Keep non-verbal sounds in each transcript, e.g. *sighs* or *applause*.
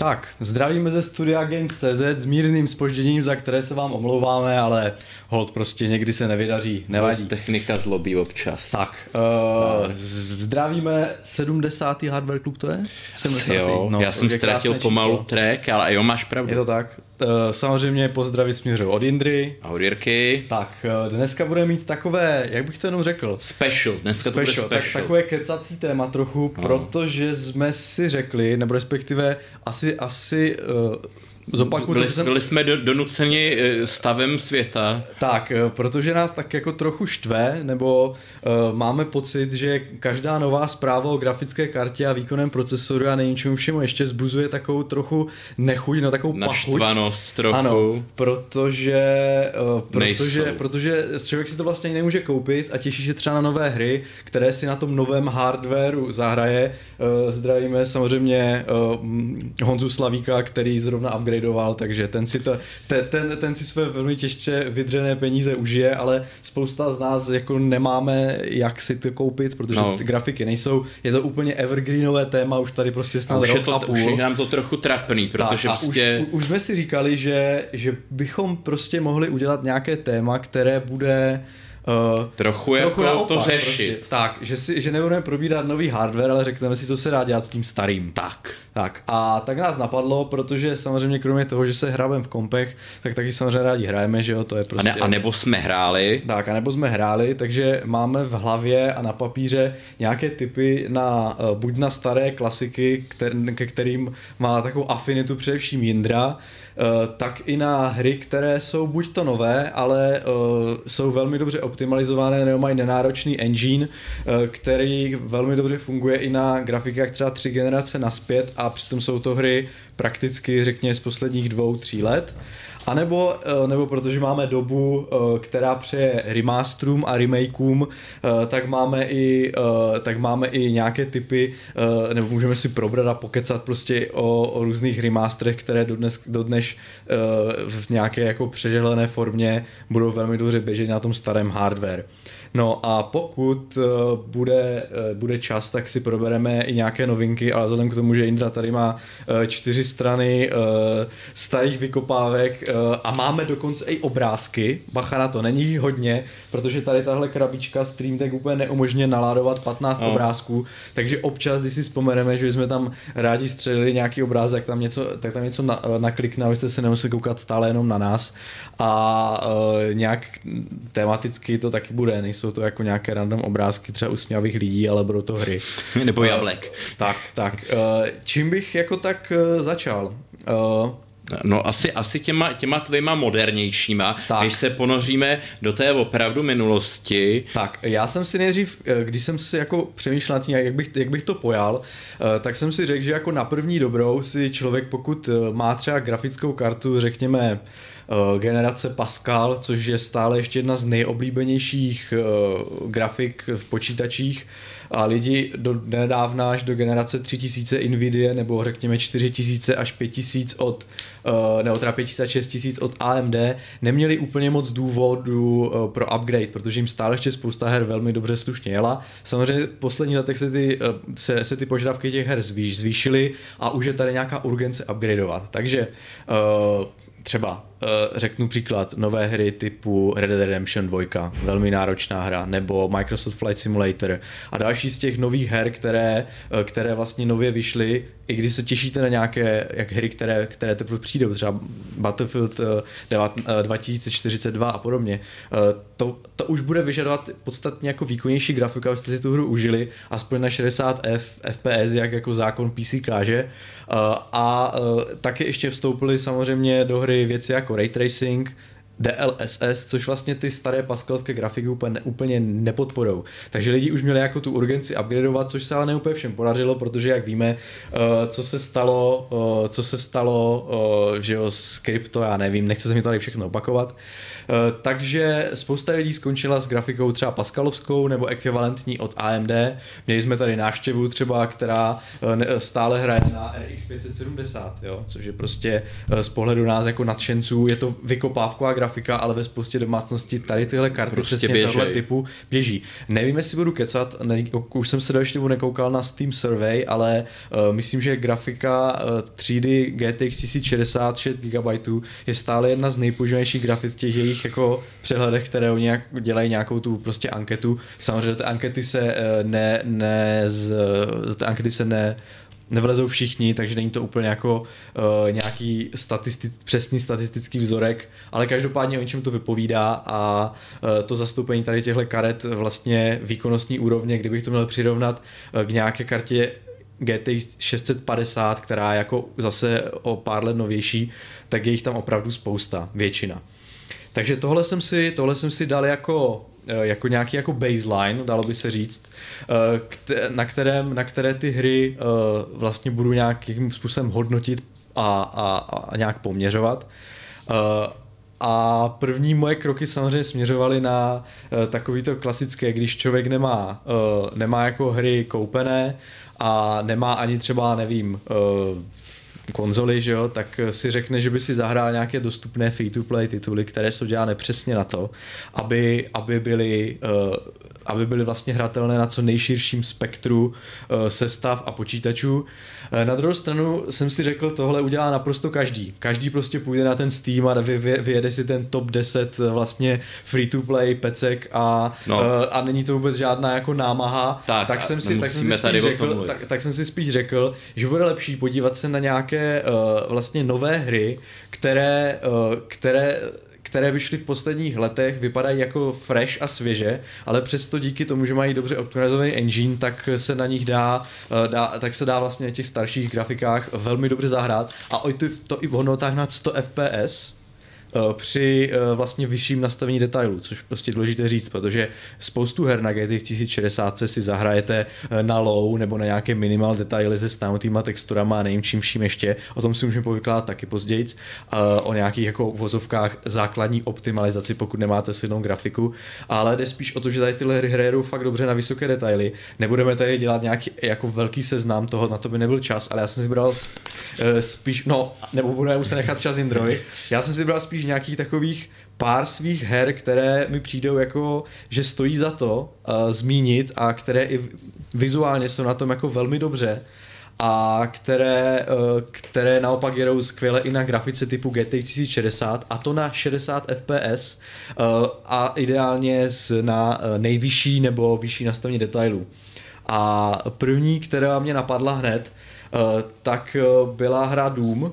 Tak, zdravíme ze studia Game.cz s mírným spožděním, za které se vám omlouváme, ale hold prostě někdy se nevydaří, nevadí. Technika zlobí občas. Tak, uh, zdravíme 70. Hardware Club, to je? 70. Jo, no, já jsem ztratil pomalu číslo. track, ale jo, máš pravdu. Je to tak. Uh, samozřejmě pozdraví směřují od Indry. A od Jirky. Tak, uh, dneska budeme mít takové, jak bych to jenom řekl? Special, dneska special, to bude special. Tak, takové kecací téma trochu, no. protože jsme si řekli, nebo respektive asi, asi uh, Zopakuju byli, to, jsem... byli jsme do, donuceni eh, stavem světa. Tak, eh, protože nás tak jako trochu štve, nebo uh, máme pocit, že každá nová zpráva o grafické kartě a výkonném procesoru a nejničemu všemu ještě zbuzuje takovou trochu nechuť, no takovou Naštvanost pachuť. trochu. Ano, protože, uh, protože, protože člověk si to vlastně nemůže koupit a těší se třeba na nové hry, které si na tom novém hardwareu zahraje. Uh, zdravíme samozřejmě uh, Honzu Slavíka, který zrovna upgrade tradoval, takže ten si, to, ten, ten, ten si své velmi těžce vydřené peníze užije, ale spousta z nás jako nemáme jak si to koupit, protože no. ty grafiky nejsou, je to úplně evergreenové téma, už tady prostě snad už rok to, a půl. Už je nám to trochu trapný, protože tak, prostě... Už, už jsme si říkali, že, že bychom prostě mohli udělat nějaké téma, které bude Uh, trochu, trochu jako naopak, to řešit. Prostě. Tak, že, si, že nebudeme probírat nový hardware, ale řekneme si, co se dá dělat s tím starým. Tak. Tak a tak nás napadlo, protože samozřejmě kromě toho, že se hrajeme v kompech, tak taky samozřejmě rádi hrajeme, že jo, to je prostě... A, ne, a nebo jsme hráli. Tak, a nebo jsme hráli, takže máme v hlavě a na papíře nějaké typy na, eh, buď na staré klasiky, kter, ke kterým má takovou afinitu především Jindra, Eh, tak i na hry, které jsou buď to nové, ale eh, jsou velmi dobře optimalizované nebo mají nenáročný engine, eh, který velmi dobře funguje i na grafikách třeba tři generace naspět a přitom jsou to hry prakticky řekněme z posledních dvou, tří let. A nebo, eh, nebo protože máme dobu, eh, která přeje remasterům a remakeům, eh, tak máme i, tak máme i nějaké typy, nebo můžeme si probrat a pokecat prostě o, o různých remasterech, které dodnes, dodnes v nějaké jako přežehlené formě budou velmi dobře běžet na tom starém hardware. No a pokud uh, bude, uh, bude čas, tak si probereme i nějaké novinky, ale vzhledem k tomu, že Indra tady má uh, čtyři strany starých vykopávek a máme dokonce i obrázky, bacha na to, není jich hodně, protože tady tahle krabička Stream tak úplně neumožňuje naládovat 15 no. obrázků, takže občas, když si vzpomeneme, že jsme tam rádi střelili nějaký obrázek, tam něco, tak tam něco na, naklikne, abyste se nemuseli koukat stále jenom na nás a nějak tematicky to taky bude, nejsou jsou to jako nějaké random obrázky třeba usměvých lidí, ale budou to hry. *laughs* Nebo jablek. tak, tak. Eh, čím bych jako tak eh, začal? Eh, no asi, asi těma, těma tvýma modernějšíma, tak. než se ponoříme do té opravdu minulosti. Tak, já jsem si nejdřív, když jsem si jako přemýšlel nad tím, jak bych, jak bych to pojal, tak jsem si řekl, že jako na první dobrou si člověk, pokud má třeba grafickou kartu, řekněme, Eh, generace Pascal, což je stále ještě jedna z nejoblíbenějších eh, grafik v počítačích a lidi do nedávna až do generace 3000 Nvidia nebo řekněme 4000 až 5000 od eh, nebo teda 5000 6000 od AMD neměli úplně moc důvodu pro upgrade, protože jim stále ještě spousta her velmi dobře slušně jela. Samozřejmě v posledních letech se ty, se, se ty požadavky těch her zvýš, zvýšily a už je tady nějaká urgence upgradeovat. Takže třeba řeknu příklad nové hry typu Red Dead Redemption 2, velmi náročná hra, nebo Microsoft Flight Simulator a další z těch nových her, které, uh, které vlastně nově vyšly, i když se těšíte na nějaké jak hry, které, které teprve přijdou, třeba Battlefield uh, 2042 a podobně, to, to už bude vyžadovat podstatně jako výkonnější grafiku, abyste si tu hru užili, aspoň na 60 F, FPS, jak jako zákon PC káže. A taky ještě vstoupily samozřejmě do hry věci jako ray tracing, DLSS, což vlastně ty staré pascalské grafiky úplně, úplně nepodporou. Takže lidi už měli jako tu urgenci upgradeovat, což se ale neúplně všem podařilo, protože jak víme, uh, co se stalo, uh, co se stalo, uh, že jo, s já nevím, nechce se mi tady všechno opakovat. Eh, takže spousta lidí skončila s grafikou třeba Pascalovskou nebo ekvivalentní od AMD. Měli jsme tady návštěvu třeba, která eh, stále hraje na RX 570, jo? což je prostě eh, z pohledu nás jako nadšenců, je to vykopávková grafika ale ve spoustě domácností tady tyhle karty prostě přesně běžej. tohle typu běží. Nevím, jestli budu kecat, ne, už jsem se další dobu nekoukal na Steam Survey, ale uh, myslím, že grafika uh, třídy GTX 1060 6 GB je stále jedna z nejpoužívanějších grafik těch jejich jako přehledech, které oni nějak, dělají nějakou tu prostě anketu. Samozřejmě ty ankety se uh, ne, ne z, ty ankety se ne nevlezou všichni, takže není to úplně jako uh, nějaký statisti- přesný statistický vzorek, ale každopádně o něčem to vypovídá a uh, to zastoupení tady těchto karet vlastně výkonnostní úrovně, kdybych to měl přirovnat uh, k nějaké kartě GTX 650, která je jako zase o pár let novější, tak je jich tam opravdu spousta, většina. Takže tohle jsem si, tohle jsem si dal jako Eh, jako nějaký jako baseline, dalo by se říct, eh, na, kterém, na které ty hry eh, vlastně budu nějakým způsobem hodnotit a, a, a nějak poměřovat. A první moje kroky samozřejmě směřovaly na takový to klasické, když člověk nemá, nemá jako hry koupené a nemá ani třeba, nevím, konzoli, že jo, tak si řekne, že by si zahrál nějaké dostupné free-to-play tituly, které jsou dělané přesně na to, aby, aby byly uh, aby byly vlastně hratelné na co nejširším spektru uh, sestav a počítačů. Uh, na druhou stranu jsem si řekl, tohle udělá naprosto každý. Každý prostě půjde na ten Steam a vy, vy, vyjede si ten top 10 vlastně free-to-play pecek a, no. uh, a není to vůbec žádná jako námaha. Tak, tak jsem si, tak jsem si spíš řekl, tak, tak jsem si spíš řekl, že bude lepší podívat se na nějaké uh, vlastně nové hry, které, uh, které které vyšly v posledních letech, vypadají jako fresh a svěže, ale přesto díky tomu, že mají dobře optimalizovaný engine, tak se na nich dá, eh, dá tak se dá vlastně na těch starších grafikách velmi dobře zahrát. A to, to i v hodnotách nad 100 fps, při eh, vlastně vyšším nastavení detailů, což prostě důležité říct, protože spoustu her na GTX 1060 si zahrajete eh, na low nebo na nějaké minimal detaily se stánutýma texturama a nevím čím vším ještě. O tom si můžeme povykládat taky později. O nějakých jako vozovkách základní optimalizaci, pokud nemáte silnou grafiku. Ale jde spíš o to, že tady tyhle hry hrajou fakt dobře na vysoké detaily. Nebudeme tady dělat nějaký jako velký seznam toho, na to by nebyl čas, ale já jsem si bral spíš, no, nebo budeme muset nechat čas Indrovi. Já jsem si bral spíš spíš nějakých takových pár svých her, které mi přijdou jako, že stojí za to uh, zmínit a které i vizuálně jsou na tom jako velmi dobře a které, uh, které naopak jedou skvěle i na grafice typu GTX 1060 a to na 60 fps uh, a ideálně z, na uh, nejvyšší nebo vyšší nastavení detailů. A první, která mě napadla hned, uh, tak uh, byla hra Doom,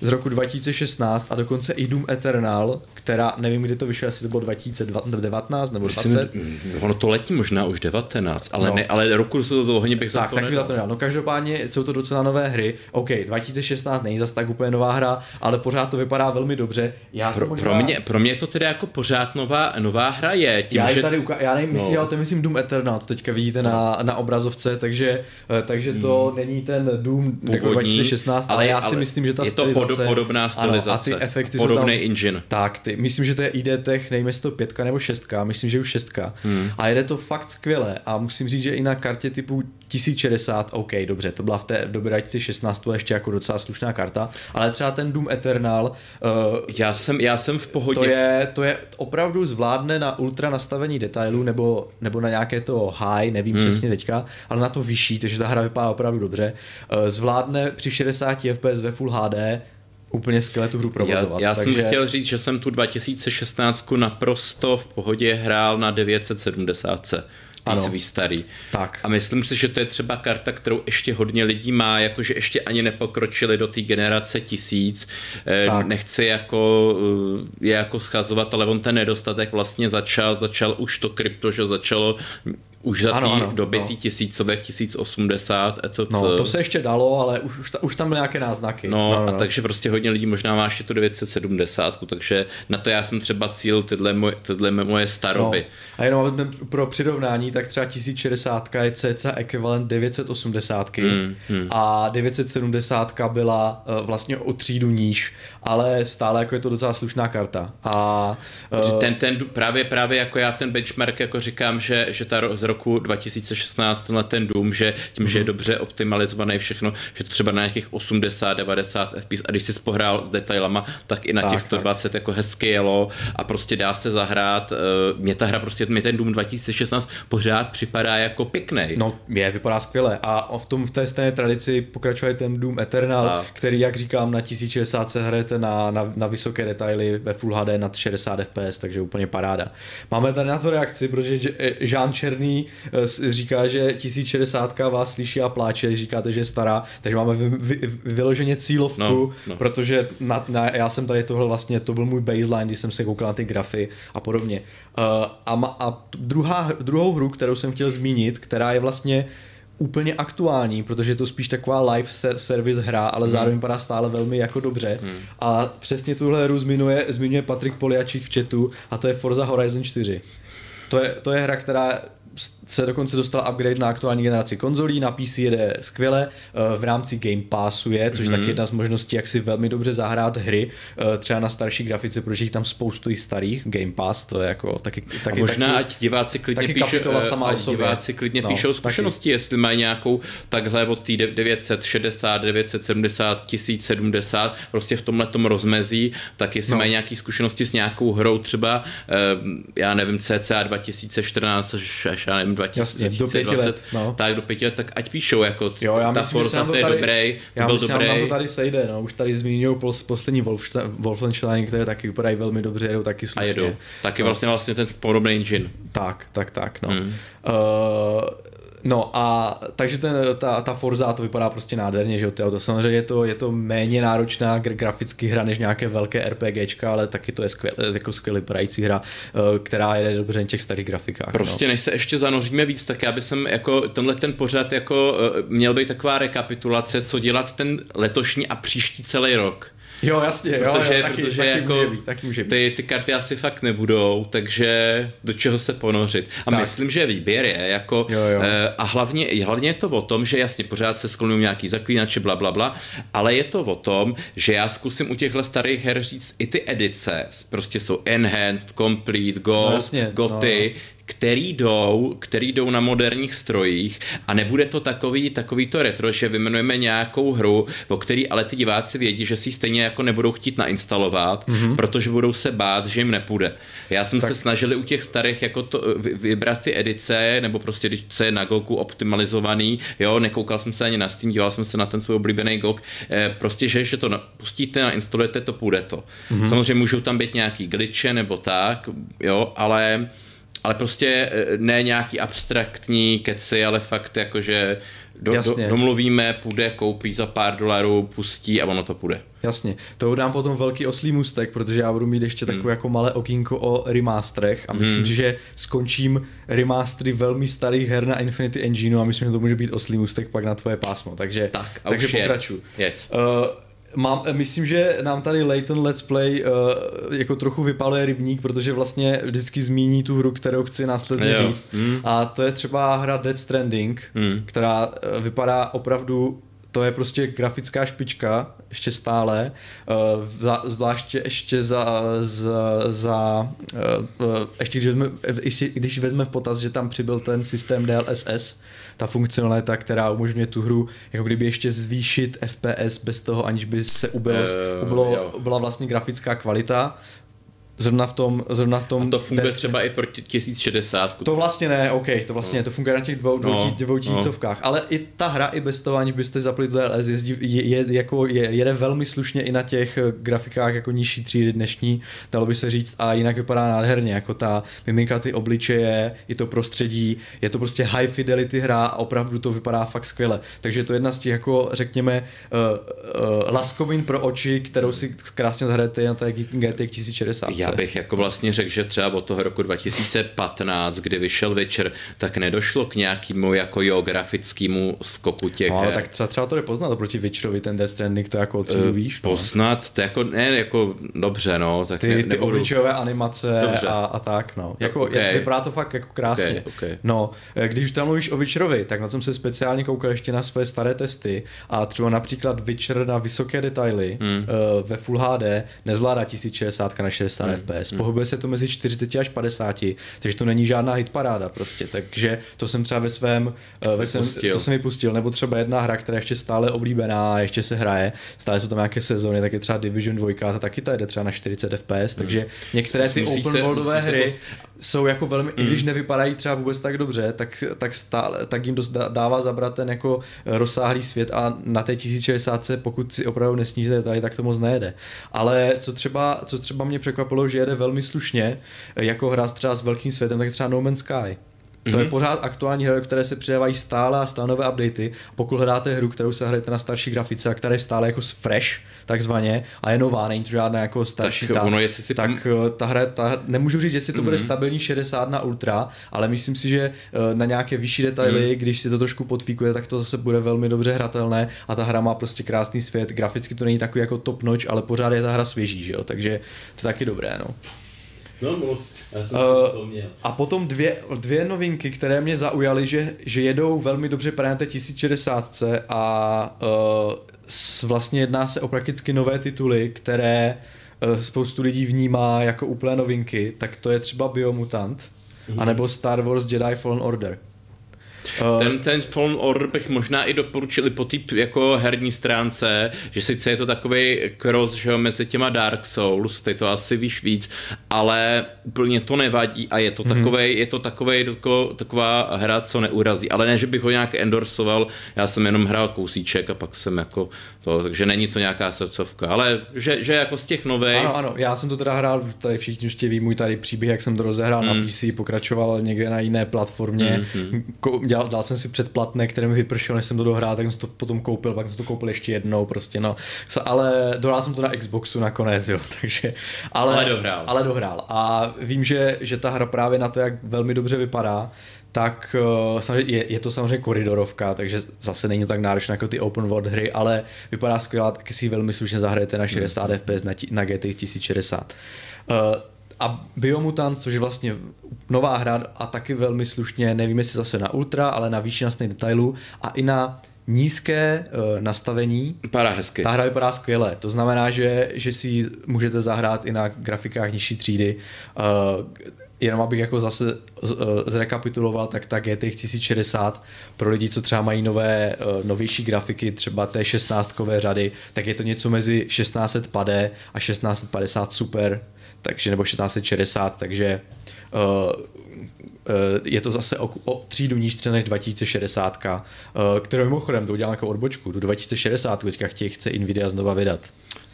z roku 2016 a dokonce i Doom Eternal, která nevím, kdy to vyšlo, jestli to bylo 2019 nebo 20. Myslím, ono to letí možná už 19, ale, no. ne, ale roku to, to hodně bych tak, to tak nedal. to nedal. No každopádně jsou to docela nové hry. OK, 2016 není zase tak úplně nová hra, ale pořád to vypadá velmi dobře. Já pro, možná... pro, mě, pro mě to tedy jako pořád nová, nová hra je. Tím, já, že... tady uka- já nevím, no. myslím, ale to myslím Doom Eternal, to teďka vidíte no. na, na obrazovce, takže, eh, takže to hmm. není ten Doom Původní, jako 2016, ale, ale já si ale myslím, že ta je to stylizace... podobná stylizace, ano, a ty efekty podobný tam, engine. Tak, ty, myslím, že to je ID Tech, jestli to pětka nebo šestka, myslím, že už šestka. Hmm. A jede to fakt skvěle a musím říct, že i na kartě typu 1060, OK, dobře, to byla v té době 2016 to ještě jako docela slušná karta, ale třeba ten Doom Eternal. Uh, já, jsem, já jsem v pohodě. To je, to je opravdu zvládne na ultra nastavení detailů nebo, nebo na nějaké to high, nevím hmm. přesně teďka, ale na to vyšší, takže ta hra vypadá opravdu dobře. Uh, zvládne při 60 FPS ve Full HD úplně skvěle tu hru provozovat. Já, já takže... jsem chtěl říct, že jsem tu 2016 naprosto v pohodě hrál na 970 ano. svý starý. Tak. A myslím si, že to je třeba karta, kterou ještě hodně lidí má, jakože ještě ani nepokročili do té generace tisíc. Eh, tak. Nechci jako eh, je jako schazovat, ale on ten nedostatek vlastně začal, začal už to krypto, že začalo už za té doby no. tý tisícovek, 1080, etc. No, to se ještě dalo, ale už, už, už tam byly nějaké náznaky. No, no, no, a takže prostě hodně lidí možná má ještě tu 970, takže na to já jsem třeba cíl tyhle moje, tyhle moje staroby. No. A jenom pro přirovnání, tak třeba 1060 je cca ekvivalent 980 hmm, hmm. a 970 byla uh, vlastně o třídu níž, ale stále jako je to docela slušná karta. A, uh, ten, ten právě, právě jako já ten benchmark jako říkám, že, že ta roku 2016 na ten Doom, že tím, že je mhm. dobře optimalizovaný všechno, že to třeba na nějakých 80, 90 FPS a když jsi pohrál s detailama, tak i na tak, těch 120 tak. jako hezky jelo a prostě dá se zahrát. Mě ta hra prostě, mě ten Doom 2016 pořád připadá jako pěkný. No, je, vypadá skvěle a v tom v té stejné tradici pokračuje ten Doom Eternal, tak. který, jak říkám, na 1060 se hrajete na, na, na vysoké detaily ve Full HD nad 60 fps, takže úplně paráda. Máme tady na to reakci, protože Jean Černý eh, říká, že 1060 vás slyší a pláče, říkáte, že je stará, takže máme vy, vy, vyloženě cílovku, no, no. protože na, na, já jsem tady tohle vlastně, to byl můj baseline, když jsem se koukal na ty grafy a podobně. Uh, a, a druhá, druhou hru, kterou jsem chtěl zmínit, která je vlastně úplně aktuální, protože je to spíš taková live service hra, ale hmm. zároveň vypadá stále velmi jako dobře. Hmm. A přesně tuhle hru zmiňuje, zmiňuje Patrik Poliačík v chatu a to je Forza Horizon 4. To je, to je hra, která se dokonce dostal upgrade na aktuální generaci konzolí, na PC jede skvěle, eh, v rámci Game Passu je, což mm-hmm. je taky mhm. jedna z možností, jak si velmi dobře zahrát hry, eh, třeba na starší grafice, protože jich tam spoustu i starých, Game Pass, to je jako taky, taky a možná taky, ať diváci klidně taky píšou, eh, sama ať diváci klidně no, píšou zkušenosti, taky. jestli mají nějakou takhle od té 960, 970, 1070, prostě v tomhle tom rozmezí, tak jestli no. mají nějaké zkušenosti s nějakou hrou třeba, já nevím, CCA 2014 až já nevím, 2020, do pěti let, no. tak do pěti let, tak ať píšou, jako jo, já ta myslím, Forza, to je dobrý, já byl myslím, dobrý. Já to tady sejde, no, už tady zmínil poslední Wolfenstein, které taky vypadají velmi dobře, jedou taky slušně. A jedou, taky no. vlastně vlastně ten podobný engine. Tak, tak, tak, no. Hmm. Uh, No a takže ten, ta, ta Forza to vypadá prostě nádherně, že jo, to samozřejmě je to, je to méně náročná graficky hra než nějaké velké RPGčka, ale taky to je skvěl, jako skvělý prající hra, eh, která jede dobře na těch starých grafikách. Prostě no. než se ještě zanoříme víc, tak já bych jako tenhle ten pořad jako eh, měl být taková rekapitulace, co dělat ten letošní a příští celý rok. Jo, jasně, protože, jo, taky, protože taky jako může být, taky může být. Ty, ty karty asi fakt nebudou, takže do čeho se ponořit. A tak. myslím, že výběr je jako jo, jo. Eh, a hlavně, hlavně je to o tom, že jasně pořád se sklonují nějaký zaklínače, bla, bla, bla, ale je to o tom, že já zkusím u těchto starých her říct i ty edice, prostě jsou Enhanced, Complete, Gold, no, jasně, Goty, no který jdou, který jdou na moderních strojích a nebude to takový, takový to retro, že vymenujeme nějakou hru, o který ale ty diváci vědí, že si stejně jako nebudou chtít nainstalovat, mm-hmm. protože budou se bát, že jim nepůjde. Já jsem tak. se snažil u těch starých jako to, vybrat ty edice, nebo prostě když se je na Goku optimalizovaný, jo, nekoukal jsem se ani na Steam, díval jsem se na ten svůj oblíbený GOG, eh, prostě, že, že to pustíte, nainstalujete, to půjde to. Mm-hmm. Samozřejmě můžou tam být nějaký glitche nebo tak, jo, ale ale prostě eh, ne nějaký abstraktní keci, ale fakt jakože do, do, domluvíme, půjde, koupí za pár dolarů, pustí a ono to půjde. Jasně, to dám potom velký oslý mustek, protože já budu mít ještě hmm. takové jako malé okýnko o remasterech a myslím, hmm. že skončím remastery velmi starých her na Infinity Engineu a myslím, že to může být oslý mustek pak na tvoje pásmo, takže, tak, takže pokračuji. Uh, Mám, myslím, že nám tady Layton Let's Play uh, jako trochu vypaluje rybník, protože vlastně vždycky zmíní tu hru, kterou chci následně jo. říct. Mm. A to je třeba hra Dead Stranding, mm. která uh, vypadá opravdu to je prostě grafická špička, ještě stále, uh, zvláště ještě za, za, za uh, ještě když vezme, ještě, když vezme v potaz, že tam přibyl ten systém DLSS, ta funkcionalita, která umožňuje tu hru jako kdyby ještě zvýšit FPS bez toho, aniž by se ubylo, uh, ubylo, byla vlastně grafická kvalita, Zrovna v tom, zrovna v tom A to funguje desce. třeba i pro 1060. To vlastně ne, OK, to vlastně no. to funguje na těch dvou, dvou, no. dvou tisícovkách, no. ale i ta hra i bez toho, aniž byste zapli to DLS, jezdí, je, je, jako je, jede velmi slušně i na těch eh, grafikách jako nižší třídy dnešní, dalo by se říct, a jinak vypadá nádherně, jako ta mimika ty obličeje, i to prostředí, je to prostě high fidelity hra a opravdu to vypadá fakt skvěle. Takže to je jedna z těch, jako řekněme, uh, uh, laskovin pro oči, kterou si krásně zahrajete na té GTX 1060. Já bych jako vlastně řekl, že třeba od toho roku 2015, kdy vyšel večer, tak nedošlo k nějakému jako geografickému skoku těch no, ale tak třeba, třeba to je poznat oproti Witcherovi, ten Death Stranding, to jako odsud uh, víš. No. Poznat, to jako, ne, jako dobře, no. Tak ty, ne, ty nebudu... obličejové animace a, a, tak, no. Jako, okay. vypadá to fakt jako krásně. Okay, okay. No, eh, když tam mluvíš o Witcherovi, tak na tom se speciálně koukal ještě na své staré testy a třeba například Witcher na vysoké detaily hmm. uh, ve Full HD nezvládá 1060 na 60 hmm FPS. Pohybuje se to mezi 40 až 50, takže to není žádná hitparáda prostě. Takže to jsem třeba ve svém, eh, ve svém to jsem vypustil, nebo třeba jedna hra, která ještě stále oblíbená, ještě se hraje, stále jsou tam nějaké sezóny, tak je třeba Division 2, ta taky ta jde třeba na 40 FPS, takže hmm. některé ty open worldové hry. Jsou jako velmi, mm. i když hmm. nevypadají třeba vůbec tak dobře, tak, tak, stále, tak jim dost dává zabrat ten jako rozsáhlý svět a na té 1060 pokud si opravdu nesnížíte tady, tak to moc nejede. Ale co třeba, co třeba mě překvapilo, že jede velmi slušně, jako hra třeba s velkým světem, tak třeba No Man's Sky. To mm-hmm. je mhm. pořád aktuální hry, které se přidávají stále a stále nové updaty. Pokud hledáte hru, kterou se hrajete na starší grafice a která je stále jako fresh, takzvaně, a je nová, není to žádná jako starší, tak, ta, ono, jestli si tak pam... ta hra, ta, nemůžu říct, jestli to mm-hmm. bude mhm. stabilní 60 na ultra, ale myslím si, že eh, na nějaké vyšší detaily, mm-hmm. když si to trošku potvíkuje, tak to zase bude velmi dobře hratelné a ta hra má prostě krásný svět, graficky to není takový jako top notch, ale pořád je ta hra svěží, že jo? takže to je taky dobré, no. No, no. Já jsem uh, a potom dvě, dvě novinky, které mě zaujaly, že, že jedou velmi dobře právě té 1060 a uh, s, vlastně jedná se o prakticky nové tituly, které uh, spoustu lidí vnímá jako úplné novinky, tak to je třeba Biomutant, mm-hmm. anebo Star Wars Jedi Fallen Order. Uh, ten, ten Fallen Order bych možná i doporučil po té jako herní stránce, že sice je to takový cross že mezi těma Dark Souls, ty to asi víš víc, ale úplně to nevadí a je to mm-hmm. takovej, je to takovej, tako, taková hra, co neurazí, ale ne, že bych ho nějak endorsoval, já jsem jenom hrál kousíček a pak jsem jako to, takže není to nějaká srdcovka, ale že, že jako z těch nových. Ano, ano, já jsem to teda hrál, tady všichni už ví můj tady příběh, jak jsem to rozehrál mm. na PC, pokračoval někde na jiné platformě, mm-hmm. dělal, dal jsem si předplatné, které mi vypršelo, než jsem to dohrál, tak jsem to potom koupil, pak jsem to koupil ještě jednou, prostě no. Ale dohrál jsem to na Xboxu nakonec, jo, *laughs* takže, ale, ale dohrál. Ale dohrál. A vím, že, že ta hra právě na to, jak velmi dobře vypadá, tak eh, je, je to samozřejmě koridorovka, takže zase není to tak náročné jako ty open world hry, ale vypadá skvěle, taky si velmi slušně zahrajete na 60 mm. FPS na, na GT 1060. Uh, a Biomutant, což je vlastně nová hra a taky velmi slušně, nevím jestli zase na ultra, ale na výši nastných detailů a i na nízké uh, nastavení. Vypadá hezky. Ta hra vypadá skvěle. To znamená, že, že si můžete zahrát i na grafikách nižší třídy. Uh, jenom abych jako zase uh, zrekapituloval, tak ta GTX 1060 pro lidi, co třeba mají nové, uh, novější grafiky, třeba té 16 řady, tak je to něco mezi 1600 a 1650 Super takže nebo 1660, takže uh, je to zase o, o třídu níž než 2060, uh, kterou mimochodem to udělám jako odbočku, do 2060 teďka chtějí, chce Nvidia znova vydat.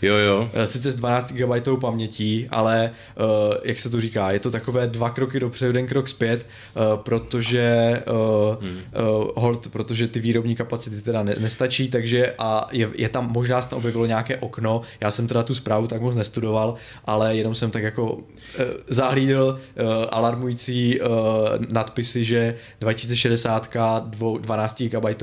Jo, jo. Eh, sice s 12 GB pamětí, ale uh, jak se to říká, je to takové dva kroky dopředu, jeden krok zpět, uh, protože uh, hmm. uh, hold, protože ty výrobní kapacity teda ne, nestačí, takže a je, je tam možná se objevilo nějaké okno, já jsem teda tu zprávu tak moc nestudoval, ale jenom jsem tak jako uh, zahlídl uh, alarmující uh, nadpisy, že 2060 12 GB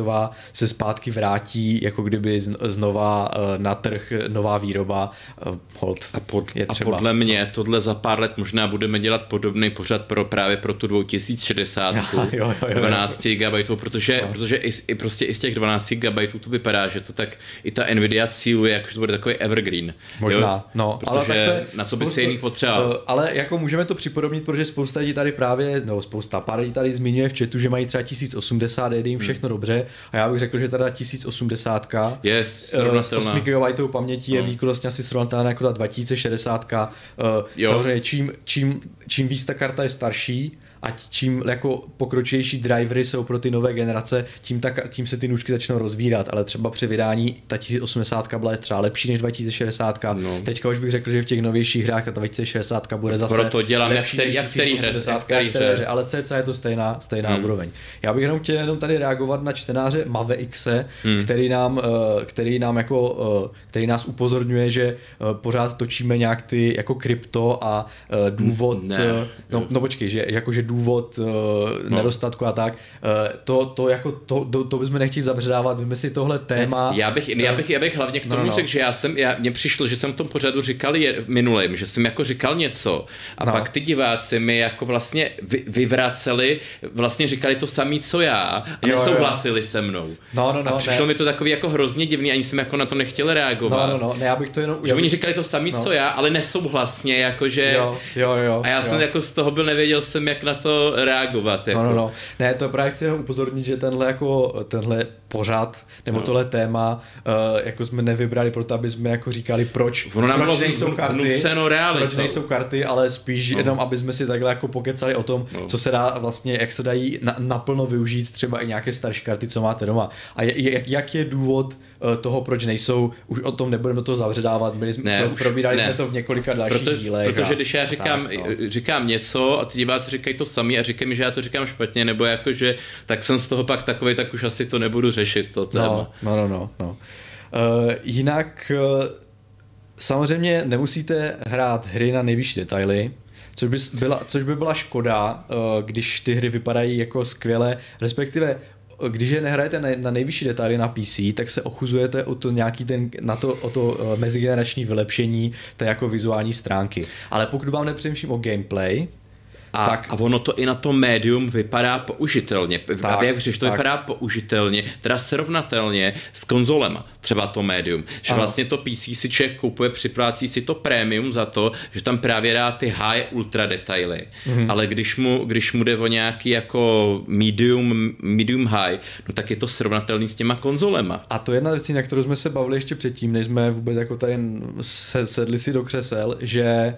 se zpátky vrátí, jako kdyby znova uh, na trh nová výroba eh, hold a, pod, je třeba. a podle mě tohle za pár let možná budeme dělat podobný pořad pro právě pro tu 2060 *laughs* jo, jo, jo, 12 GB, protože, jo. protože i, i, prostě i z těch 12 GB to vypadá, že to tak i ta Nvidia cíluje, jako že to bude takový evergreen. Možná, jo? no. Protože ale tak to je na co by si jiný potřeboval. Uh, ale jako můžeme to připodobnit, protože spousta lidí tady právě, no spousta, pár lidí tady zmiňuje v chatu, že mají třeba 1080, jde jim všechno hmm. dobře a já bych řekl, že teda 1080 je uh, s 8 GB pamětí je výkonnostně asi srovnatelná jako ta 2060. Uh, eh, samozřejmě čím, čím, čím víc ta karta je starší, a čím jako pokročilejší drivery jsou pro ty nové generace, tím, tak, tím se ty nůžky začnou rozvírat, ale třeba při vydání ta 1080 byla třeba lepší než 2060. No. Teďka už bych řekl, že v těch novějších hrách ta 2060 bude zase Proto dělám lepší jak, hře, jak který hře. ale CC je to stejná, stejná hmm. úroveň. Já bych jenom chtěl jenom tady reagovat na čtenáře Mave X, hmm. který nám, eh, který nám jako, eh, který nás upozorňuje, že eh, pořád točíme nějak ty jako krypto a důvod, ne. no, no počkej, že jakože důvod uh, no. nedostatku a tak. Uh, to, to, jako, to, to, to bychom nechtěli zabředávat, víme si tohle téma. Ne, já, bych, já, bych, já bych hlavně k tomu no, no. řekl, že já jsem, já, mně přišlo, že jsem v tom pořadu říkal je, minulým, že jsem jako říkal něco a no. pak ty diváci mi jako vlastně vy, vyvraceli, vlastně říkali to samé, co já a jo, nesouhlasili jo. se mnou. No, no, no, a přišlo ne. mi to takový jako hrozně divný, ani jsem jako na to nechtěl reagovat. No, no, no, ne, já bych to jenom... Že oni říkali to samé, no. co já, ale nesouhlasně, jakože... Jo, jo, jo. A já jo. jsem jako z toho byl, nevěděl jsem, jak na to reagovat. Jako. No, no, no. Ne, to právě chci jenom upozornit, že tenhle jako, tenhle pořád, nebo no. tohle téma, uh, jako jsme nevybrali proto, aby jsme jako říkali, proč, ono nám proč nejsou karty, proč nejsou karty, ale spíš no. jenom, aby jsme si takhle jako pokecali o tom, no. co se dá vlastně, jak se dají na, naplno využít třeba i nějaké starší karty, co máte doma. A jak, jak je důvod toho, proč nejsou, už o tom nebudeme do toho zavředávat, byli jsme, ne, pro, probírali ne. jsme to v několika dalších Proto, dílech. Protože a, když já říkám, tak, no. říkám něco a ty diváci říkají to sami a říkají mi, že já to říkám špatně, nebo jako, že tak jsem z toho pak takový, tak už asi to nebudu řešit to téma. No, no, no, no. no. Uh, jinak uh, samozřejmě nemusíte hrát hry na nejvyšší detaily, což by, byla, což by byla škoda, když ty hry vypadají jako skvěle, respektive když je nehrajete na, na nejvyšší detaily na PC, tak se ochuzujete o to nějaký ten, na to, o to mezigenerační vylepšení té jako vizuální stránky. Ale pokud vám nepřemýšlím o gameplay, a, tak. a ono to i na to médium vypadá použitelně. Tak, a jak říš, to tak. vypadá použitelně, teda srovnatelně s konzolema, třeba to médium. Že ano. vlastně to PC si člověk kupuje, připlácí si to prémium za to, že tam právě dá ty high ultra detaily. Mm-hmm. Ale když mu, když mu jde o nějaký jako medium, medium high, no tak je to srovnatelný s těma konzolema. A to je jedna věc, na kterou jsme se bavili ještě předtím, než jsme vůbec jako tady sedli si do křesel, že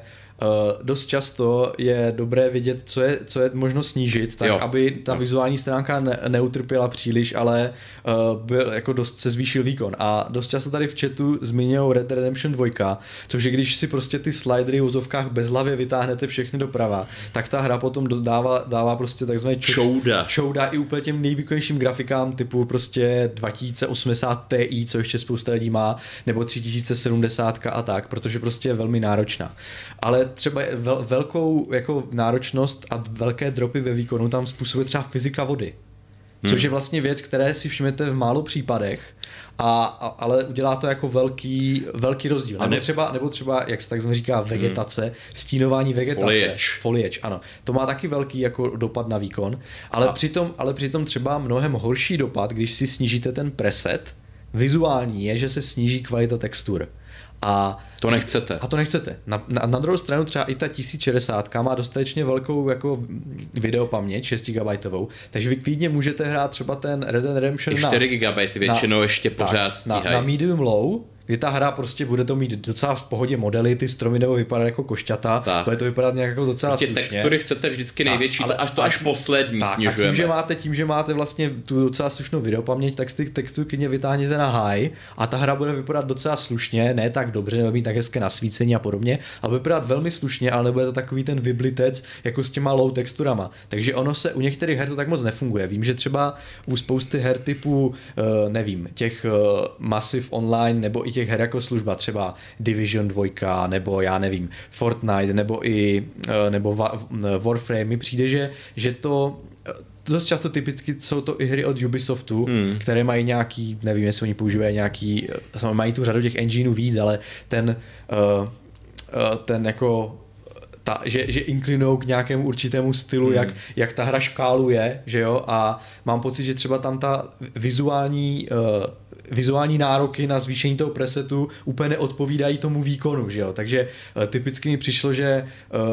dost často je dobré vidět, co je, co je možno snížit, tak jo. aby ta jo. vizuální stránka ne, neutrpěla příliš, ale uh, byl, jako dost se zvýšil výkon. A dost často tady v chatu zmiňují Red Redemption 2, což je když si prostě ty slidery v úzovkách bezhlavě vytáhnete všechny doprava, tak ta hra potom dává, dává prostě takzvaný čouda. čouda i úplně těm nejvýkonnějším grafikám typu prostě 2080 Ti, co ještě spousta lidí má, nebo 3070 a tak, protože prostě je velmi náročná. Ale třeba vel, velkou jako náročnost a velké dropy ve výkonu tam způsobuje třeba fyzika vody. Hmm. Což je vlastně věc, které si všimnete v málo případech, a, a, ale udělá to jako velký, velký rozdíl. Nebo třeba, nebo třeba, jak se tak říká, hmm. vegetace, hmm. stínování vegetace. Foliage. Foliage, ano. To má taky velký jako dopad na výkon, ale, a... přitom, ale přitom třeba mnohem horší dopad, když si snížíte ten preset, vizuální je, že se sníží kvalita textur. A to nechcete. A to nechcete. Na, na, na druhou stranu třeba i ta 1060 má dostatečně velkou jako videopaměť, 6 GB, takže vy klidně můžete hrát třeba ten Red Dead Redemption 4 GB většinou na, ještě pořád tak, na, na medium low, kdy ta hra prostě bude to mít docela v pohodě modely, ty stromy nebo vypadat jako košťata, tak. bude to vypadat nějak jako docela prostě slušně. textury chcete vždycky největší, tak, ale až to až poslední tak, snižujeme. A tím, že máte, tím, že máte vlastně tu docela slušnou videopaměť, tak z těch textů klidně vytáhněte na high a ta hra bude vypadat docela slušně, ne tak dobře, nebo mít tak hezké nasvícení a podobně, ale bude vypadat velmi slušně, ale nebude to takový ten vyblitec jako s těma low texturama. Takže ono se u některých her to tak moc nefunguje. Vím, že třeba u spousty her typu, uh, nevím, těch uh, Massive Online nebo i těch her jako služba, třeba Division 2, nebo já nevím, Fortnite, nebo i eh, nebo Warframe, mi přijde, že, že to eh, dost často typicky jsou to i hry od Ubisoftu, hmm. které mají nějaký, nevím, jestli oni používají nějaký, eh, mají tu řadu těch engineů víc, ale ten, ten jako ta, že, že inklinou k nějakému určitému stylu, hmm. jak, jak ta hra škáluje, že jo, a mám pocit, že třeba tam ta vizuální uh, vizuální nároky na zvýšení toho presetu úplně neodpovídají tomu výkonu, že jo? Takže uh, typicky mi přišlo, že,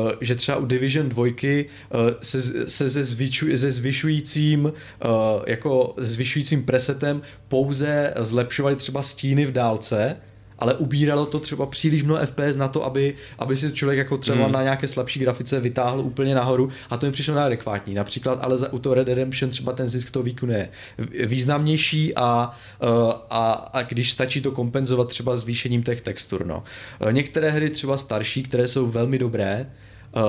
uh, že třeba u Division 2 uh, se, se se, zvyšu, se zvyšujícím jako zvyšujícím presetem pouze zlepšovali třeba stíny v dálce, ale ubíralo to třeba příliš mnoho FPS na to, aby, aby si člověk jako třeba hmm. na nějaké slabší grafice vytáhl úplně nahoru a to mi přišlo neadekvátní. Například ale za, u toho Red Redemption třeba ten zisk toho výkonu je významnější a, eh, a, a když stačí to kompenzovat třeba zvýšením těch textur. No. Eh, některé hry třeba starší, které jsou velmi dobré, eh,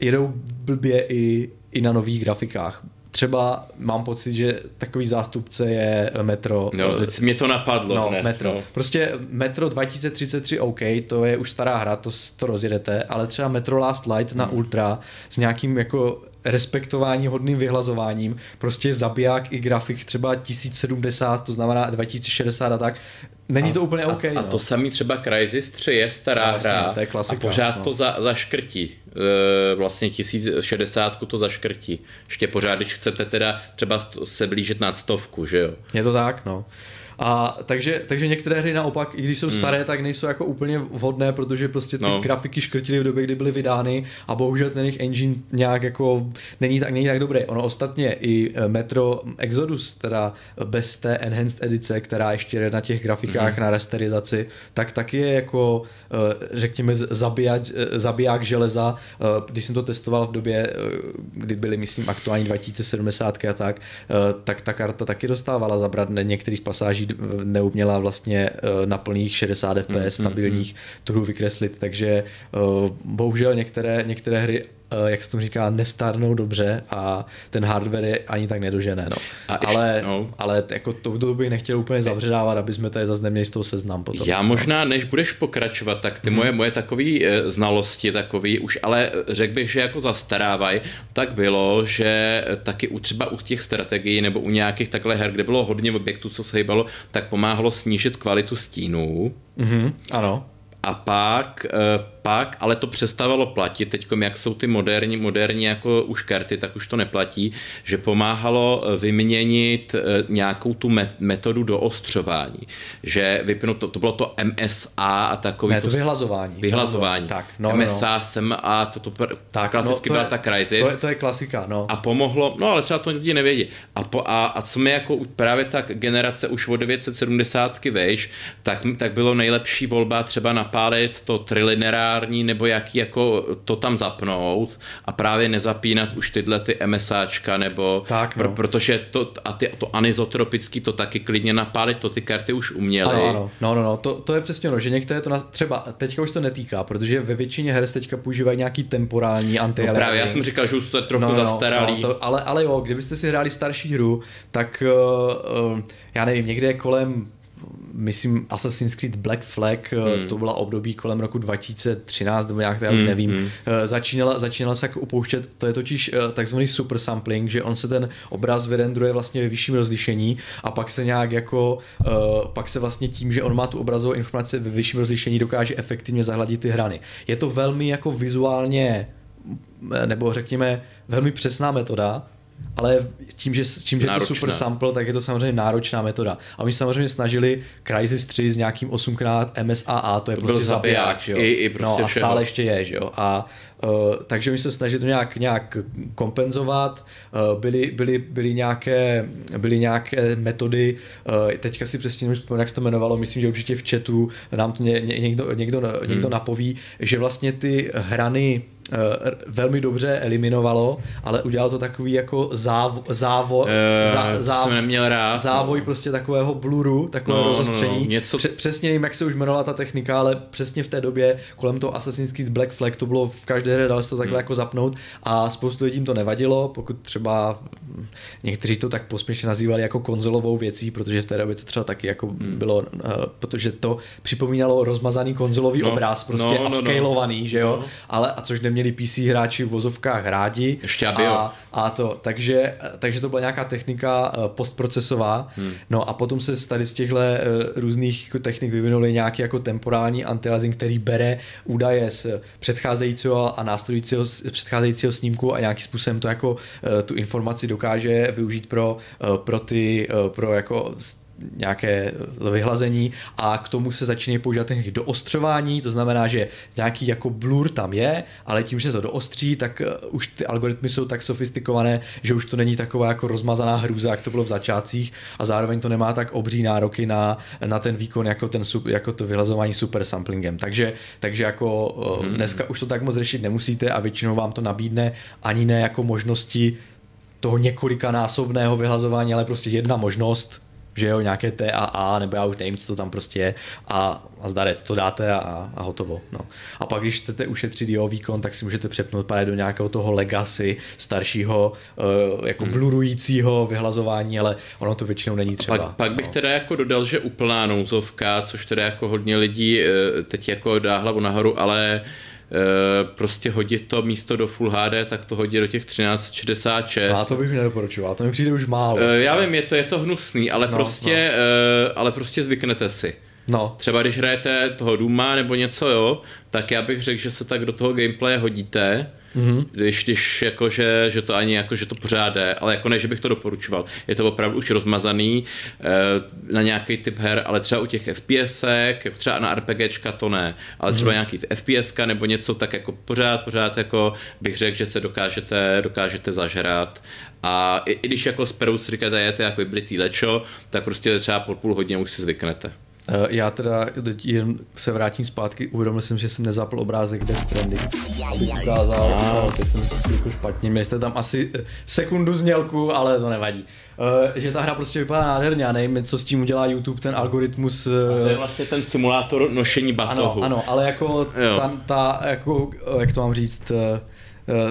jedou blbě i, i na nových grafikách třeba mám pocit, že takový zástupce je Metro. No, teď mě to napadlo no, hned, Metro. No. Prostě Metro 2033 OK, to je už stará hra, to, to rozjedete, ale třeba Metro Last Light na hmm. Ultra s nějakým jako respektování hodným vyhlazováním, prostě zabiják i grafik třeba 1070, to znamená 2060 a tak, Není a, to úplně OK. A, no. a to samý třeba Crysis 3 je stará Jasně, hra to je klasika, a pořád no. to za, zaškrtí. E, vlastně 1060 to zaškrtí. Ještě pořád, když chcete teda třeba se blížit nad stovku, že jo? Je to tak, no. A takže, takže některé hry naopak, i když jsou hmm. staré, tak nejsou jako úplně vhodné, protože prostě ty no. grafiky škrtily v době, kdy byly vydány a bohužel ten jejich engine nějak jako není tak, není tak dobrý. Ono ostatně i eh, Metro Exodus, teda bez té enhanced edice, která ještě je na těch grafikách hmm. na resterizaci, tak taky je jako eh, řekněme zabiják, eh, zabiják železa. Když jsem to testoval v době, kdy byly myslím aktuální 2070 a tak, tak ta karta taky dostávala zabrat některých pasáží neuměla vlastně eh, na plných 60 fps mm, stabilních mm, mm. tu vykreslit, takže eh, bohužel některé, některé hry jak se tomu říká, nestárnou dobře a ten hardware je ani tak nedožené. No. A ale, ještě, no. ale jako to, to bych nechtěl úplně zavředávat, aby jsme tady zase neměli z toho seznam potom. Já možná, než budeš pokračovat, tak ty hmm. moje, moje takové eh, znalosti, takový už, ale řekl bych, že jako zastarávají, tak bylo, že taky u třeba u těch strategií nebo u nějakých takhle her, kde bylo hodně objektů, co se hýbalo, tak pomáhalo snížit kvalitu stínů. Mm-hmm, ano. A pak eh, pak, ale to přestávalo platit, teď jak jsou ty moderní, moderní jako už karty, tak už to neplatí, že pomáhalo eh, vyměnit eh, nějakou tu metodu doostřování, že vypnout to, to bylo to MSA a takový ne, to, to vyhlazování. Vyhlazování. Tak, no, MSA no. jsem a to, to tak, klasicky no, to byla je, ta Crysis. To je, to je klasika, no. A pomohlo, no ale třeba to lidi nevědí. A, po, a, a co mi jako právě tak generace už od 970 vejš, tak, tak bylo nejlepší volba třeba napálit to trilinera lineární nebo jaký jako to tam zapnout a právě nezapínat už tyhle ty MSAčka nebo tak, no. pro, protože to a ty, to anizotropický to taky klidně napálit, to ty karty už uměly. Ano, ano. No, no, no, to, to je přesně no, že některé to nás, třeba teďka už to netýká, protože ve většině her teďka používají nějaký temporální anti no, právě já jsem říkal, že už to je trochu no, no, zastaralý. No, to, ale, ale jo, kdybyste si hráli starší hru, tak uh, uh, já nevím, někde kolem myslím Assassin's Creed Black Flag, eh, hmm. to byla období kolem roku 2013 nebo nějak, já už hmm. nevím, hmm. Eh, začínala, začínala se jako upouštět, to je totiž eh, takzvaný super sampling, že on se ten obraz vyrendruje vlastně ve vyšším rozlišení a pak se nějak jako, pak se vlastně tím, že on má tu obrazovou informaci ve vyšším rozlišení, dokáže efektivně zahladit ty hrany. Je to velmi jako vizuálně nebo řekněme velmi přesná metoda, ale tím, že, tím, že je to super sample, tak je to samozřejmě náročná metoda. A oni samozřejmě snažili Crysis 3 s nějakým 8x MSAA, to je to prostě zabiják, že jo? I, i prostě no, a stále ještě je, že jo? A uh, takže oni se snažili to nějak, nějak kompenzovat, uh, byly, byly, byly, nějaké, byly nějaké metody, uh, teďka si přesně nevím, jak se to jmenovalo, myslím, že určitě v chatu nám to ně, ně, někdo, někdo, hmm. někdo napoví, že vlastně ty hrany velmi dobře eliminovalo, ale udělal to takový jako závo, závo, uh, zá, neměl rád. závoj prostě takového bluru, takového no, rozostření. No, no, něco... Pře- přesně nevím, jak se už jmenovala ta technika, ale přesně v té době kolem toho Assassin's Creed Black Flag to bylo v každé hře, dalo se to takhle hmm. jako zapnout a spoustu lidí to nevadilo, pokud třeba někteří to tak posměšně nazývali jako konzolovou věcí, protože v té době to třeba taky jako hmm. bylo, uh, protože to připomínalo rozmazaný konzolový no, obraz, prostě no, upscalovaný, no, no. že jo, no. ale a což neměli PC hráči v vozovkách rádi. Ještě aby a, a to, takže, takže to byla nějaká technika uh, postprocesová, hmm. no a potom se tady z těchto uh, různých jako technik vyvinuly nějaký jako temporální antialiasing, který bere údaje z předcházejícího a následujícího předcházejícího snímku a nějakým způsobem to jako uh, tu informaci dokáže využít pro, pro ty, pro jako nějaké vyhlazení a k tomu se začínají používat techniky doostřování, to znamená, že nějaký jako blur tam je, ale tím, že to doostří, tak eh, už ty algoritmy jsou tak sofistikované, že už to není taková jako rozmazaná hrůza, jak to bylo v začátcích a zároveň to nemá tak obří nároky na, na ten výkon jako, ten, jako to vyhlazování super samplingem. Takže, takže jako hmm. dneska už to tak moc řešit nemusíte a většinou vám to nabídne ani ne jako možnosti toho několikanásobného vyhlazování, ale prostě jedna možnost, že jo, nějaké TAA, nebo já už nevím, co to tam prostě je a, a zdarec, to dáte a, a hotovo. No. A pak, když chcete ušetřit jeho výkon, tak si můžete přepnout právě do nějakého toho legacy staršího, uh, jako hmm. blurujícího vyhlazování, ale ono to většinou není třeba. Pak, pak bych no. teda jako dodal, že úplná nouzovka, což teda jako hodně lidí uh, teď jako dá hlavu nahoru, ale prostě hodit to místo do Full HD, tak to hodit do těch 1366. A to bych nedoporučoval, to mi přijde už málo. Já vím, je to, je to hnusný, ale, no, prostě, no. ale prostě zvyknete si. No. Třeba když hrajete toho Duma nebo něco, jo, tak já bych řekl, že se tak do toho gameplaye hodíte, mm-hmm. když, když jako, že, že to ani jako, že to pořád jde, ale jako ne, že bych to doporučoval. Je to opravdu už rozmazaný e, na nějaký typ her, ale třeba u těch FPSek, třeba na RPGčka to ne, ale třeba mm-hmm. nějaký FPSka nebo něco, tak jako pořád, pořád jako bych řekl, že se dokážete, dokážete zažrat a i, i když jako Perou si říkáte, je to jako vyblitý lečo, tak prostě třeba po půl hodině už si zvyknete. Eh, já teda jen se vrátím zpátky, uvědomil jsem, že jsem nezapl obrázek Death Stranding, abych ukázal, no, teď jsem to jako špatně, měli jste tam asi eh, sekundu znělku, ale to nevadí. Že ta hra prostě vypadá nádherně a nevím, co s tím udělá YouTube, ten algoritmus. Uh... To je vlastně ten simulátor nošení batohu. Ano, ano ale jako ta, ta, jako, jak to mám říct,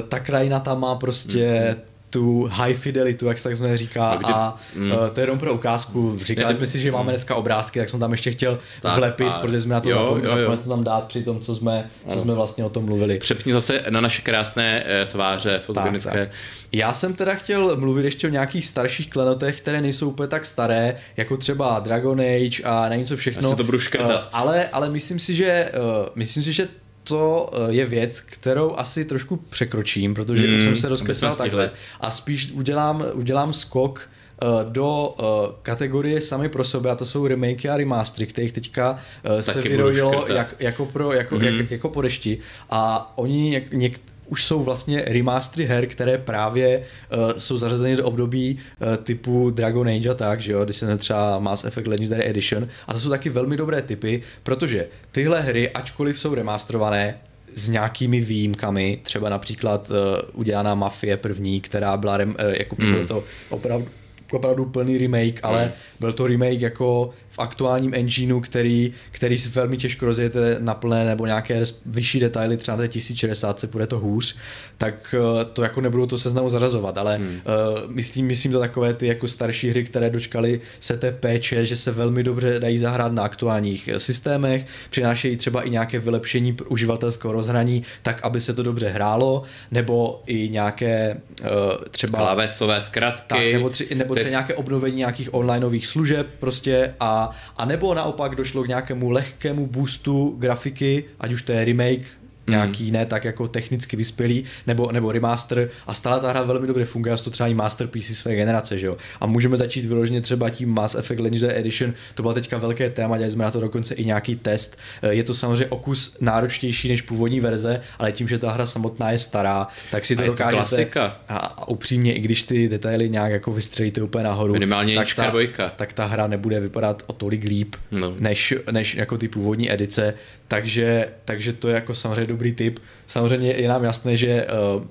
ta krajina tam má prostě mm-hmm tu high fidelitu, jak se tak jsme říká, no, kdy, a mm. uh, to je jenom pro ukázku. Říkali jsme si, že máme dneska obrázky, tak jsem tam ještě chtěl tak, vlepit, a, protože jsme na to zapomněli tam dát při tom, co jsme, co jsme vlastně o tom mluvili. Přepni zase na naše krásné uh, tváře fotogenické. Tak, tak. Já jsem teda chtěl mluvit ještě o nějakých starších klenotech, které nejsou úplně tak staré, jako třeba Dragon Age a nevím co všechno. Já to budu škrtat. Uh, ale, ale myslím si, že myslím si, že to eh, je věc, kterou asi trošku překročím, protože mm, jsem se rozkresal takhle. a spíš udělám, udělám skok uh, do uh, kategorie sami pro sebe a to jsou remakey a remastery, kterých teďka se vyrojilo jak, jako, pro, jako, mm. jak, jako po dešti. A oni jak, něk, už jsou vlastně remastery her, které právě uh, jsou zařazeny do období uh, typu Dragon Age a tak, že jo, když se třeba Mass Effect Legendary Edition a to jsou taky velmi dobré typy, protože tyhle hry, ačkoliv jsou remasterované, s nějakými výjimkami, třeba například uh, udělaná Mafie první, která byla rem, uh, jako mm. to opravdu opravdu plný remake, ale mm. byl to remake jako v aktuálním engineu, který, který si velmi těžko rozjete na plné nebo nějaké vyšší detaily, třeba na té 1060 se bude to hůř, tak eh, to jako nebudu to seznamu zarazovat, ale hmm. uh, myslím, myslím to takové ty jako starší hry, které dočkaly se té péče, že se velmi dobře dají zahrát na aktuálních systémech, přinášejí třeba i nějaké vylepšení uživatelského rozhraní, tak aby se to dobře hrálo, nebo i nějaké uh, třeba klávesové zkratky, tak, nebo, tři, nebo třeba nějaké obnovení nějakých onlineových služeb prostě a a, nebo naopak došlo k nějakému lehkému boostu grafiky, ať už to je remake nějaký ne tak jako technicky vyspělý, nebo, nebo remaster a stále ta hra velmi dobře funguje a to třeba i masterpiece své generace, že jo. A můžeme začít vyloženě třeba tím Mass Effect Legendary Edition, to bylo teďka velké téma, dělali jsme na to dokonce i nějaký test. Eh, je to samozřejmě okus náročnější než původní verze, ale tím, že ta hra samotná je stará, tak si to, to dokážete. A, a, upřímně, i když ty detaily nějak jako vystřelíte úplně nahoru, Minimálně tak ta, dvojka. tak ta hra nebude vypadat o tolik líp, no. než, než jako ty původní edice. Takže, takže to je jako samozřejmě dobrý tip. Samozřejmě je nám jasné, že, uh,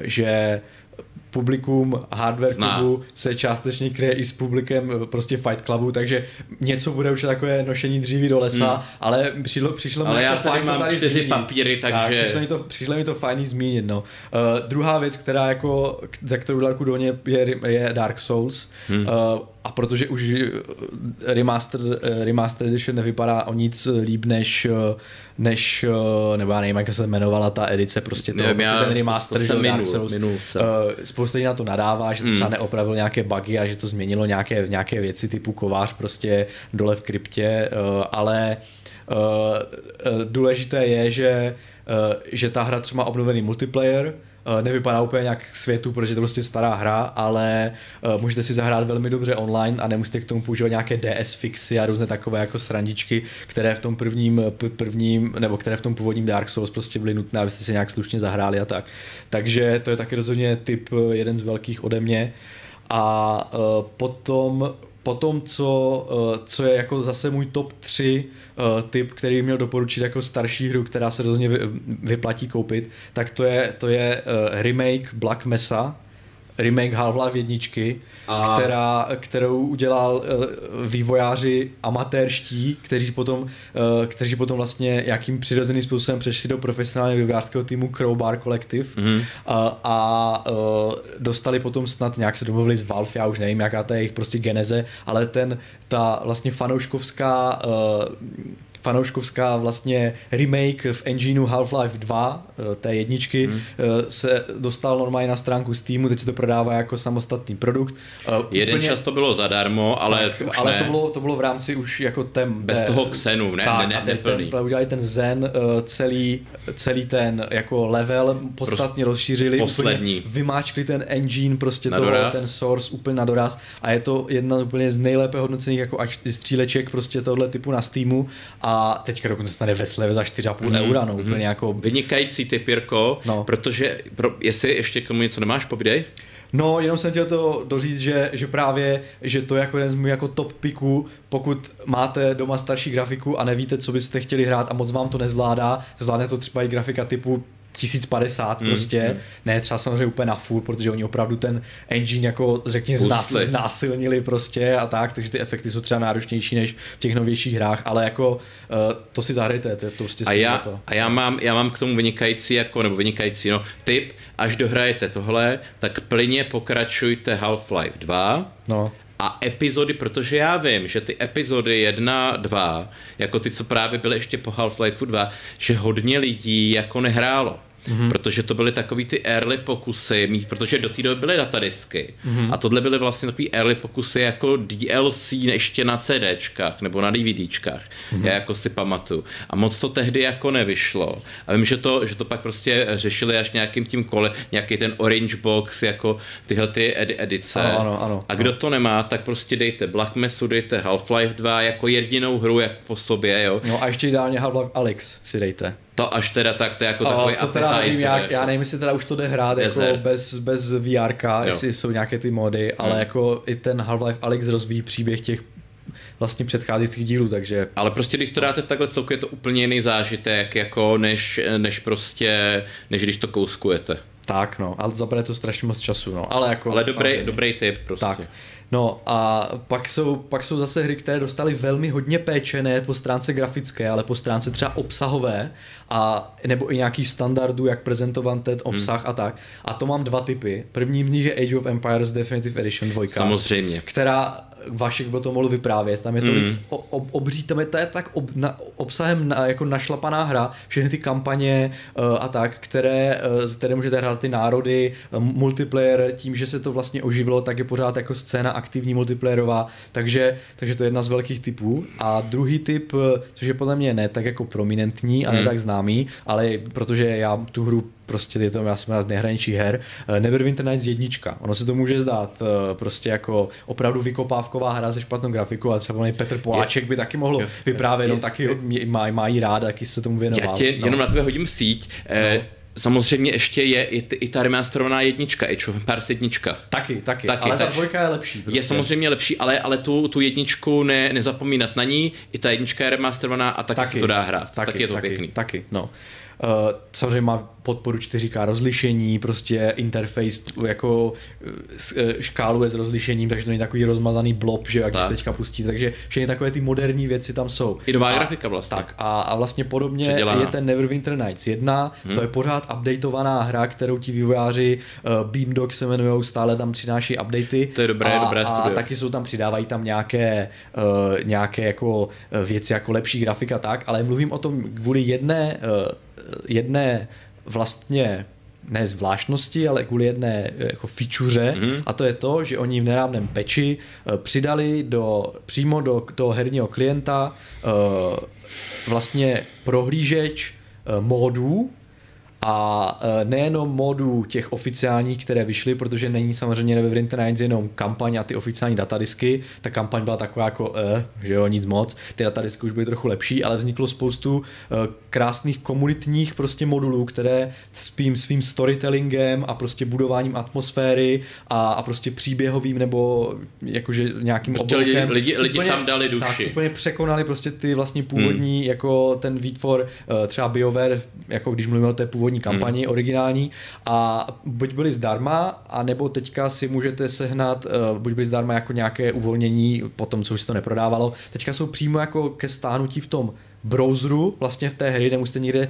že publikum hardware Zná. klubu se částečně kryje i s publikem eh, prostě Fight Clubu, takže něco bude už takové nošení dříví do lesa, hmm. ale přišlo, přišlo ale mi já to fajn mám tady čtyři papíry, takže... Tak, přišlo, mi to, přišlo mi to fajný zmínit, no. Uh, druhá věc, která jako, za kterou dalku do ně je, je Dark Souls. Hmm. Uh, a protože už remaster, remaster edition nevypadá o nic líp než, než nebo já nevím, jak se jmenovala ta edice, prostě to, nevím, prostě ten remaster, to, to že minul, Dark Souls, minul se. Uh, spousta lidí na to nadává, že to třeba mm. neopravil nějaké bugy a že to změnilo nějaké, nějaké věci typu kovář prostě dole v kryptě, uh, ale uh, důležité je, že, uh, že ta hra třeba obnovený multiplayer, nevypadá úplně nějak světu, protože je to prostě stará hra, ale můžete si zahrát velmi dobře online a nemusíte k tomu používat nějaké DS fixy a různé takové jako srandičky, které v tom prvním, prvním nebo které v tom původním Dark Souls prostě byly nutné, abyste si nějak slušně zahráli a tak. Takže to je taky rozhodně typ jeden z velkých ode mě. A potom Potom, co, co je jako zase můj top 3 uh, typ, který měl doporučit jako starší hru, která se rozhodně vyplatí koupit, tak to je, to je uh, remake Black Mesa, remake Half-Life jedničky, a... která, kterou udělal uh, vývojáři amatérští, kteří potom, uh, kteří potom vlastně jakým přirozeným způsobem přešli do profesionálního vývojářského týmu Crowbar Collective mm. uh, a uh, dostali potom snad nějak se domluvili s Valve, já už nevím, jaká to je jejich prostě geneze, ale ten, ta vlastně fanouškovská uh, fanouškovská vlastně remake v engineu Half-Life 2, eh, té jedničky, hmm. se dostal normálně na stránku Steamu, teď se to prodává jako samostatný produkt. Jeden Úplně... čas to bylo zadarmo, ale tak, Ale ne. to bylo, to bylo v rámci už jako tem... Bez té, toho Xenu, ne, tak, ne, ne, ne ten, udělali ten Zen, celý, celý ten jako level podstatně Prost, rozšířili, poslední. Úplně vymáčkli ten engine, prostě to, ten source úplně na doraz a je to jedna úplně z nejlépe hodnocených jako stříleček prostě tohle typu na Steamu a teďka dokonce stane ve slevě za 4,5 mm, eura, no, mm. úplně jako... Vynikající typ, Jirko, no. protože, pro, jestli ještě k tomu něco nemáš, povídej. No, jenom jsem chtěl to doříct, že, že právě, že to je jako jeden z mých jako top picků, pokud máte doma starší grafiku a nevíte, co byste chtěli hrát a moc vám to nezvládá, zvládne to třeba i grafika typu 1050 mm, prostě, mm. ne třeba samozřejmě úplně na full, protože oni opravdu ten engine jako řekněme znás, znásilnili prostě a tak, takže ty efekty jsou třeba náročnější než v těch novějších hrách, ale jako uh, to si zahrajte, to, to prostě a já, to. A já mám, já mám k tomu vynikající jako, nebo vynikající, no, tip, až dohrajete tohle, tak plně pokračujte Half-Life 2, no a epizody, protože já vím, že ty epizody 1, 2, jako ty, co právě byly ještě po Half-Life 2, že hodně lidí jako nehrálo. Mm-hmm. Protože to byly takový ty early pokusy, mít, protože do té doby byly datadisky. Mm-hmm. A tohle byly vlastně takový early pokusy jako DLC ještě na CDčkách nebo na DVDčkách. Mm-hmm. Já jako si pamatuju. A moc to tehdy jako nevyšlo. A vím, že to, že to pak prostě řešili až nějakým tím kole, nějaký ten Orange Box, jako tyhle ty ed- edice. Ano, ano, ano, a kdo to nemá, tak prostě dejte Black Mesu, dejte Half-Life 2 jako jedinou hru jak po sobě, jo. No a ještě ideálně Half-Life Alex si dejte. To až teda tak, to je jako takový to teda nevím, jak, já nevím, jestli teda už to jde hrát jako bez, bez VR, jestli jsou nějaké ty mody, ale hmm. jako i ten Half-Life Alex rozvíjí příběh těch vlastně předcházejících dílů, takže... Ale prostě když to dáte v takhle celku, je to úplně jiný zážitek, jako než, než prostě, než když to kouskujete. Tak no, ale zabere to strašně moc času, no, ale jako... Ale dobrý, dobrý tip prostě. Tak. No a pak jsou, pak jsou zase hry, které dostaly velmi hodně péče, ne po stránce grafické, ale po stránce třeba obsahové a nebo i nějaký standardů, jak prezentovan ten obsah hmm. a tak. A to mám dva typy. První z nich je Age of Empires Definitive Edition 2. Samozřejmě. Která Vašek by to mohl vyprávět, tam je to mm. ob, obří, tam je, to je tak ob, na, obsahem na, jako našlapaná hra, všechny ty kampaně uh, a tak, které, uh, které můžete hrát ty národy, uh, multiplayer, tím, že se to vlastně oživilo, tak je pořád jako scéna aktivní multiplayerová, takže, takže to je jedna z velkých typů. A druhý typ, což je podle mě ne tak jako prominentní a ne mm. tak známý, ale protože já tu hru prostě je to, já jsem z nejhranějších her, Neverwinter Nights jednička. Ono se to může zdát prostě jako opravdu vykopávka taková hra se špatnou grafikou a třeba Petr Poláček by taky mohl vyprávět, on taky má, má jí rád, taky se tomu věnoval. Já tě no. jenom na tebe hodím síť. Eh, no. Samozřejmě ještě je i, i ta remasterovaná jednička, i of Empires jednička. Taky, taky, taky ale ta dvojka je lepší. Prostě. Je samozřejmě lepší, ale, ale tu, tu jedničku ne, nezapomínat na ní, i ta jednička je remasterovaná a taky, taky se to dá hrát. Taky, taky je to taky, pěkný. Taky, no. Uh, samozřejmě má podporu 4K rozlišení, prostě interface jako eh, škálu je s rozlišením, takže to není takový rozmazaný blob, že jak tak. teďka pustíte, takže všechny takové ty moderní věci tam jsou. I nová a, grafika vlastně. Tak a, a vlastně podobně je ten Neverwinter Nights 1, hmm. to je pořád updateovaná hra, kterou ti vývojáři uh, Beamdog se jmenují, stále tam přináší updaty. To je dobré, a, dobré studio. A taky jsou tam, přidávají tam nějaké, uh, nějaké jako věci jako lepší grafika tak, ale mluvím o tom kvůli jedné, uh, jedné vlastně ne zvláštnosti, ale kvůli jedné eh, jako feature mm-hmm. a to je to, že oni v nedávném peči eh, přidali do, přímo do toho herního klienta uh, vlastně prohlížeč módů, a e, nejenom modů těch oficiálních, které vyšly, protože není samozřejmě Neverwinter Nights jenom kampaň a ty oficiální datadisky. Ta kampaň byla taková jako, eh, že jo, nic moc. Ty datadisky už byly trochu lepší, ale vzniklo spoustu eh, krásných komunitních prostě modulů, které svým, svým storytellingem a prostě budováním atmosféry a, a prostě příběhovým nebo jakože nějakým prostě lidi, lidi, lidi úplně, tam dali duši. Tak, úplně překonali prostě ty vlastně původní, hmm. jako ten výtvor eh, třeba BioWare, jako když mluvíme o té původní kampani hmm. originální a buď byly zdarma, a nebo teďka si můžete sehnat, uh, buď byly zdarma jako nějaké uvolnění po tom, co už se to neprodávalo, teďka jsou přímo jako ke stáhnutí v tom browseru vlastně v té hry, nemusíte někde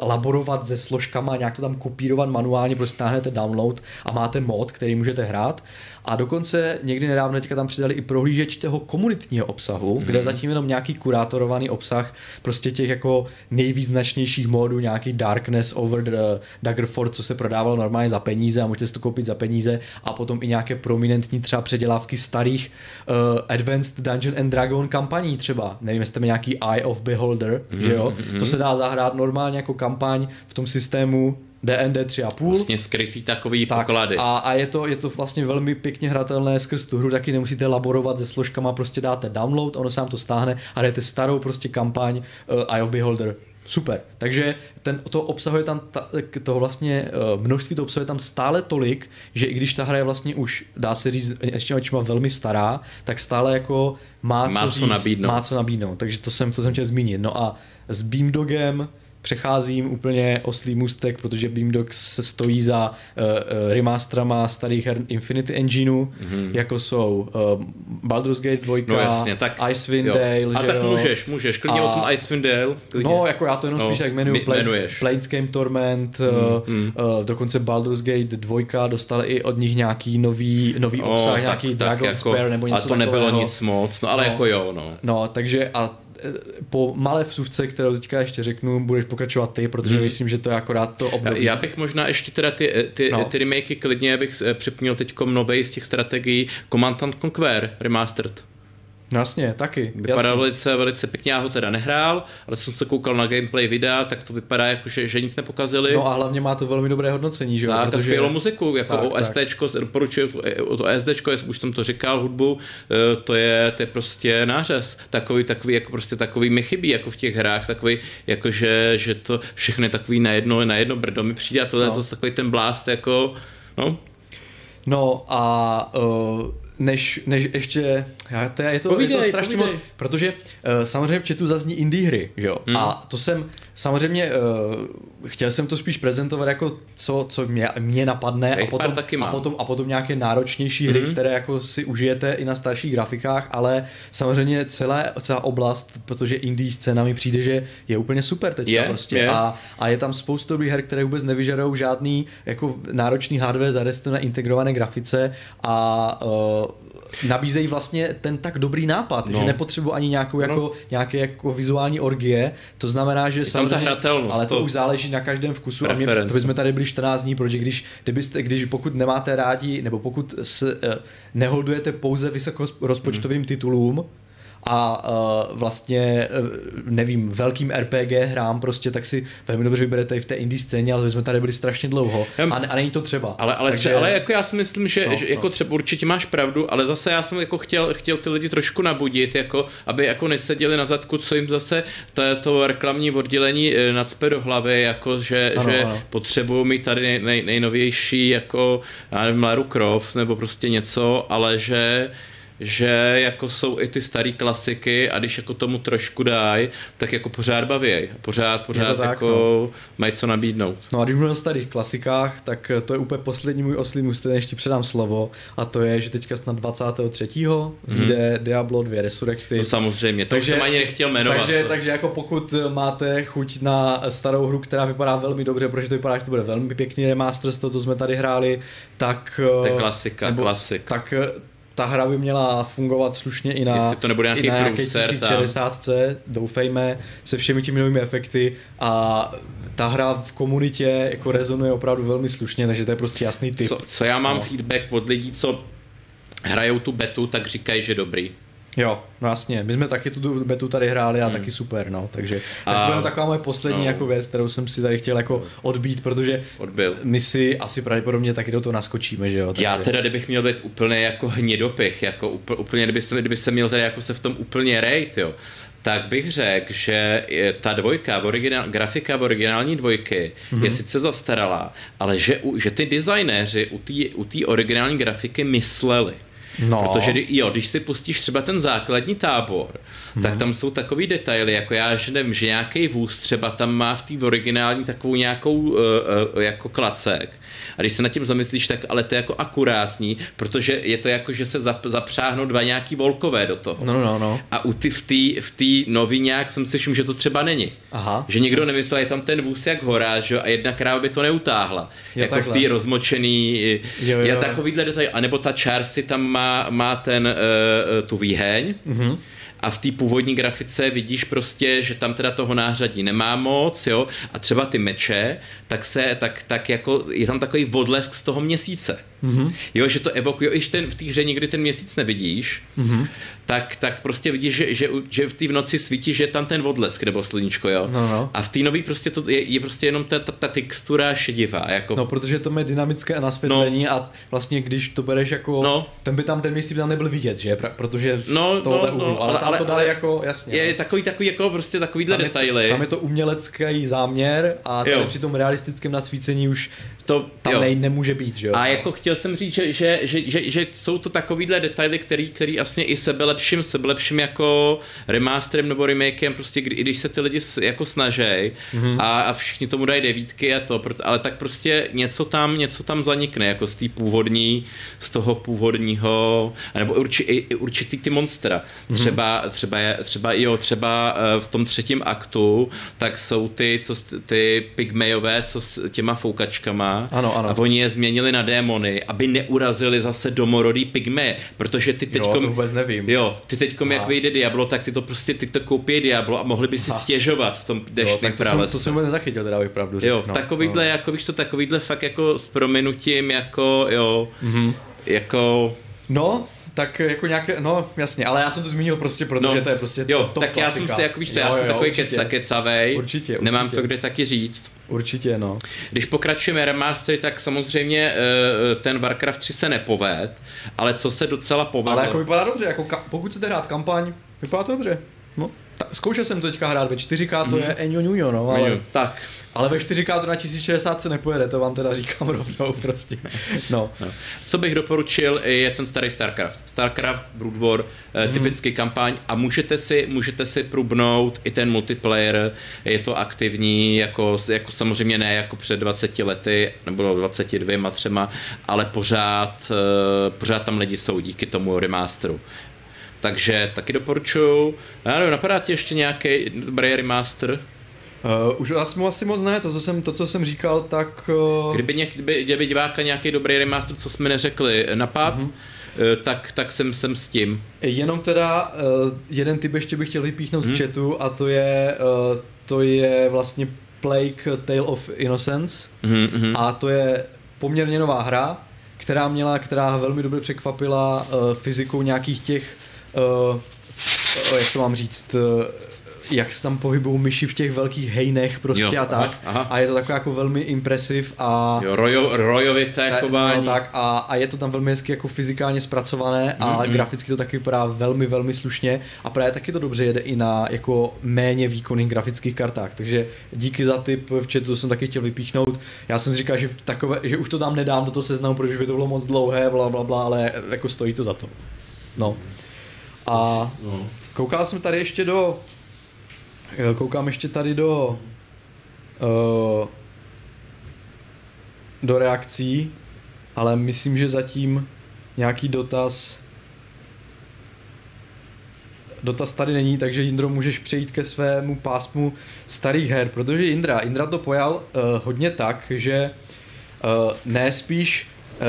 laborovat se složkama, nějak to tam kopírovat manuálně, prostě stáhnete download a máte mod, který můžete hrát. A dokonce někdy nedávno teďka tam přidali i prohlížeč toho komunitního obsahu, mm-hmm. kde je zatím jenom nějaký kurátorovaný obsah prostě těch jako nejvýznačnějších modů, nějaký Darkness over the Daggerford, co se prodávalo normálně za peníze a můžete si to koupit za peníze a potom i nějaké prominentní třeba předělávky starých uh, Advanced Dungeon and Dragon kampaní třeba. Nevím, jestli tam nějaký Eye of Beholder, mm-hmm. že jo? Mm-hmm. To se dá zahrát normálně jako kampaň v tom systému DND 3,5. Vlastně skrytý takový tak, poklady. A, a je, to, je to vlastně velmi pěkně hratelné skrz tu hru, taky nemusíte laborovat se složkama, prostě dáte download, ono se vám to stáhne a jdete starou prostě kampaň uh, Eye of Beholder. Super. Takže ten, to obsahuje tam, ta, to vlastně uh, množství to obsahuje tam stále tolik, že i když ta hra je vlastně už, dá se říct, ještě velmi stará, tak stále jako má, má co, říct, co nabídnout. Má co nabídnout. Takže to jsem, to jsem chtěl zmínit. No a s Beamdogem přecházím úplně oslý můstek, protože Beamdogs se stojí za uh, remasterama starých her Infinity Engineu, mm-hmm. jako jsou uh, Baldur's Gate 2, no, jasně, tak, Icewind Dale, A tak jo? můžeš, můžeš, klidně a, o tom Icewind Dale. Klidně. No, jako já to jenom no, spíš tak jmenuji, Planescape Torment, mm, mm. Uh, dokonce Baldur's Gate 2 dostal i od nich nějaký nový, nový oh, obsah, tak, nějaký tak, Dragon jako, Spare nebo něco Ale to nebylo takového. nic moc, no ale no, jako jo, no. No, takže a po malé vsuvce, kterou teďka ještě řeknu, budeš pokračovat ty, protože hmm. myslím, že to je akorát to období. Já bych možná ještě teda ty, ty, no. ty remakey klidně bych připomněl teď novej z těch strategií Command Conquer Remastered. No jasně, taky. Vypadá jasně. velice, velice pěkně, já ho teda nehrál, ale jsem se koukal na gameplay videa, tak to vypadá jako, že, že nic nepokazili. No a hlavně má to velmi dobré hodnocení, že jo? Tak, protože... a muziku, jako tak, OSTčko, tak. doporučuju to, to SDčko, už jsem to říkal, hudbu, eh, to je, to je prostě nářez. Takový, takový, jako prostě takový mi chybí, jako v těch hrách, takový, jako že, že to všechno je takový na jedno, na jedno brdo mi přijde a tohle no. to je takový ten blast, jako, no. No a uh než, než ještě, já, to, je, to, povídej, je to strašně povídej. moc, protože uh, samozřejmě v chatu zazní indie hry, že jo, hmm. a to jsem samozřejmě, uh, chtěl jsem to spíš prezentovat jako co, co mě, mě napadne a potom, taky a, potom, a potom nějaké náročnější hry, hmm. které jako si užijete i na starších grafikách, ale samozřejmě celé, celá oblast, protože indie scéna mi přijde, že je úplně super teďka je, prostě je. A, a je tam spoustu dobrých her, které vůbec nevyžadují žádný jako náročný hardware zarestu na integrované grafice a uh, nabízejí vlastně ten tak dobrý nápad, no. že nepotřebuji ani nějakou jako, no. nějaké jako vizuální orgie, to znamená, že samozřejmě, ale to, to už záleží na každém vkusu a mě, to bychom tady byli 14 dní, protože když, kdybyste, když pokud nemáte rádi, nebo pokud s, eh, neholdujete pouze vysokorozpočtovým hmm. titulům, a uh, vlastně, uh, nevím, velkým RPG hrám prostě, tak si velmi dobře vyberete i v té indie scéně, ale jsme tady byli strašně dlouho a, a není to třeba. Ale, ale, Takže, tře, ale jako já si myslím, že, no, že jako no. třeba určitě máš pravdu, ale zase já jsem jako chtěl, chtěl ty lidi trošku nabudit, jako, aby jako neseděli na zadku, co jim zase to, to reklamní oddělení eh, nadspe do hlavy, jako že, ano, že ano. potřebují mít tady nej, nej, nejnovější jako, já nevím, Lara Croft nebo prostě něco, ale že že jako jsou i ty staré klasiky a když jako tomu trošku dají, tak jako pořád baví. Pořád, pořád tak, jako no. mají co nabídnout. No a když mluvím o starých klasikách, tak to je úplně poslední můj oslý můstek, ještě předám slovo a to je, že teďka snad 23. Hmm. vyjde Diablo 2 Resurrected. No samozřejmě, to takže, už jsem ani nechtěl jmenovat. Takže, takže jako pokud máte chuť na starou hru, která vypadá velmi dobře, protože to vypadá, že to bude velmi pěkný remaster z toho, co jsme tady hráli, tak... To je klasika, nebo, klasik. Tak ta hra by měla fungovat slušně i na, Jestli to nebude nějaký i na nějaké 1060, doufejme, se všemi těmi novými efekty a ta hra v komunitě jako rezonuje opravdu velmi slušně, takže to je prostě jasný typ. Co, co já mám no. feedback od lidí, co hrajou tu betu, tak říkají, že dobrý. Jo, no jasně, my jsme taky tu betu tady hráli a hmm. taky super, no, takže a, to je taková moje poslední no. jako věc, kterou jsem si tady chtěl jako odbít, protože Odbil. my si asi pravděpodobně taky do toho naskočíme, že jo. Takže... Já teda, kdybych měl být úplně jako hnědopich, jako úplně, kdyby se, kdyby se měl tady jako se v tom úplně rejt, jo, tak bych řekl, že ta dvojka, v originál, grafika v originální dvojky mm-hmm. je sice zastaralá, ale že, že ty designéři u té u originální grafiky mysleli No. Protože jo, když si pustíš třeba ten základní tábor, hmm. tak tam jsou takový detaily, jako já že nevím, že nějaký vůz třeba tam má v té originální takovou nějakou uh, uh, jako klacek. A když se nad tím zamyslíš, tak ale to je jako akurátní, protože je to jako, že se zap, zapřáhnou dva nějaký volkové do toho. No, no, no. A u ty v té v tý nový nějak jsem si všiml, že to třeba není. Aha. Že nikdo nemyslel, je tam ten vůz jak hora, že? a jedna kráva by to neutáhla. Je jako takhle. v té rozmočený, jo, jo. je takovýhle detail. A nebo ta Charsi tam má, má ten, uh, tu výheň, mm-hmm a v té původní grafice vidíš prostě, že tam teda toho nářadí nemá moc, jo, a třeba ty meče, tak se, tak, tak jako, je tam takový odlesk z toho měsíce. Mm-hmm. Jo, že to evokuje, když ten, v té hře nikdy ten měsíc nevidíš, mm-hmm. tak, tak prostě vidíš, že, že, že v té noci svítí, že je tam ten odlesk nebo sluníčko, jo. No, no. A v té nový prostě to je, je prostě jenom ta, ta, ta textura šedivá. Jako... No, protože to má dynamické nasvětlení no. a vlastně když to bereš jako, no. ten by tam ten měsíc by tam nebyl vidět, že? Protože no, z tohohle no, no, úhlu, ale, ale, ale to dali jako, jasně. Je no. takový, takový jako prostě takovýhle tam detaily. Je, tam je to umělecký záměr a tady při tom realistickém nasvícení už to tam jo. nej, nemůže být, že jo? A jako chtěl jsem říct, že, že, že, že, že jsou to takovýhle detaily, který, který vlastně i sebelepším, sebelepším jako remasterem nebo remakem, prostě kdy, i když se ty lidi jako snaží mm-hmm. a, a všichni tomu dají devítky a to, ale tak prostě něco tam, něco tam zanikne, jako z té původní, z toho původního, nebo urči, i, i určitý ty monstra. Mm-hmm. Třeba, třeba, je, třeba, jo, třeba eh, v tom třetím aktu, tak jsou ty, co, ty pygmejové, co s těma foukačkama ano, ano. a oni je změnili na démony, aby neurazili zase domorodý pygmy, protože ty teďkom... Jo, to vůbec nevím. Jo, ty teďkom, jak vyjde Diablo, tak ty to prostě, ty to koupí Diablo a mohli by si Aha. stěžovat v tom deštném to pralese. Jsem, to jsem vůbec nezachytil, teda bych pravdu řekl. Jo, no, takovýhle, no. jako víš to, takovýhle fakt jako s prominutím, jako, jo, mm-hmm. jako... No, tak jako nějaké, no jasně, ale já jsem to zmínil prostě, protože no, to je prostě Jo, top tak klasika. já jsem si jako víš, jo, já jo, jsem jo, takový určitě. keca, kecavej, určitě, určitě. nemám to kde taky říct. Určitě, no. Když pokračujeme remastery, tak samozřejmě uh, ten Warcraft 3 se nepoved, ale co se docela povedlo. Ale jako vypadá dobře, jako ka- pokud chcete hrát kampaň, vypadá to dobře. No, ta, zkoušel jsem to teďka hrát ve 4K, to mm. je Enyo Nuyo, no, ale... tak. Ale ve 4K to na 1060 se nepojede, to vám teda říkám rovnou prostě. No. no. Co bych doporučil, je ten starý StarCraft. StarCraft, Brood War, mm. typický kampaň a můžete si, můžete si průbnout i ten multiplayer, je to aktivní, jako, jako samozřejmě ne jako před 20 lety, nebo 22 třema, ale pořád, eh, pořád tam lidi jsou díky tomu remasteru. Takže taky doporučuju. Já nevím, napadá ti ještě nějaký dobrý remaster? Uh, už asi, asi moc ne, to co, jsem, to, co jsem říkal, tak... Uh... Kdyby, něk, kdyby, kdyby diváka nějaký dobrý remaster, co jsme neřekli, napad, uh-huh. tak, tak jsem, jsem s tím. Jenom teda uh, jeden typ ještě bych chtěl vypíchnout hmm. z chatu a to je, uh, to je vlastně Plague Tale of Innocence hmm, a to je poměrně nová hra, která měla, která velmi dobře překvapila uh, fyzikou nějakých těch, uh, jak to mám říct, uh, jak se tam pohybují myši v těch velkých hejnech prostě jo, a tak. Aha, aha. A je to takové jako velmi impresiv a... Jo, rojo, rojovité ta, chování. No, tak a, a, je to tam velmi hezky jako fyzikálně zpracované a mm-hmm. graficky to taky vypadá velmi, velmi slušně a právě taky to dobře jede i na jako méně výkonných grafických kartách, takže díky za tip v chatu jsem taky chtěl vypíchnout. Já jsem říkal, že, takové, že už to tam nedám do toho seznamu, protože by to bylo moc dlouhé, bla, bla, bla, ale jako stojí to za to. No. A no. koukal jsem tady ještě do koukám ještě tady do uh, do reakcí, ale myslím, že zatím nějaký dotaz dotaz tady není, takže Jindro můžeš přejít ke svému pásmu starých her, protože Indra, Indra to pojal uh, hodně tak, že uh, ne spíš uh,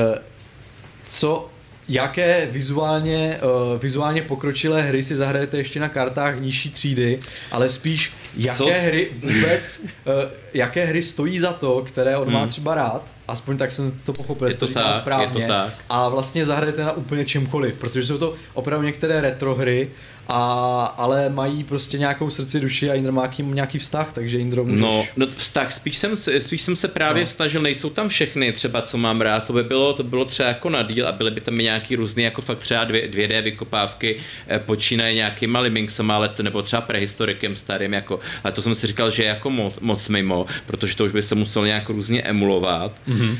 co jaké vizuálně, uh, vizuálně pokročilé hry si zahrajete ještě na kartách nižší třídy, ale spíš jaké Co? hry vůbec, uh, jaké hry stojí za to, které on hmm. má třeba rád, aspoň tak jsem to pochopil, je to, tak, správně, je to tak. a vlastně zahrajete na úplně čemkoliv, protože jsou to opravdu některé retro hry, a, ale mají prostě nějakou srdci duši a Indra má k ním nějaký vztah, takže Indro můžeš... No, no vztah, spíš jsem, spíš jsem se právě no. snažil, nejsou tam všechny třeba, co mám rád, to by bylo, to bylo třeba jako na díl a byly by tam nějaký různý, jako fakt třeba dvě, 2D vykopávky, eh, počínají nějakýma limingsama, ale to, nebo třeba prehistorikem starým, jako, ale to jsem si říkal, že je jako moc, moc mimo, protože to už by se muselo nějak různě emulovat. Mm-hmm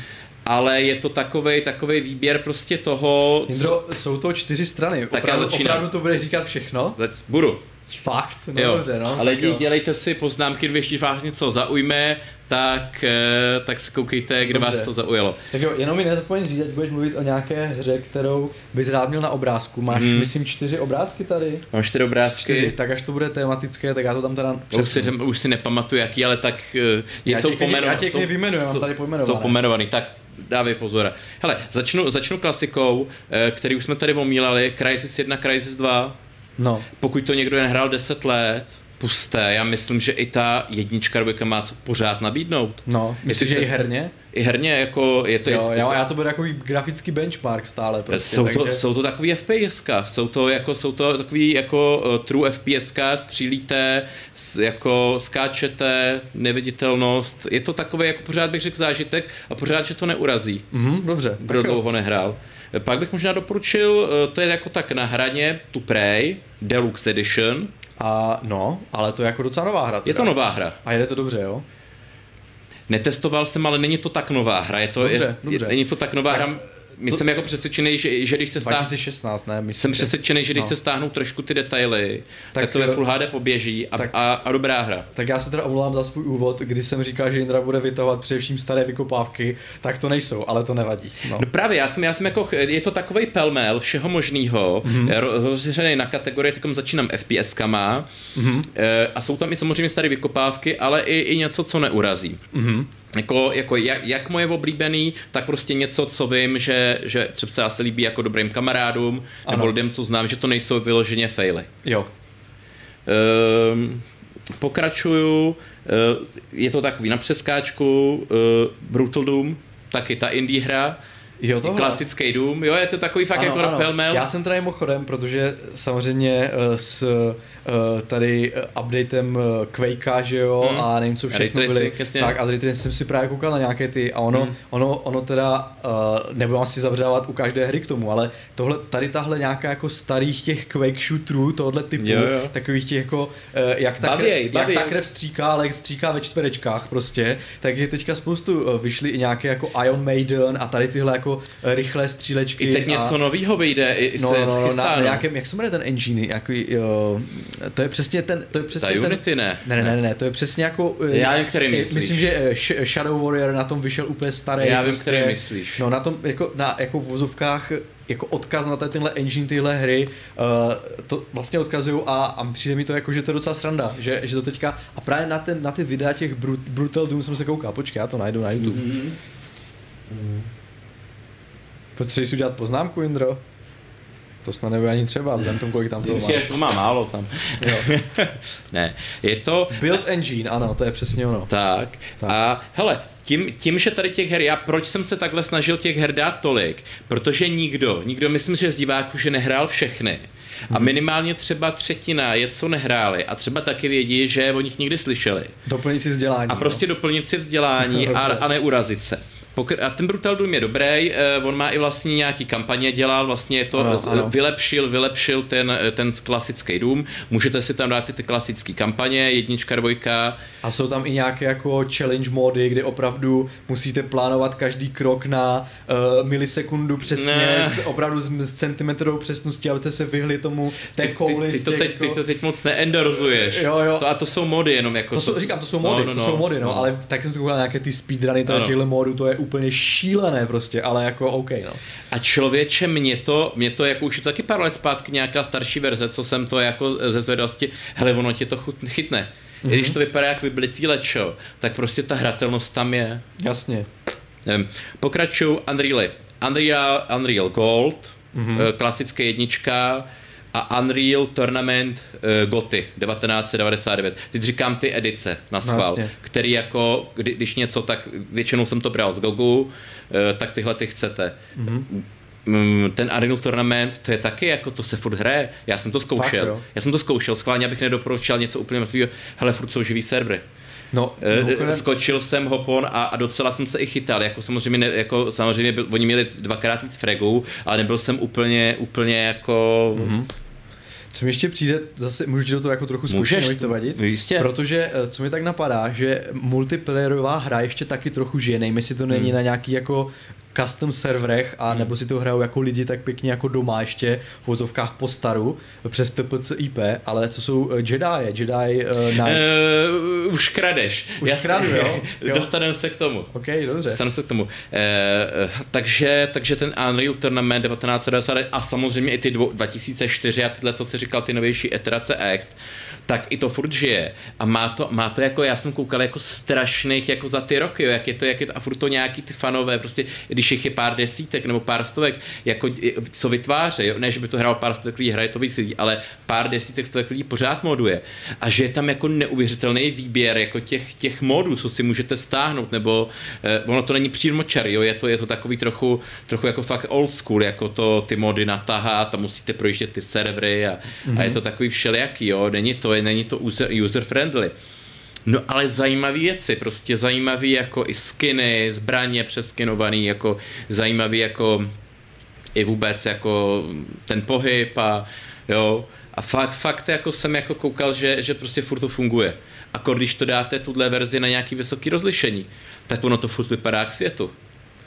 ale je to takový takový výběr prostě toho... Jindro, co... jsou to čtyři strany. Tak opravdu, já začínám. opravdu to bude říkat všechno? Budu. Fakt, no jo. dobře, no. Ale lidi, dělejte si poznámky, když vás něco zaujme, tak, eh, tak se koukejte, kde dobře. vás to zaujalo. Tak jo, jenom mi nezapomeň říct, budeš mluvit o nějaké hře, kterou bys rád měl na obrázku. Máš, hmm. myslím, čtyři obrázky tady? Mám čtyři obrázky. Čtyři, tak až to bude tematické, tak já to tam teda Už si, už si nepamatuju, jaký, ale tak je, já jsou pomenovaný. Já tě vyjmenuji, mám tady pojmenované. Jsou pomenovaný, tak dávej pozor. Hele, začnu, začnu klasikou, eh, který už jsme tady omílali, Crysis 1, Crysis 2. No. Pokud to někdo nehrál 10 let, pusté. Já myslím, že i ta jednička dvojka má co pořád nabídnout. No, myslíš, že i herně? I herně, jako je to... Jo, jo já to bude jako grafický benchmark stále prostě. Jsou, takže... to, jsou to takový FPS, jsou to, jako, jsou to takový jako uh, true FPS, střílíte, jako skáčete, neviditelnost, je to takový, jako pořád bych řekl zážitek a pořád, že to neurazí. Mhm, dobře. Kdo dlouho nehrál. Pak bych možná doporučil, eh, to je jako tak na hraně, tu Prey, Deluxe Edition, a no, ale to je jako docela nová hra. Teda. Je to nová hra. A jede to dobře, jo? Netestoval jsem, ale není to tak nová hra. Je to, dobře, je, dobře. Je, není to tak nová tak, hra my to, jsem jako přesvědčený, že, že když se stáhnou... 2016, ne? Myslím, jsem přesvědčený, že když no. se stáhnou trošku ty detaily, tak, tak to ve Full HD poběží a, tak, a, a dobrá hra. Tak já se teda omlouvám za svůj úvod, kdy jsem říkal, že Indra bude vytahovat především staré vykopávky, tak to nejsou, ale to nevadí. No, no právě, já jsem, já jsem jako, je to takový pelmel všeho možného, mm-hmm. rozřešený na kategorie, takom začínám FPS-kama mm-hmm. a jsou tam i samozřejmě staré vykopávky, ale i, i něco, co neurazí. Mm-hmm jako, jako jak, jak moje oblíbený, tak prostě něco, co vím, že, že třeba se líbí jako dobrým kamarádům, ano. nebo lidem, co znám, že to nejsou vyloženě faily. Jo. Um, pokračuju, uh, je to takový na přeskáčku, uh, Brutal Doom, taky ta indie hra, Jo, tohle. Klasický Doom, jo, je to takový fakt ano, jako pelmel. Já jsem tady mimochodem, protože samozřejmě uh, s uh, tady uh, updatem Quakea, že jo, hmm. a nevím co všechno byly, tak a tady jsem si právě koukal na nějaké ty a ono, hmm. ono, ono teda, uh, nebudu si zavřávat u každé hry k tomu, ale tohle, tady tahle nějaká jako starých těch Quake shooterů, tohle typu, jo, jo. takových těch jako, uh, jak, ta bavěj, krev, bavěj. jak ta krev stříká, ale stříká ve čtverečkách prostě, tak je teďka spoustu vyšly i nějaké jako Iron Maiden a tady tyhle jako rychlé střílečky. I teď a... něco nového vyjde, i no, se no, no, chystá, na, no. Nějakém, jak se jmenuje ten engine, jaký, jo, to je přesně ten, to je přesně Ta ten, Unity ne. Ne, ne, ne, ne, to je přesně jako, já vím, který myslíš. myslím, že Shadow Warrior na tom vyšel úplně starý. Já vím, prostě, který myslíš. No na tom, jako, na, jako v vozovkách jako odkaz na tenhle engine tyhle hry uh, to vlastně odkazují a, a přijde mi to jako, že to je docela sranda, že, že to teďka a právě na, ten, na ty videa těch Brut, Brutal Doom jsem se koukal, počkej, já to najdu na YouTube. Mm-hmm. Mm. Potřebuješ si udělat poznámku, Indro? To snad nebude ani třeba, vzhledem tomu, kolik tam toho máš. to má málo tam. Jo. *laughs* ne, je to... Build engine, ano, to je přesně ono. Tak, tak. a hele, tím, tím, že tady těch her, já proč jsem se takhle snažil těch her dát tolik? Protože nikdo, nikdo myslím, že z diváků, že nehrál všechny. A mhm. minimálně třeba třetina je, co nehráli a třeba taky vědí, že o nich někdy slyšeli. Doplnit si vzdělání. A prostě no. doplnit si vzdělání *laughs* a, a neurazit se. Pokr- a ten Brutal Doom je dobrý, uh, on má i vlastně nějaký kampaně dělal, vlastně je to ano, ano. vylepšil, vylepšil ten, eh, ten klasický Doom, můžete si tam dát ty, ty klasické kampaně, jednička, dvojka. A jsou tam i nějaké jako challenge mody, kde opravdu musíte plánovat každý krok na uh, milisekundu přesně, s, opravdu s, s centimetrovou přesností, abyste se vyhli tomu té kouli. Ty, ty, ty, to teď, jako... ty to teď moc neendorzuješ. Jo, jo. To, a to jsou mody jenom jako. To jsou, říkám, to jsou mody, no, no, no, to jsou mody, no, no. ale tak jsem si koukal nějaké ty speedruny těchto modů, to je úplně šílené prostě, ale jako OK, no. A člověče, mě to, mě to jako už je to taky pár let zpátky nějaká starší verze, co jsem to jako ze zvědavosti, hele, ono tě to chytne. Mm-hmm. I když mhm. to vypadá jak vyblitý lečo, tak prostě ta hratelnost tam je. Jasně. Pokračuju Unreal, Unreal, Unreal Gold, mm-hmm. klasická jednička, a Unreal Tournament uh, Goty 1999. Teď říkám ty edice na schvál, vlastně. který jako, kdy, když něco, tak většinou jsem to bral z Gogu, uh, tak tyhle ty chcete. Mm-hmm ten Unreal Tournament, to je taky jako, to se furt hraje. Já jsem to zkoušel. Fakt, Já jsem to zkoušel, schválně, abych nedoporučil něco úplně mrtvého. Hele, furt jsou živý servery. No, no Skočil jsem hopon a, a docela jsem se i chytal. Jako samozřejmě, ne, jako samozřejmě byl, oni měli dvakrát víc fragů, ale nebyl jsem úplně, úplně jako... Mm-hmm Co mi ještě přijde, zase můžu do toho jako trochu Můžeš, to vadit? Jistě. Protože, eh, co mi tak napadá, že multiplayerová hra ještě taky trochu žije, nejme si to není hmm. na nějaký jako custom serverech a nebo si to hrajou jako lidi tak pěkně jako doma ještě v vozovkách po staru přes TPC IP, ale to jsou eh, Jedi, Jedi uh, Knight. Uh, už kradeš. Už Já kradu, jo? *laughs* jo? Dostaneme se k tomu. Ok, dobře. Dostaneme se k tomu. Uh, takže, takže ten Unreal Tournament 1990 a samozřejmě i ty dvo, 2004 a tyhle, co jsi říkal, ty novější iterace Echt, tak i to furt žije. A má to, má to jako, já jsem koukal jako strašných jako za ty roky, jo, jak je to, jak je to, a furt to nějaký ty fanové, prostě, když jich je pár desítek nebo pár stovek, jako, co vytváří, jo, ne, že by to hrál pár stovek lidí, hraje to víc lidí, ale pár desítek stovek lidí pořád moduje. A že je tam jako neuvěřitelný výběr jako těch, těch modů, co si můžete stáhnout, nebo eh, ono to není přímo čar, jo, je to, je to takový trochu, trochu jako fakt old school, jako to ty mody natáhat a musíte projíždět ty servery a, mm-hmm. a je mhm. to takový všelijaký, jo, není to je, není to user, user friendly. No ale zajímavé věci, prostě zajímavý jako i skiny, zbraně přeskinovaný, jako zajímavý jako i vůbec jako ten pohyb a jo, a fakt, fakt jako jsem jako koukal, že, že prostě furt to funguje. A když to dáte tuhle verzi na nějaký vysoký rozlišení, tak ono to furt vypadá k světu.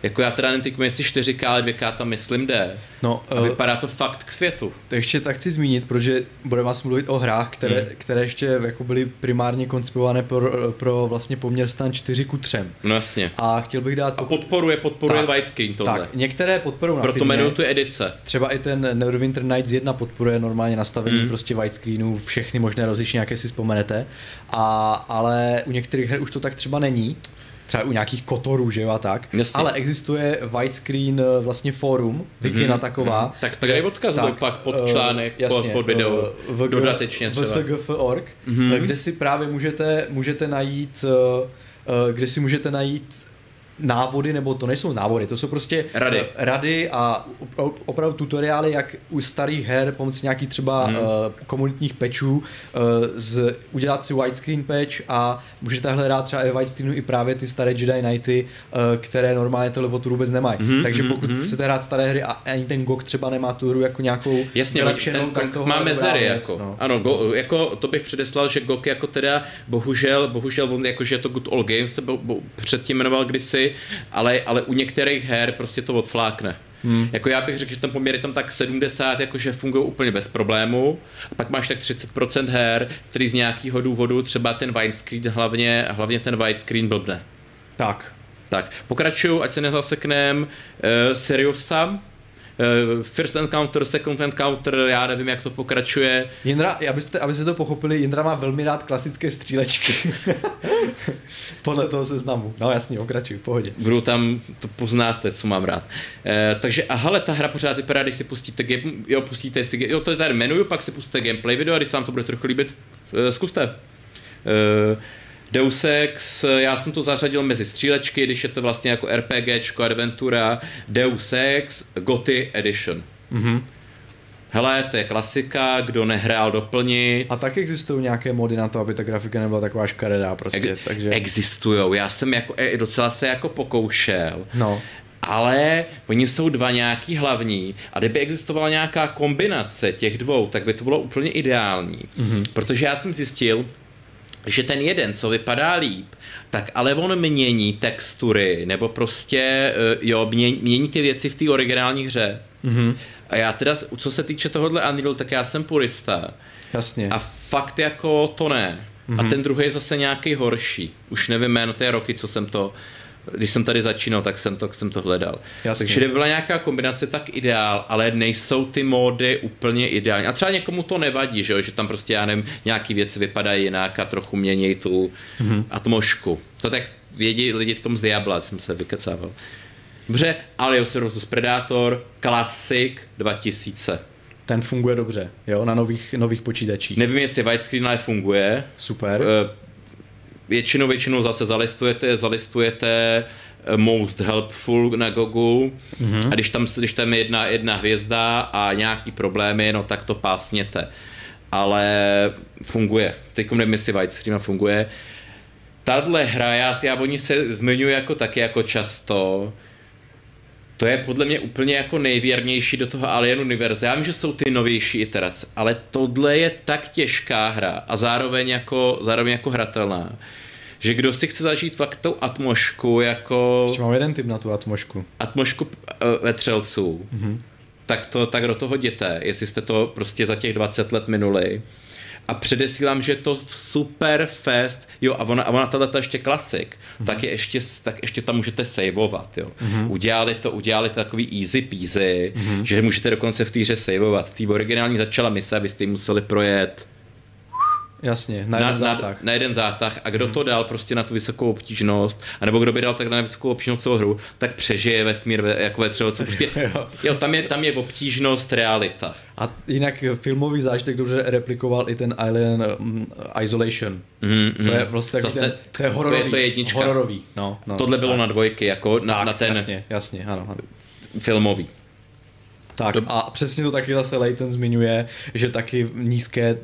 Jako já teda netyknu, jestli 4K, ale 2K tam myslím jde. No, a eh, vypadá to fakt k světu. To ještě tak chci zmínit, protože budeme vás mluvit o hrách, které, hmm. které ještě jako byly primárně koncipované pro, pro vlastně poměr stan 4 ku 3. No jasně. A chtěl bych dát... A podporuje, podporuje tak, widescreen tohle. Tak, některé podporují Proto jmenuju tu edice. Třeba i ten Neverwinter Nights 1 podporuje normálně nastavení hmm. prostě widescreenu, všechny možné rozlišení, jaké si vzpomenete. A, ale u některých her už to tak třeba není třeba u nějakých kotorů, že jo, a tak. Jasně. Ale existuje widescreen eh, vlastně forum, Wikina mm-hmm. taková. Mm-hmm. Tak to dej odkaz tak, pak pod eh, článek, uh, jasně, pod, pod video, uh, v, dodatečně třeba. VSGF.org, mm-hmm. kde si právě můžete, můžete najít uh, kde si můžete najít návody, nebo to nejsou návody, to jsou prostě rady, rady a opravdu tutoriály, jak u starých her pomocí nějakých třeba hmm. uh, komunitních patchů uh, z, udělat si widescreen patch a můžete hledat třeba i widescreenu i právě ty staré Jedi Knighty, uh, které normálně tohle botu vůbec nemají. Hmm, Takže hmm, pokud hmm. chcete hrát staré hry a ani ten GOG třeba nemá tu hru jako nějakou Jasně, ten, tak to má mezery, jako. No. Ano, go, jako to bych předeslal, že GOG jako teda bohužel, bohužel on jako, že je to Good Old Games se bo, bo, předtím jmenoval kdysi, ale, ale u některých her prostě to odflákne. Hmm. Jako já bych řekl, že ten poměr je tam tak 70, jakože fungují úplně bez problému. A pak máš tak 30% her, který z nějakého důvodu, třeba ten widescreen, hlavně, hlavně ten widescreen blbne. Tak. Tak, pokračuju, ať se nezaseknem. Uh, Seriousa, uh, first encounter, second encounter, já nevím, jak to pokračuje. Jindra, abyste, abyste to pochopili, Jindra má velmi rád klasické střílečky. *laughs* Podle toho seznamu. No jasně, pokračuj, v pohodě. Budu tam, to poznáte, co mám rád. Uh, takže, a hele, ta hra pořád vypadá, když si pustíte game, jo, pustíte si, jo, to je tady menu, pak si pustíte gameplay video a když se vám to bude trochu líbit, uh, zkuste. Uh, Deus Ex, já jsem to zařadil mezi střílečky, když je to vlastně jako RPG, adventura, Deus Ex, Goty Edition. Mm-hmm. Hele, to je klasika, kdo nehrál doplnit. A tak existují nějaké mody na to, aby ta grafika nebyla taková škaredá prostě, Ex- takže... Existují, já jsem jako, e, docela se jako pokoušel. No. Ale oni jsou dva nějaký hlavní a kdyby existovala nějaká kombinace těch dvou, tak by to bylo úplně ideální. Mm-hmm. Protože já jsem zjistil, že ten jeden, co vypadá líp, tak ale on mění textury, nebo prostě, eh, jo, mění, mění ty věci v té originální hře. Mm-hmm. A já teda, co se týče tohohle Unreal, tak já jsem purista. Jasně. A fakt jako to ne. Mm-hmm. A mhm. ten druhý je zase nějaký horší. Už nevím jméno té roky, co jsem to když jsem tady začínal, tak jsem to, jsem to hledal. Jasně. Takže kdyby byla nějaká kombinace, tak ideál, ale nejsou ty módy úplně ideální. A třeba někomu to nevadí, že, že tam prostě, já nevím, nějaký věci vypadají jinak a trochu mění tu mm-hmm. atmosféru. To tak vědí lidi v tom z Diabla, jsem se vykecával. Dobře, Alios vs Predator, Classic 2000. Ten funguje dobře, jo, na nových, nových počítačích. Nevím, jestli widescreen ale funguje. Super. Uh, většinou, většinou zase zalistujete, zalistujete eh, most helpful na Gogu mm-hmm. a když tam, když tam je jedna, jedna hvězda a nějaký problémy, no tak to pásněte. Ale funguje. Teď nevím, jestli widescreen funguje. Tadle hra, já, já o ní se zmiňuji jako taky jako často, To je podle mě úplně jako nejvěrnější do toho Alien univerza. Já vím, že jsou ty novější iterace, ale tohle je tak těžká hra a zároveň jako, zároveň jako hratelná, že kdo si chce zažít fakt tou atmošku jako... Ještě mám jeden typ na tu atmošku. Atmošku uh, vetřelců. Mm-hmm. Tak, to, tak do toho jděte, jestli jste to prostě za těch 20 let minuli. A předesílám, že je to super fest, jo, a ona, a ona tato ještě klasik, mm-hmm. tak, je ještě, tak ještě tam můžete saveovat, jo. Mm-hmm. Udělali to, udělali to takový easy peasy, mm-hmm. že můžete dokonce v té hře saveovat. V té originální začala mise, abyste ji museli projet Jasně, na jeden na, zátah. Na, na jeden zátah. A kdo hmm. to dal prostě na tu vysokou obtížnost, anebo kdo by dal tak na vysokou obtížnost celou hru, tak přežije vesmír ve, jako ve třeba, prostě, *laughs* jo. jo. tam, je, tam je obtížnost realita. A jinak filmový zážitek dobře replikoval i ten Alien um, Isolation. Mm, mm. To je prostě Zase, ten, to je hororový. To je, to je jednička. Hororový. No, no, Tohle bylo tak. na dvojky, jako na, tak, na ten jasně, jasně, ano, ano. filmový. Tak a přesně to taky zase Leighton zmiňuje, že taky nízké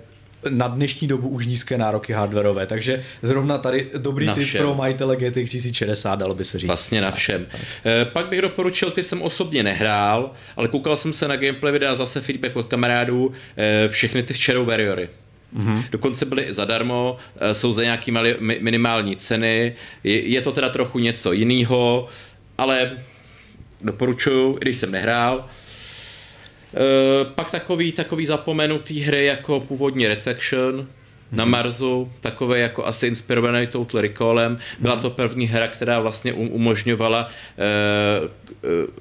na dnešní dobu už nízké nároky hardwareové, takže zrovna tady dobrý tip pro majitele GTX 1060, dalo by se říct. Vlastně na všem. E, pak bych doporučil, ty jsem osobně nehrál, ale koukal jsem se na gameplay videa, zase feedback od kamarádů, e, všechny ty Shadow Warriory. Mm-hmm. Dokonce byly zadarmo, e, jsou za nějaký mali, minimální ceny, je, je to teda trochu něco jiného, ale doporučuju, když jsem nehrál. Eh, pak takový, takový zapomenutý hry jako původní Red Faction, na mhm. Marsu, takové jako asi inspirovaný Total Recallem. Byla mhm. to první hra, která vlastně umožňovala uh,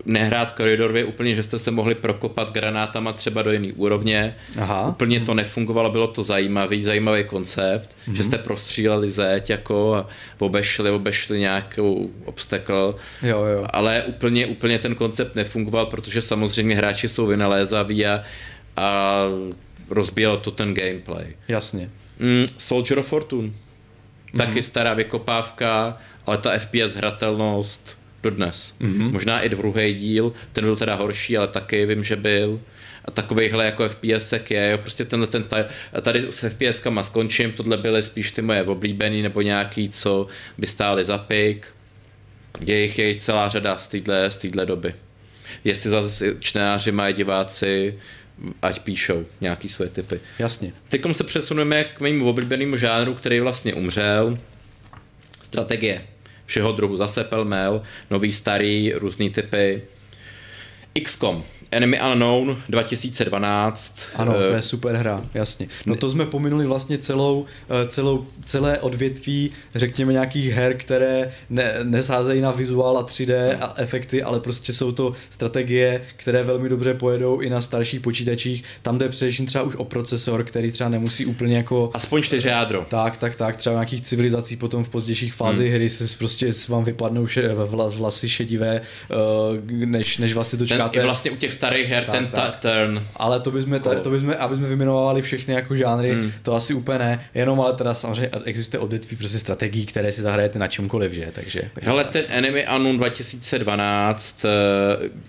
nehrát koridorově úplně, že jste se mohli prokopat granátama třeba do jiný úrovně. Aha. Úplně to nefungovalo, bylo to zajímavý, zajímavý koncept, mm-hmm. že jste prostříleli zeď jako a obešli, obešli nějakou obstacle. Jo, jo. Ale úplně, úplně ten koncept nefungoval, protože samozřejmě hráči jsou vynalézaví a, a rozbíjelo to ten gameplay. Jasně. Mm, Soldier of Fortune. Mm-hmm. Taky stará vykopávka, ale ta FPS hratelnost dodnes. Mm-hmm. Možná i druhý díl, ten byl teda horší, ale taky vím, že byl. A takovýchhle jako FPS je, jo, prostě tenhle ten, tady s FPS kama skončím, tohle byly spíš ty moje oblíbený nebo nějaký, co by stály za pik. Je jich, je jich celá řada z téhle doby. Jestli zase čtenáři mají diváci ať píšou nějaký své typy. Jasně. Teď se přesuneme k mému oblíbenému žánru, který vlastně umřel. Strategie. Všeho druhu. Zase pelmel, nový, starý, různý typy. XCOM. Enemy Unknown 2012. Ano, to je super hra, jasně. No to jsme pominuli vlastně celou, eh, celou, celé odvětví, řekněme nějakých her, které ne, nesázejí na vizuál a 3D a efekty, ale prostě jsou to strategie, které velmi dobře pojedou i na starších počítačích. Tam jde především třeba už o procesor, který třeba nemusí úplně jako... Aspoň čtyři jádro. Tak, tak, tak. Třeba nějakých civilizací potom v pozdějších fázích hmm. hry se prostě vám vypadnou še, vlasy šedivé, eh, než, než vlastně dočkáte. Ten, vlastně u těch starých her tak, ten tak. turn. Ale to bychom, cool. to bychom, aby jsme vyjmenovali všechny jako žánry, hmm. to asi úplně ne, jenom ale teda samozřejmě existuje odvětví prostě strategií, které si zahrajete na čemkoliv, že, takže. Hele, ten Enemy Unknown 2012 eh,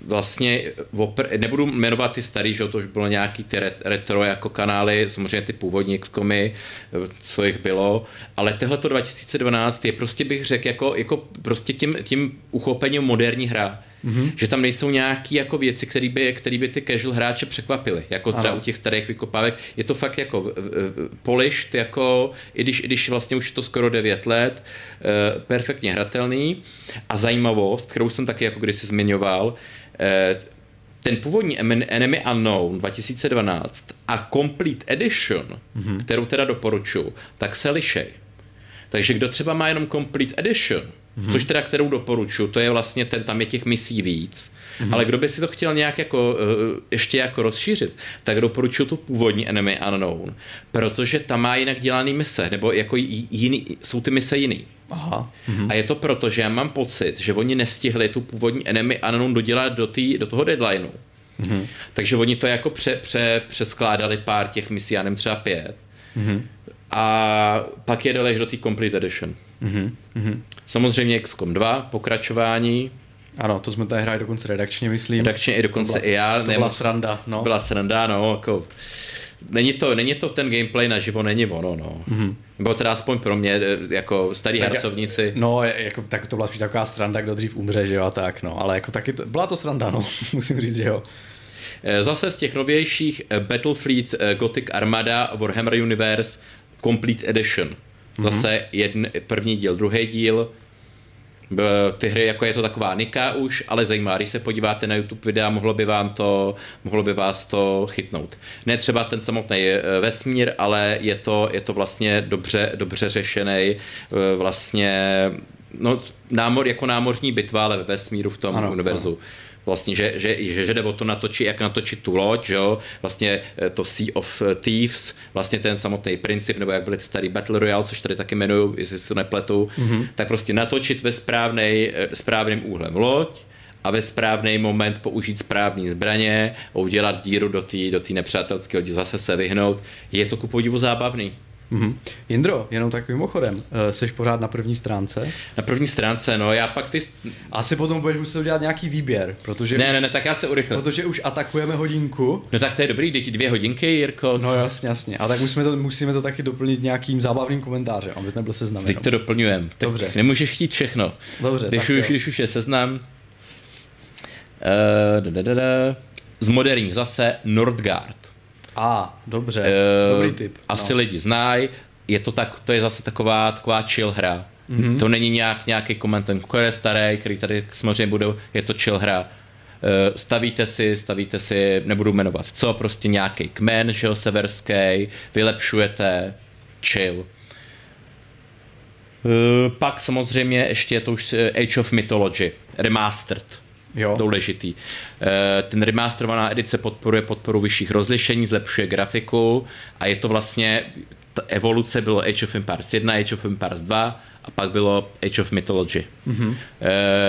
vlastně, opr- nebudu jmenovat ty starý, že to už bylo nějaký ty retro jako kanály, samozřejmě ty původní XCOMy, eh, co jich bylo, ale tohle 2012 je prostě bych řekl jako, jako prostě tím, tím uchopením moderní hra mm-hmm. že tam nejsou nějaké jako věci, které by, který by ty casual hráče překvapily, jako třeba u těch starých vykopávek. Je to fakt jako polished, jako, i když, i když vlastně už je to skoro 9 let, uh, perfektně hratelný a zajímavost, kterou jsem taky jako kdysi zmiňoval, uh, ten původní Enemy Unknown 2012 a Complete Edition, mm-hmm. kterou teda doporučuji, tak se lišej. Takže kdo třeba má jenom Complete Edition, hmm. což teda kterou doporučuji, to je vlastně ten, tam je těch misí víc, hmm. ale kdo by si to chtěl nějak jako uh, ještě jako rozšířit, tak doporučuji tu původní Enemy Unknown, protože tam má jinak dělaný mise, nebo jako jiný, jsou ty mise jiný. Aha. Hmm. A je to proto, že já mám pocit, že oni nestihli tu původní Enemy Unknown dodělat do, tý, do toho deadlineu. Mm-hmm. Takže oni to jako pře, pře, přeskládali pár těch misí, já nevím, třeba pět. Mm-hmm. A pak je dali do té Complete Edition. Mm-hmm. Samozřejmě XCOM 2, pokračování. Ano, to jsme tady hráli dokonce redakčně, myslím. Redakčně i dokonce byla, i já. To byla sranda, no. Byla sranda, no, jako není to, není to ten gameplay naživo, není ono, no. Mm-hmm. Nebo teda aspoň pro mě, jako starý tak, hercovníci. No, jako, tak to byla taková stranda, kdo dřív umře, že jo, a tak, no. Ale jako taky, to, byla to sranda, no, *laughs* musím říct, že jo. Eh, zase z těch novějších eh, Battlefleet eh, Gothic Armada Warhammer Universe Complete Edition. Zase mm-hmm. jedn, první díl, druhý díl, ty hry, jako je to taková nika už, ale zajímá, když se podíváte na YouTube videa, mohlo by vám to, mohlo by vás to chytnout. Ne třeba ten samotný eh, vesmír, ale je to, je to vlastně dobře, dobře řešený eh, vlastně no, námor, jako námořní bitva, ale ve vesmíru v tom ano, univerzu. Ano vlastně, že, že, že, že jde o to natočit, jak natočit tu loď, že jo? vlastně eh, to Sea of Thieves, vlastně ten samotný princip, nebo jak byly ty starý Battle Royale, což tady taky jmenuju, jestli se to nepletu, mm-hmm. tak prostě natočit ve správnej, eh, správným úhlem loď, a ve správný moment použít správný zbraně a udělat díru do té do nepřátelské lodi, zase se vyhnout. Je to ku podivu zábavný. Mm-hmm. Jindro, jenom tak mimochodem, eh, jsi pořád na první stránce? Na první stránce, no já pak ty... Asi potom budeš muset udělat nějaký výběr, protože... Ne, ne, ne, tak já se urychlím. Protože už atakujeme hodinku. No tak to je dobrý, děti dvě hodinky, Jirko. No jasně, jasně. A tak musíme to, musíme to taky doplnit nějakým zábavným komentářem, aby to nebyl seznam. Teď to doplňujem. Tak Dobře. Nemůžeš chtít všechno. Dobře, když, už, když už je seznam. Uh, da, da, da, da. Z moderních zase Nordgard. A, dobře, uh, dobrý tip. Asi no. lidi znají, je to, tak, to je zase taková, taková chill hra. Mm-hmm. To není nějak, nějaký koment, ten je starý, který tady samozřejmě bude, je to chill hra. Uh, stavíte si, stavíte si, nebudu jmenovat co, prostě nějaký kmen, že jo, severský, vylepšujete, chill. Uh, pak samozřejmě ještě je to už Age of Mythology, Remastered Jo. Důležitý. Eh, ten remasterovaná edice podporuje podporu vyšších rozlišení, zlepšuje grafiku a je to vlastně, evoluce bylo Age of Empires 1, Age of Empires 2 a pak bylo Age of Mythology. Mm-hmm.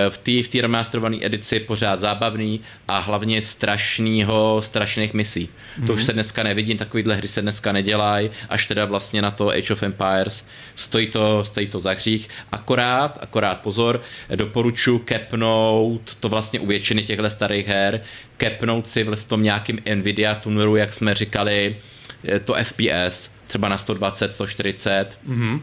V té v remasterované edici pořád zábavný a hlavně strašnýho, strašných misí. Mm-hmm. To už mhm. se dneska nevidí, takovýhle hry se dneska nedělají, až teda vlastně na to Age of Empires stojí to, stojí to za hřích. Akorát, akorát pozor, doporučuji kepnout, to vlastně u většiny těchto starých her, kepnout si v tom nějakým Nvidia tuneru, jak jsme říkali, to FPS, třeba na 120, 140, mm-hmm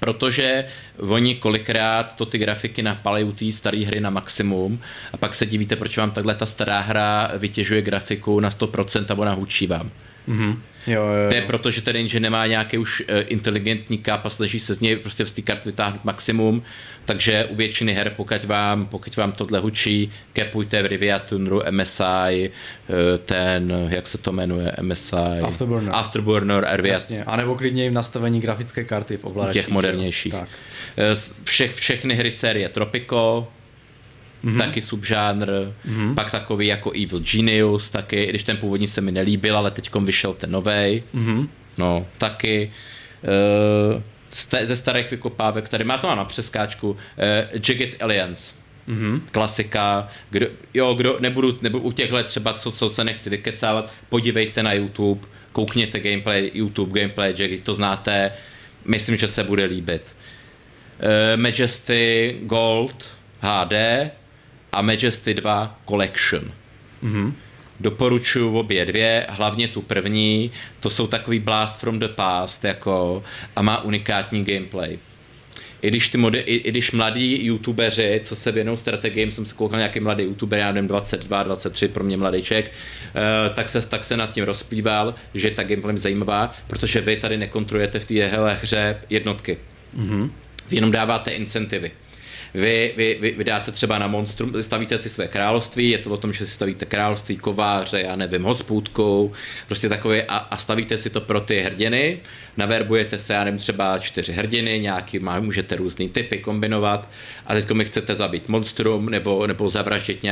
protože oni kolikrát to ty grafiky napalají té staré hry na maximum a pak se divíte, proč vám takhle ta stará hra vytěžuje grafiku na 100% a ona hučí vám. Mm-hmm. Jo, jo, jo. To je proto, že ten engine nemá nějaký už eh, inteligentní kap a snaží se z něj prostě z té karty vytáhnout maximum, takže u většiny her, pokud vám, pokud vám tohle hučí, kepujte v Rivia Tunru MSI, eh, ten, jak se to jmenuje, MSI, Afterburner, Afterburner Rivia. Jasně, a nebo klidně v nastavení grafické karty v ovladači. Těch modernějších. Tak. Eh, Všech, všechny hry série Tropico, mm-hmm. taky subžánr, mm-hmm. pak takový jako Evil Genius, taky, i když ten původní se mi nelíbil, ale teď vyšel ten novej, mm-hmm. no, taky. Uh, ze starých vykopávek, tady má to na přeskáčku, uh, Jagged Alliance. Mm-hmm. Klasika, kdo, jo, kdo, nebudu, nebudu u těchhle třeba, co, co se nechci vykecávat, podívejte na YouTube, koukněte gameplay, YouTube gameplay, Jagged, to znáte, myslím, že se bude líbit. Uh, Majesty Gold HD, a Majesty 2 Collection. Mm-hmm. Doporučuji obě dvě, hlavně tu první, to jsou takový blast from the past jako, a má unikátní gameplay. I když, ty modi, i, i když mladí youtubeři, co se věnují strategiím, jsem se koukal nějaký mladý youtuber, já nevím, 22, 23, pro mě mladýček, uh, tak, se, tak se nad tím rozplýval, že je ta gameplay zajímavá, protože vy tady nekontrolujete v té hře jednotky. Mm-hmm. Vy jenom dáváte incentivy. Vy, vy, vy, vy dáte třeba na Monstrum, stavíte si své království, je to o tom, že si stavíte království, kováře, já nevím, hospůdkou, prostě takové a, a stavíte si to pro ty hrdiny, naverbujete se, já nevím, třeba čtyři hrdiny, nějaký, má, můžete různý typy kombinovat a teď mi chcete zabít monstrum nebo, nebo zavraždit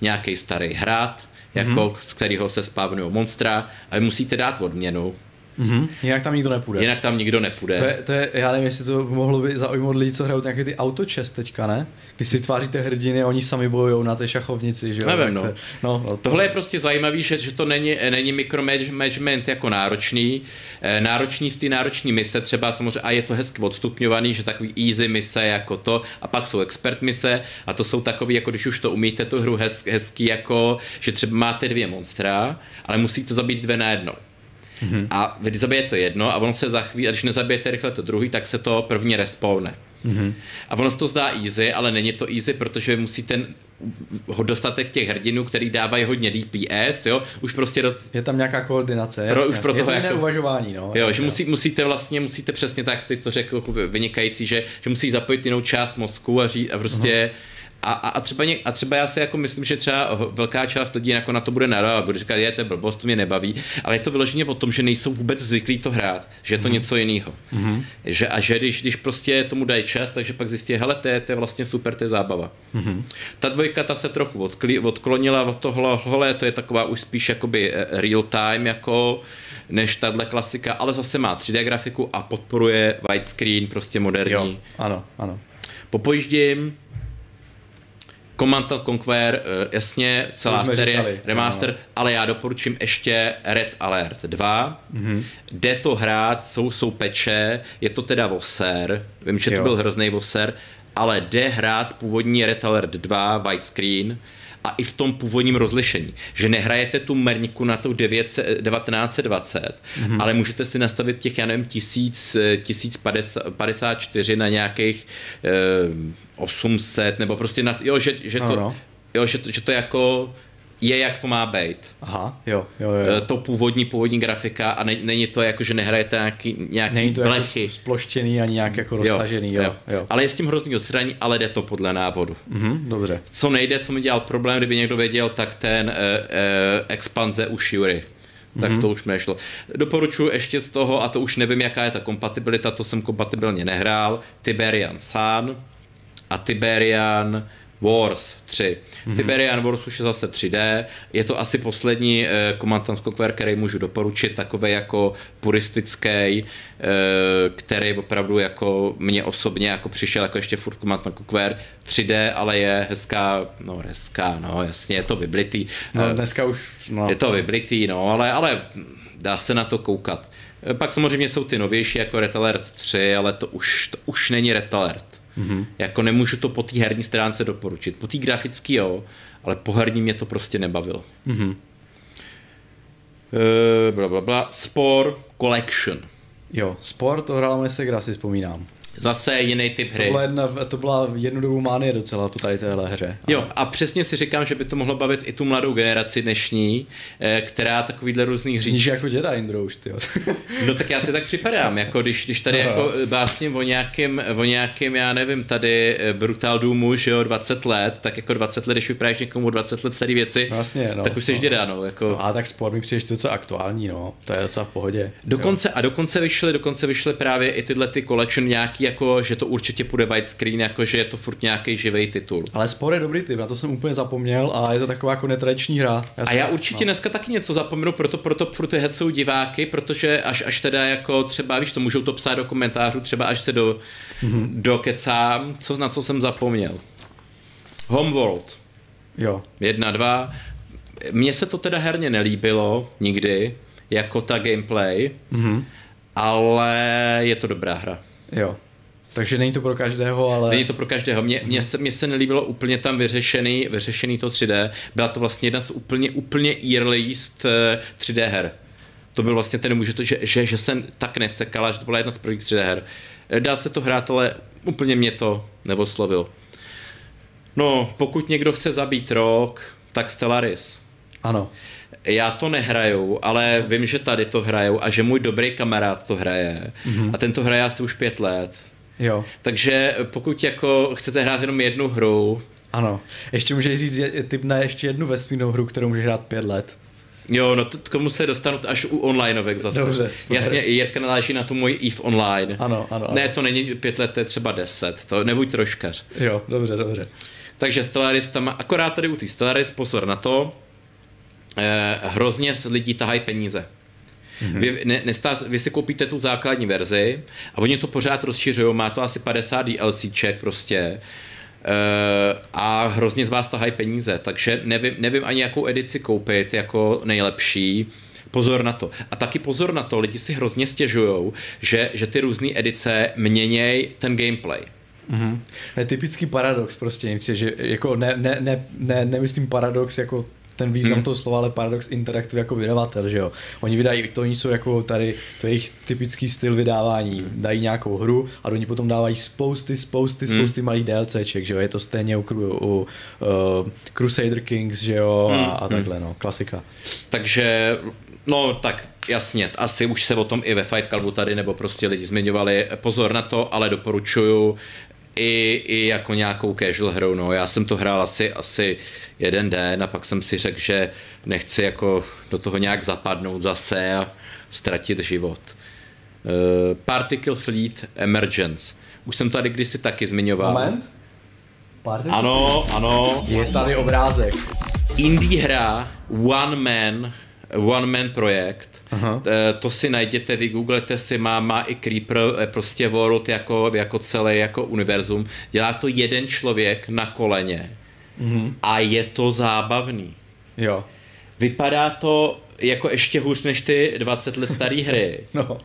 nějaký starý hrad, jako, mm-hmm. z kterého se spavnují monstra a vy musíte dát odměnu Mm-hmm. Jinak tam nikdo nepůjde. Jinak tam nikdo nepůjde. To je, to je, já nevím, jestli to mohlo by zaujmout lidi, co hrajou nějaké ty autočest teďka, ne? Když si tváříte hrdiny a oni sami bojují na té šachovnici, že jo? Nevím, no. no, no. Tohle je prostě zajímavý, že, že to není, není micromanagement jako náročný. Eh, náročný v ty náročné mise třeba samozřejmě, a je to hezky odstupňovaný, že takový easy mise jako to, a pak jsou expert mise, a to jsou takový, jako když už to umíte tu hru hezky, hezký, jako, že třeba máte dvě monstra, ale musíte zabít dvě najednou Mm-hmm. A vy zabijete jedno a ono se za chvíli, a když nezabijete rychle to druhý, tak se to první respawne. Mm-hmm. A ono se to zdá easy, ale není to easy, protože musíte dostatek těch hrdinů, který dávají hodně DPS, jo, už prostě do... Je tam nějaká koordinace, pro, jasně, už pro je to jako, uvažování, no. Jo, že musí, musíte vlastně, musíte přesně tak, ty to řekl jako vynikající, že, že musí zapojit jinou část mozku a, ří, a prostě uh-huh a, a, a, třeba něk, a třeba já si jako myslím, že třeba velká část lidí jako na to bude nadávat, bude říkat, je to blbost, to mě nebaví, ale je to vyloženě o tom, že nejsou vůbec zvyklí to hrát, že je to mm. něco jiného. Mm. Že, a že když, když prostě tomu dají čas, takže pak zjistí, hele, to je, to je vlastně super, to je zábava. Mm. Ta dvojka, ta se trochu odkli, odklonila od tohle, to je taková už spíš jakoby eh, real time, jako než tahle klasika, ale zase má 3D grafiku a podporuje widescreen, prostě moderní. Jo, ano, ano. Popojíždím, Command Conquer, eh, jasně, celá série, říkali, remaster, no. ale já doporučím ještě Red Alert 2. Mm-hmm. Jde to hrát, jsou, jsou peče, je to teda voser, vím, že jo. to byl hrozný voser, ale jde hrát původní Red Alert 2 widescreen, a i v tom původním rozlišení, že nehrajete tu merniku na tu 1920, mm-hmm. ale můžete si nastavit těch, já nevím, 1000, 1054 na nějakých eh, 800, nebo prostě na, jo, že, že, no, to, no. Jo, že, to, že to jako je, jak to má být. Aha, jo, jo, jo. Eh, to původní, původní grafika a ne, není to jako, že nehrajete nějaký, nějaký není to jako blechy. Jako sploštěný ani nějak jako roztažený, jo, jo. jo. Ale je s tím hrozný osraní, ale jde to podle návodu. Mhm, dobře. Co nejde, co mi dělal problém, kdyby někdo věděl, tak ten uh, uh, expanze u Shuri tak mm-hmm. to už mi nešlo. Doporučuji ještě z toho, a to už nevím, jaká je ta kompatibilita, to jsem kompatibilně nehrál, Tiberian Sun a Tiberian Wars 3. Mm-hmm. Tiberian Wars už je zase 3D, je to asi poslední eh, Command Conquer, který můžu doporučit, takový jako puristický, eh, který opravdu jako mě osobně jako přišel jako ještě furt Command Conquer 3D, ale je hezká, no hezká, no jasně, je to vyblitý. No eh, dneska už, no. Je to vyblitý, no, ale, ale dá se na to koukat. Pak samozřejmě jsou ty novější jako Red Alert 3, ale to už, to už není Red Alert. Mm-hmm. Jako nemůžu to po té herní stránce doporučit. Po té grafické jo, ale po herní mě to prostě nebavilo. Mm-hmm. E, bla, bla, bla. Spore Collection. Jo, Sport to hrál Mr. si vzpomínám. Zase jiný typ hry. To byla, jedna, to byla jednu dobu mánie docela po tady téhle hře. Jo, a přesně si říkám, že by to mohlo bavit i tu mladou generaci dnešní, eh, která takovýhle různých říčí. Zníš jako děda Indro už, tyjo. *laughs* No tak já si tak připadám, jako když, když tady jako básním o nějakým, o nějakým, já nevím, tady eh, Brutal Doomu, že jo, 20 let, tak jako 20 let, když vyprávíš někomu 20 let staré věci, vlastně, no, tak už jsi no. děda, no. Jako... No, a tak sport mi přijdeš to, co aktuální, no. To je docela v pohodě. Dokonce, jo. a dokonce vyšly, dokonce vyšly právě i tyhle ty collection nějaký jako, že to určitě půjde widescreen, jako že je to furt nějaký živý titul. Ale Spore je dobrý typ, na to jsem úplně zapomněl a je to taková jako netradiční hra. Já a já určitě no. dneska taky něco zapomenu, proto, proto furt jsou diváky, protože až, až teda jako třeba, víš, to můžou to psát do komentářů, třeba až se do, mm-hmm. do kecám, co, na co jsem zapomněl. Homeworld. Jo. Jedna, dva. Mně se to teda herně nelíbilo nikdy, jako ta gameplay, mm-hmm. ale je to dobrá hra. Jo. Takže není to pro každého, ale... Není to pro každého. Mně, mně, se, mně se nelíbilo úplně tam vyřešený, vyřešený to 3D. Byla to vlastně jedna z úplně, úplně earliest 3D eh, her. To byl vlastně ten může to, že, že, že jsem tak nesekala, že to byla jedna z prvních 3D her. Eh, dá se to hrát, ale úplně mě to nevoslovilo. No, pokud někdo chce zabít rok, tak Stellaris. Ano. Já to nehraju, ale vím, že tady to hrajou a že můj dobrý kamarád to hraje. Mm-hmm. A ten to hraje asi už pět let. Jo. Takže pokud jako chcete hrát jenom jednu hru, ano. Ještě můžeš říct typ na ještě jednu vesmírnou hru, kterou můžeš hrát pět let. Jo, no to, k tomu se dostanu až u onlineovek zase. Dobře, super. Jasně, Jirka naláží na tu moji EVE Online. Ano, ano, ano. Ne, to není pět let, to je třeba deset, to nebuď troškař. Jo, dobře, dobře. Takže Stellaris tam, akorát tady u té Stellaris, pozor na to, eh, hrozně lidí tahají peníze. Mm-hmm. Vy, ne, nestá, vy si koupíte tu základní verzi a oni to pořád rozšiřují, má to asi 50 DLCček prostě Uh, a hrozně z vás tahají peníze, takže nevím, nevím ani jakou edici koupit jako nejlepší. Pozor na to. A taky pozor na to, lidi si hrozně stěžují, že, že ty různé edice měnějí ten gameplay. Mm-hmm. Je typický paradox prostě, že jako ne, ne, ne, ne, nemyslím paradox jako ten význam hmm. toho slova, ale Paradox Interactive jako vydavatel, že jo. Oni vydají, to oni jsou jako tady, to je jejich typický styl vydávání. Dají nějakou hru a do ní potom dávají spousty, spousty, hmm. spousty hmm. malých DLCček, že jo. Je to stejně u, u, u uh, Crusader Kings, že jo, hmm. a, a takhle, no, klasika. Takže No tak jasně, asi už se o tom i ve Fight Clubu tady nebo prostě lidi zmiňovali. Pozor na to, ale doporučuju i, i jako nějakou casual hru. No. Já jsem to hrál asi, asi jeden den a pak jsem si řekl, že nechci jako do toho nějak zapadnout zase a ztratit život. Uh, Particle Fleet Emergence. Už jsem tady kdysi taky zmiňoval. Moment. Particle ano, ano. Je tady obrázek. Indie hra One Man one man projekt. Aha. Eh, to si najděte, vygooglete si, má, má i Creeper eh, prostě World jako, jako celé jako univerzum. Dělá to jeden člověk na koleně mhm. a je to zábavný. Jo. Vypadá to jako ještě hůř než ty 20 let staré *laughs* hry. no.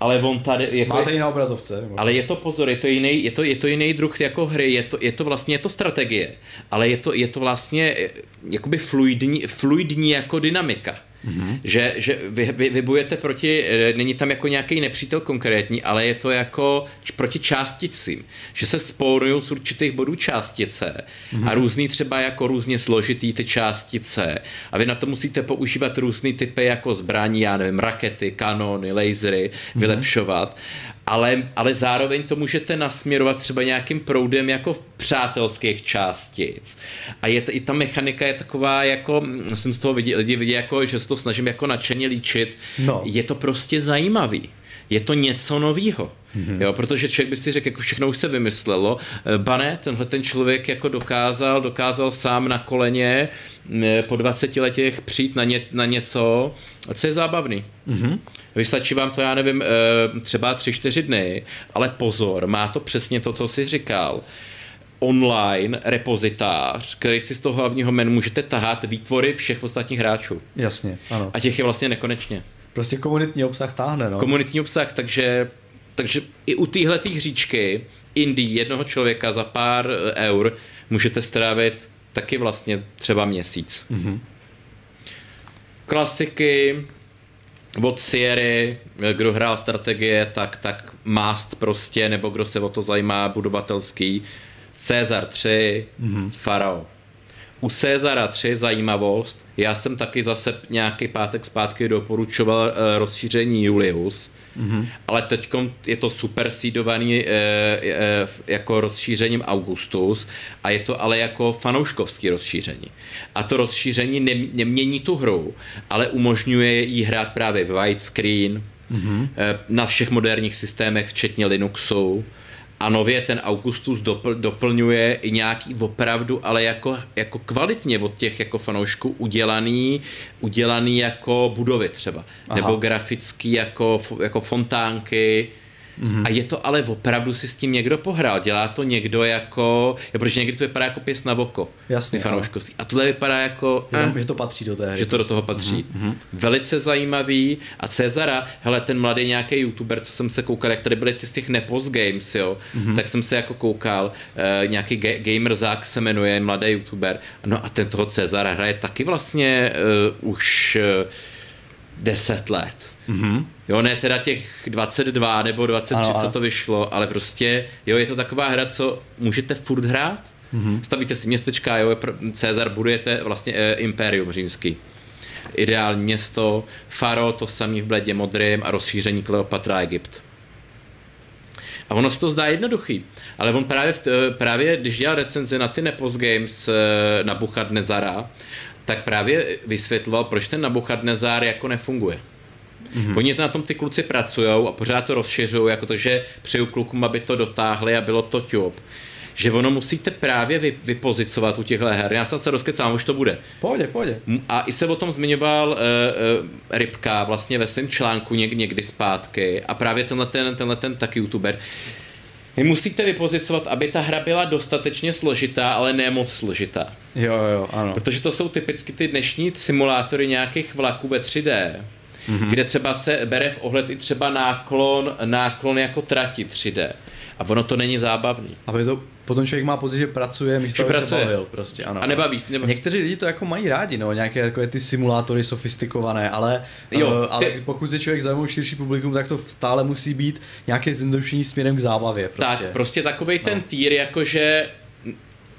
Ale on tady... Jako Máte ji na obrazovce. Ale je to pozor, je to jiný, je to, je to jiný druh jako hry, je to, je to vlastně je to strategie, ale je to, je to vlastně eh, jakoby fluidní, fluidní jako dynamika. Mm-hmm. Že, že vy, vy, vy bojujete proti, eh, není tam jako nějaký nepřítel konkrétní, ale je to jako proti částicím. Že se spórují z určitých bodů částice mm-hmm. a různý třeba jako různě složitý ty částice a vy na to musíte používat různý typy jako zbraní, já nevím, rakety, kanony, lasery, mm-hmm. vylepšovat ale, ale zároveň to můžete nasměrovat třeba nějakým proudem jako přátelských částic. A je, i ta mechanika je taková, jako, jsem z toho viděl, lidi vidí, jako, že se to snažím jako nadšeně líčit. No. Je to prostě zajímavý. Je to něco novýho. Mm-hmm. Jo, protože člověk by si řekl, jako všechno už se vymyslelo. Eh, Bane, tenhle ten člověk jako dokázal, dokázal sám na koleně eh, po 20 letech přijít na, ně, na něco, co je zábavný. Mm-hmm. Vystačí vám to, já nevím, eh, třeba 3-4 dny, ale pozor, má to přesně to, co jsi říkal online repozitář, který si z toho hlavního menu můžete tahat výtvory všech ostatních hráčů. Jasně, ano. A těch je vlastně nekonečně. Prostě komunitní obsah táhne, no. Komunitní obsah, takže, takže i u téhle hříčky indie jednoho člověka za pár eh, eur můžete strávit taky vlastně třeba měsíc. Mm-hmm. Klasiky od Sierry, eh, kdo hrál strategie, tak, tak Mast prostě, nebo kdo se o to zajímá, budovatelský, Cezar 3, mm-hmm. Farao. U Cezara 3 zajímavost, já jsem taky zase nějaký pátek zpátky doporučoval uh, rozšíření Julius, mm-hmm. ale teď je to super sídovaný uh, uh, jako rozšířením Augustus a je to ale jako fanouškovský rozšíření. A to rozšíření ne, nemění tu hru, ale umožňuje jí hrát právě v widescreen, mm-hmm. na všech moderních systémech, včetně Linuxu, a nově ten Augustus dopl, doplňuje i nějaký opravdu, ale jako, jako kvalitně od těch jako fanoušků udělaný, udělaný jako budovy třeba. Aha. Nebo grafický jako, jako fontánky, Mm-hmm. A je to ale opravdu si s tím někdo pohrál. Dělá to někdo jako, je, protože někdy to vypadá jako pěs na oko. Jasně. fanouškovství. A tohle vypadá jako... Jenom, eh, že to patří do té hry. Že to do toho patří. Mm-hmm. Velice zajímavý. A Cezara, hele, ten mladý nějaký youtuber, co jsem se koukal, jak tady byly ty z těch Nepos Games, jo, mm-hmm. tak jsem se jako koukal, uh, nějaký ga- Gamer Zák se jmenuje, mladý youtuber. No a ten toho Cezara hraje taky vlastně uh, už uh, 10 let. Mm-hmm. Jo, ne teda těch 22 nebo 23, ano, co to vyšlo, ale prostě, jo, je to taková hra, co můžete furt hrát. Mm-hmm. Stavíte si městečka, jo, Cezar budujete vlastně e, impérium římský. Ideální město, Faro, to samý v bledě modrým a rozšíření Kleopatra Egypt. A ono se to zdá jednoduchý, ale on právě, v, eh, právě když dělal recenzi na ty Nepos Games eh, na Buchadnezara, tak právě vysvětloval, proč ten Nabuchadnezár jako nefunguje. Mm-hmm. Oni to na tom ty kluci pracují a pořád to rozšiřují, jako to, že přeju klukům, aby to dotáhli a bylo to tube že ono musíte právě vy, vypozicovat u těchto her. Já jsem se rozkecám, už to bude. Pohodě, pohodě. A i se o tom zmiňoval uh, uh, Rybka vlastně ve svém článku něk, někdy zpátky a právě tenhle ten, tenhle ten taky youtuber. Vy musíte vypozicovat, aby ta hra byla dostatečně složitá, ale ne moc složitá. Jo, jo, ano. Protože to jsou typicky ty dnešní simulátory nějakých vlaků ve 3D, mm-hmm. kde třeba se bere v ohled i třeba náklon, náklon jako trati 3D. A ono to není zábavný. Aby to potom člověk má pocit, že pracuje, místo aby pracuje. se bavil. Prostě, ano. A nebaví, nebaví. Někteří lidi to jako mají rádi, no, nějaké takové ty simulátory sofistikované, ale, jo, uh, ale ty... pokud se člověk zajímá širší publikum, tak to stále musí být nějaké zjednodušení směrem k zábavě. Prostě. Tak, prostě takovej ten no. týr, jakože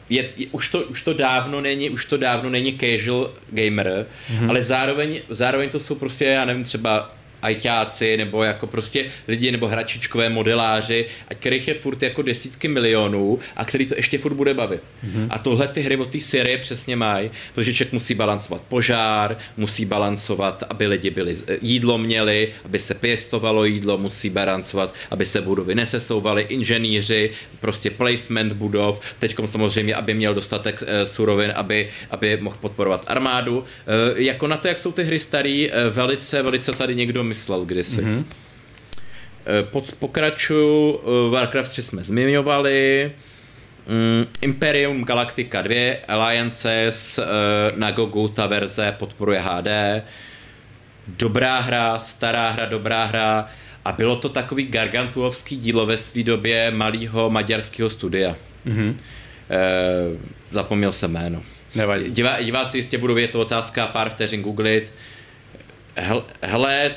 je, je, už, to, už to dávno není, už to dávno není casual gamer, mm-hmm. ale zároveň, zároveň to jsou prostě, já nevím, třeba ajťáci nebo jako prostě lidi nebo hračičkové modeláři, a kterých je furt jako desítky milionů a který to ještě furt bude bavit. Mm-hmm. A tohle ty hry od té série přesně mají, protože člověk musí balancovat požár, musí balancovat, aby lidi byli, jídlo měli, aby se pěstovalo jídlo, musí balancovat, aby se budovy nesesouvaly, inženýři, prostě placement budov, teď samozřejmě, aby měl dostatek e, surovin, aby, aby mohl podporovat armádu. E, jako na to, jak jsou ty hry starý, e, velice, velice tady někdo myslel kdysi. Mm-hmm. Pod, pokračuju, eh, Warcraft 3 jsme zmiňovali, um, Imperium Galactica 2, Alliances, uh, na Gogu ta verze podporuje HD, dobrá hra, stará hra, dobrá hra a bylo to takový gargantuovský dílo ve své době malého maďarského studia. Mm-hmm. Uh, zapomněl jsem jméno. Nevadí. Divá, diváci jistě budou vědět otázka, pár vteřin googlit. Hele,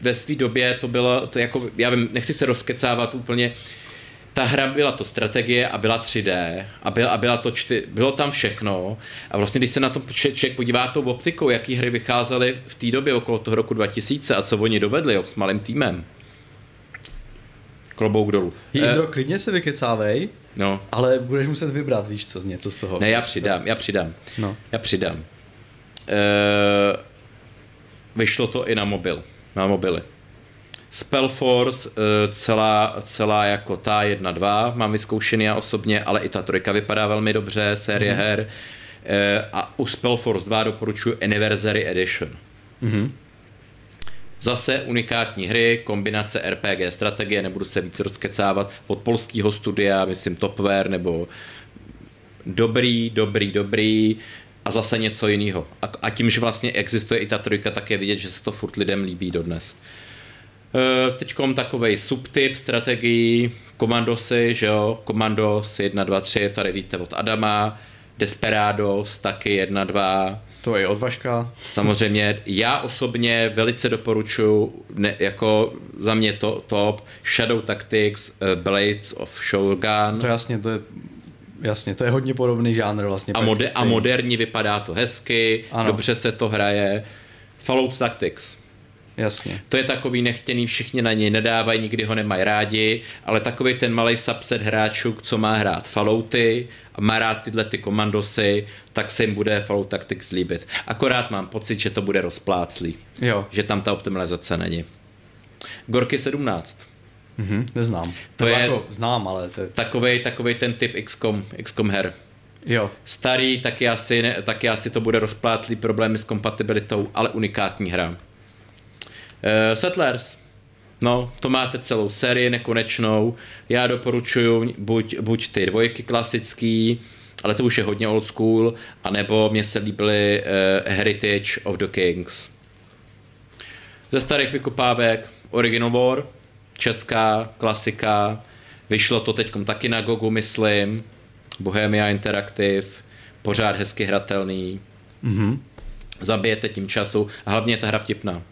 ve své době to bylo, to jako, já vím, nechci se rozkecávat úplně, ta hra byla to strategie a byla 3D a, byl, a byla to čty, bylo tam všechno a vlastně když se na to člověk podívá tou optikou, jaký hry vycházely v té době okolo toho roku 2000 a co oni dovedli jo, s malým týmem, klobouk dolů. Jindro, eh, klidně se vykecávej, no. ale budeš muset vybrat, víš co, něco z toho. Ne, já přidám, já přidám. No. Já přidám. Uh, vyšlo to i na mobil, na mobily. Spellforce eh, celá, celá jako ta 1.2 mám vyzkoušený já osobně, ale i ta trojka vypadá velmi dobře, série mm-hmm. her. Eh, a u Spellforce 2 doporučuji Anniversary Edition. Mm-hmm. Zase unikátní hry, kombinace RPG, strategie, nebudu se víc rozkecávat, od polského studia, myslím Topware, nebo dobrý, dobrý, dobrý, a zase něco jiného. A, a tím, že vlastně existuje i ta trojka, tak je vidět, že se to furt lidem líbí dodnes. E, teďkom takovej subtyp strategií, komandosy, že jo, komandos 1, 2, 3, tady víte od Adama, Desperados taky 1, 2, to je odvažka. Samozřejmě, já osobně velice doporučuji, ne, jako za mě to top, Shadow Tactics, uh, Blades of Shogun. To jasně, to je Jasně, to je hodně podobný žánr vlastně. A, moder- a moderní vypadá to hezky, ano. dobře se to hraje. Fallout Tactics. Jasně. To je takový nechtěný, všichni na něj nedávají, nikdy ho nemají rádi, ale takový ten malý subset hráčů, co má hrát Fallouty a má rád tyhle ty komandosy, tak se jim bude Fallout Tactics líbit. Akorát mám pocit, že to bude rozpláclý. Jo. Že tam ta optimalizace není. Gorky 17. Mm-hmm, neznám. To, to je jako znám, ale to je... Takovej, takovej ten typ XCOM, XCOM her. Jo. Starý, taky asi, ne, taky asi to bude rozplátlý problémy s kompatibilitou, ale unikátní hra. Uh, Settlers. No, to máte celou sérii nekonečnou. Já doporučuji buď, buď ty dvojky klasický, ale to už je hodně old school, anebo mně se líbily uh, Heritage of the Kings. Ze starých vykopávek Original War, česká klasika, vyšlo to teď taky na Gogu, myslím, Bohemia Interactive, pořád hezky hratelný, mm-hmm. zabijete tím času. A hlavně je ta hra vtipná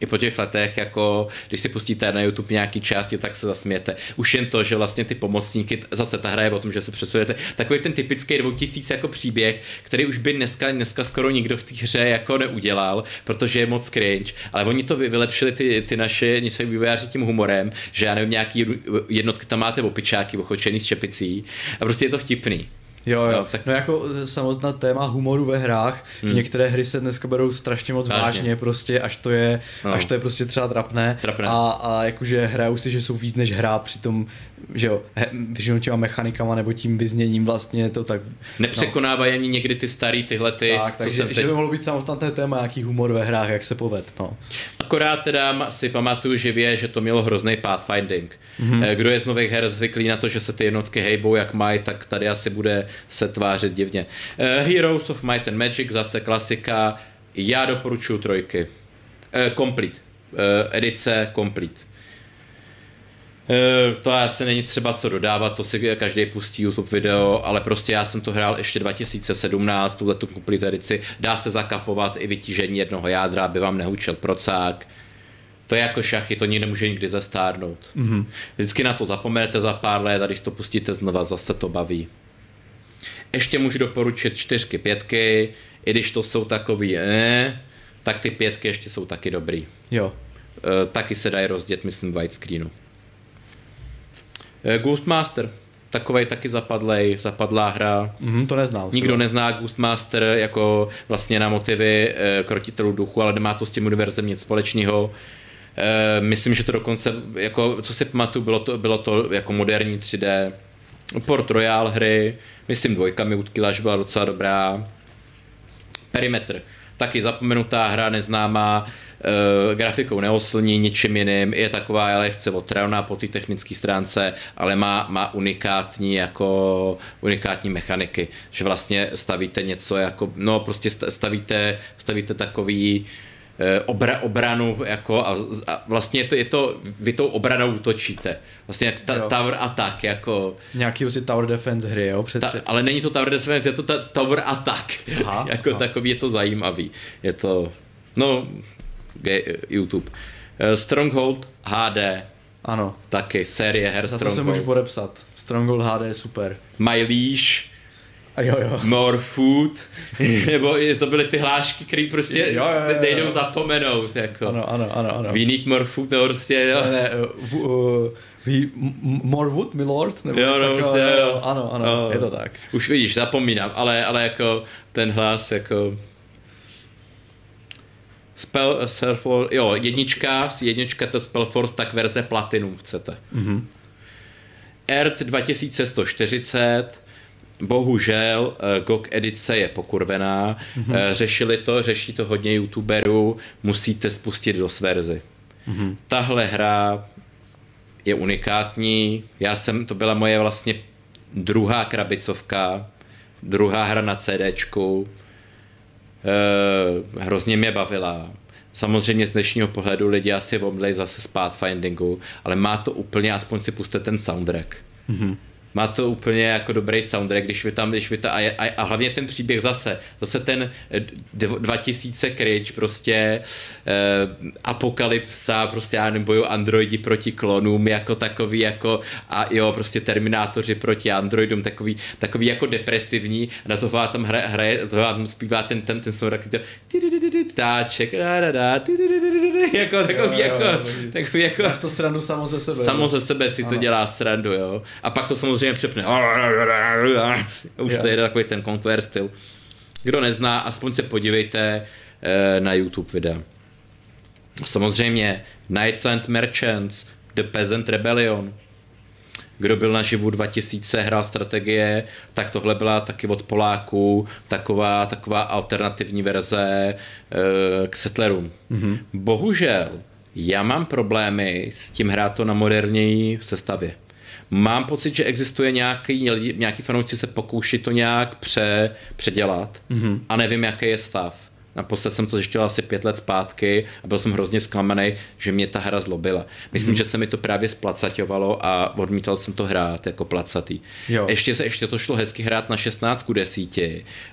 i po těch letech, jako když si pustíte na YouTube nějaký části, tak se zasmějete. Už jen to, že vlastně ty pomocníky, zase ta hra je o tom, že se přesujete, takový ten typický 2000 jako příběh, který už by dneska, dneska skoro nikdo v té hře jako neudělal, protože je moc cringe, ale oni to vylepšili ty, ty naše něco vývojáři tím humorem, že já nevím, nějaký jednotky tam máte opičáky ochočený s čepicí a prostě je to vtipný. Jo, jo. No, tak... no jako samotná téma humoru ve hrách, hmm. některé hry se dneska berou strašně moc vážně, vážně prostě, až to je, no. až to je prostě třeba trapné. trapné. A, a jakože hrajou si, že jsou víc než hra, přitom že jo, většinou těma mechanikama nebo tím vyzněním vlastně to tak... Nepřekonávají no. ani někdy ty starý tyhle ty... Tak, takže, teď... že by mohlo být samostatné téma, jaký humor ve hrách, jak se poved, no. Akorát teda si pamatuju živě, že to mělo hrozný pathfinding. Mm-hmm. Kdo je z nových her zvyklý na to, že se ty jednotky hejbou jak mají, tak tady asi bude se tvářit divně. Uh, Heroes of Might and Magic, zase klasika. Já doporučuji trojky. Uh, complete. Uh, edice complete. Eh, to asi není třeba co dodávat, to si každý pustí YouTube video, ale prostě já jsem to hrál ještě 2017, tuhle tu complete edici, dá se zakapovat i vytížení jednoho jádra, aby vám nehučil procák. To je jako šachy, to nikdy nemůže nikdy zastárnout. Mm-hmm. Vždycky na to zapomenete za pár let a když to pustíte znova, zase to baví. Ještě můžu doporučit čtyřky, pětky, i když to jsou takový eh, tak ty pětky ještě jsou taky dobrý. Jo. E, taky se dají rozdět, myslím, widescreenu. E, Ghostmaster. Takovej taky zapadlej, zapadlá hra. Mm, to neznal. Nikdo třeba. nezná Ghostmaster jako vlastně na motivy e, krotitelů duchu, ale nemá to s tím univerzem nic společného. E, myslím, že to dokonce, jako, co si pamatuju, bylo to, bylo to jako moderní 3D. Port Royal hry, myslím dvojka mi utkila, že byla docela dobrá. Perimetr taky zapomenutá hra, neznámá, e, grafikou neoslní ničím jiným, je taková lehce otravná po té technické stránce, ale má, má unikátní jako unikátní mechaniky, že vlastně stavíte něco jako, no prostě stavíte, stavíte takový Eh, obra, obranu jako a, a vlastně je to, je to, vy tou obranou útočíte. Vlastně jak ta, tower attack, jako... Nějaký vlastně tower defense hry, jo? Před, ta, ale není to tower defense, je to ta, tower attack. Aha, *laughs* jako aha. takový je to zajímavý. Je to, no, YouTube. Eh, Stronghold HD. Ano. Taky, série her Stronghold. to se můžu podepsat. Stronghold HD je super. My Leash a jo, jo. More food, *laughs* nebo to byly ty hlášky, které prostě jo, jo, jo, jo. nejdou zapomenout. Jako. Ano, ano, ano, ano. We need more food, nebo prostě, jo. Ne, ne, uh, uh, we, more wood, my lord? Nebo jo, no, prostě, jo. Ano, ano, oh. je to tak. Už vidíš, zapomínám, ale, ale jako ten hlas, jako Spell, Spellforce, jo, jednička, jednička to Spellforce, tak verze Platinum chcete. Mm-hmm. Earth 2140, Bohužel eh, GOG edice je pokurvená, mm-hmm. řešili to, řeší to hodně youtuberů, musíte spustit do verzi. Mm-hmm. Tahle hra je unikátní, já jsem, to byla moje vlastně druhá krabicovka, druhá hra na CDčku, hrozně mě bavila. Samozřejmě z dnešního pohledu lidi asi omdlej zase z Pathfindingu, ale má to úplně, aspoň si puste ten soundtrack. Mm-hmm má to úplně jako dobrý soundtrack, když vy tam, když vy ta, a, a, a hlavně ten příběh zase, zase ten 2000 kryč, prostě eh, apokalypsa, prostě já nebo androidi proti klonům, jako takový, jako a jo, prostě terminátoři proti androidům, takový, takový jako depresivní, a na to vám tam hraje, hraje to vám zpívá ten, ten, ten soundtrack, to ptáček, jako takový, jako, takový jako, to srandu samo ze sebe. Samo ze sebe si to dělá srandu, jo. A pak to samozřejmě samozřejmě přepne. Už to je takový ten Conquer styl. Kdo nezná, aspoň se podívejte eh, na YouTube videa. Samozřejmě Knights and Merchants, The Peasant Rebellion. Kdo byl na živu 2000, hrál strategie, tak tohle byla taky od Poláků, taková, taková alternativní verze uh, k Settlerům. Mm-hmm. Bohužel, já mám problémy s tím hrát to na moderněji sestavě. Mám pocit, že existuje nějaký, nějaký fanoušci se pokouší to nějak pře, předělat mm-hmm. a nevím, jaký je stav. Naposled jsem to zjišťoval asi pět let zpátky a byl jsem hrozně zklamaný, že mě ta hra zlobila. Myslím, mm. že se mi to právě splacaťovalo a odmítal jsem to hrát jako placatý. Jo. Ještě se ještě to šlo hezky hrát na 16 ku 10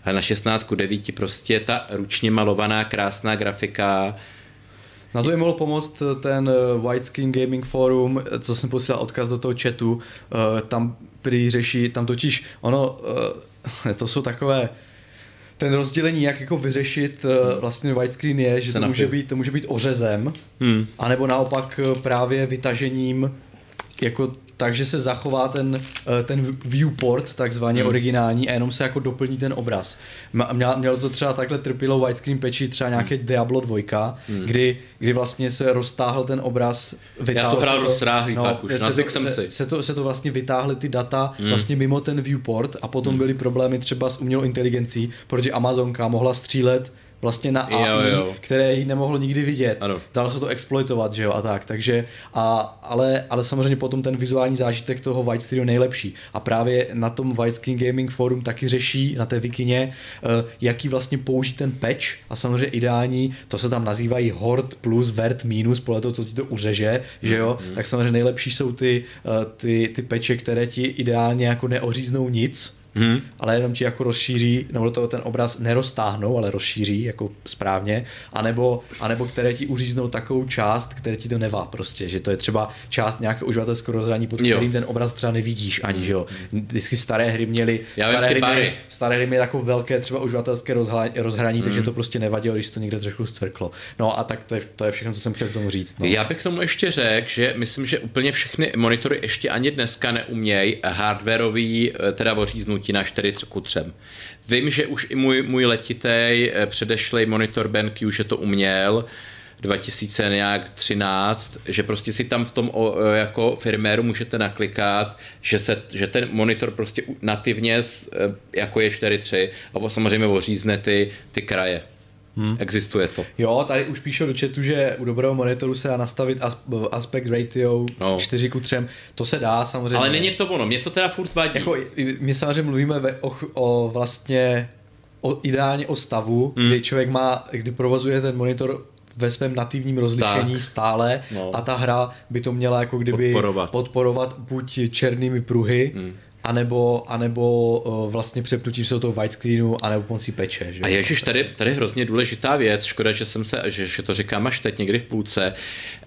a na 16 ku 9 prostě ta ručně malovaná krásná grafika na to je mohl pomoct ten eh, Widescreen Gaming Forum, co jsem posílal odkaz do toho chatu, eh, tam prý řeší, tam totiž ono, eh, *laughs* to jsou takové, ten rozdělení, jak jako vyřešit vlastně widescreen je, že to může, být, to může být ořezem, hmm. anebo naopak právě vytažením jako takže se zachová ten, eh, ten viewport, takzvaně hmm. originální, a jenom se jako doplní ten obraz. Mělo, mělo to třeba takhle trpilo widescreen patchy, třeba nějaké hmm. Diablo 2, hmm. kdy, kdy vlastně se roztáhl ten obraz. Já to hrál roztráhlý no, pak už, se to, jsem se, si. Se to, se to vlastně vytáhly ty data hmm. vlastně mimo ten viewport a potom hmm. byly problémy třeba s umělou inteligencí, protože Amazonka mohla střílet vlastně na AI, jo, jo. které jí nemohlo nikdy vidět. Ano. Dalo se to exploitovat, že jo, a tak. Takže, a, ale, ale samozřejmě potom ten vizuální zážitek toho White Studio nejlepší. A právě na tom Widescreen Gaming Forum taky řeší na té vikině, uh, jaký vlastně použít ten patch a samozřejmě ideální, to se tam nazývají hord plus vert minus, podle toho, co ti to uřeže, že jo, mm-hmm. tak samozřejmě nejlepší jsou ty, uh, ty, ty peče, které ti ideálně jako neoříznou nic, hmm. ale jenom ti jako rozšíří, nebo to ten obraz neroztáhnou, ale rozšíří jako správně, anebo, anebo které ti uříznou takovou část, které ti to nevá prostě, že to je třeba část nějakého uživatelského rozhraní, pod kterým jo. ten obraz třeba nevidíš ani, hmm. že jo. Vždycky staré hry měly, Já staré, hry měly staré hry měly takové velké třeba uživatelské rozhraní, rozhraní hmm. takže to prostě nevadilo, když to někde trošku zcrklo. No a tak to je, to je všechno, co jsem chtěl k tomu říct. No. Já bych k tomu ještě řekl, že myslím, že úplně všechny monitory ještě ani dneska neumějí hardwareový, eh, teda oříznutí rozhodnutí na 4 ku 3. Vím, že už i můj, můj letitej eh, předešlej monitor BenQ, že to uměl, 2013, že prostě si tam v tom eh, jako firméru můžete naklikat, že, se, že ten monitor prostě nativně eh, jako je 4.3 a samozřejmě ořízne ty, ty kraje. Hmm. Existuje to. Jo, tady už píšu do chatu, že u dobrého monitoru se dá nastavit aspect ratio no. 4 k 3. To se dá samozřejmě. Ale není to ono, mě to teda furt vadí. Jako, my samozřejmě mluvíme ve, o, o vlastně o, ideálně o stavu, hmm. kdy člověk má, kdy provozuje ten monitor ve svém nativním rozlišení tak. stále no. a ta hra by to měla jako kdyby podporovat, podporovat buď černými pruhy, hmm anebo, anebo uh, vlastně přepnutím se do toho widescreenu, anebo pomocí peče. Že? A ježiš, tady, tady hrozně důležitá věc, škoda, že jsem se, že, že to říkám až teď někdy v půlce.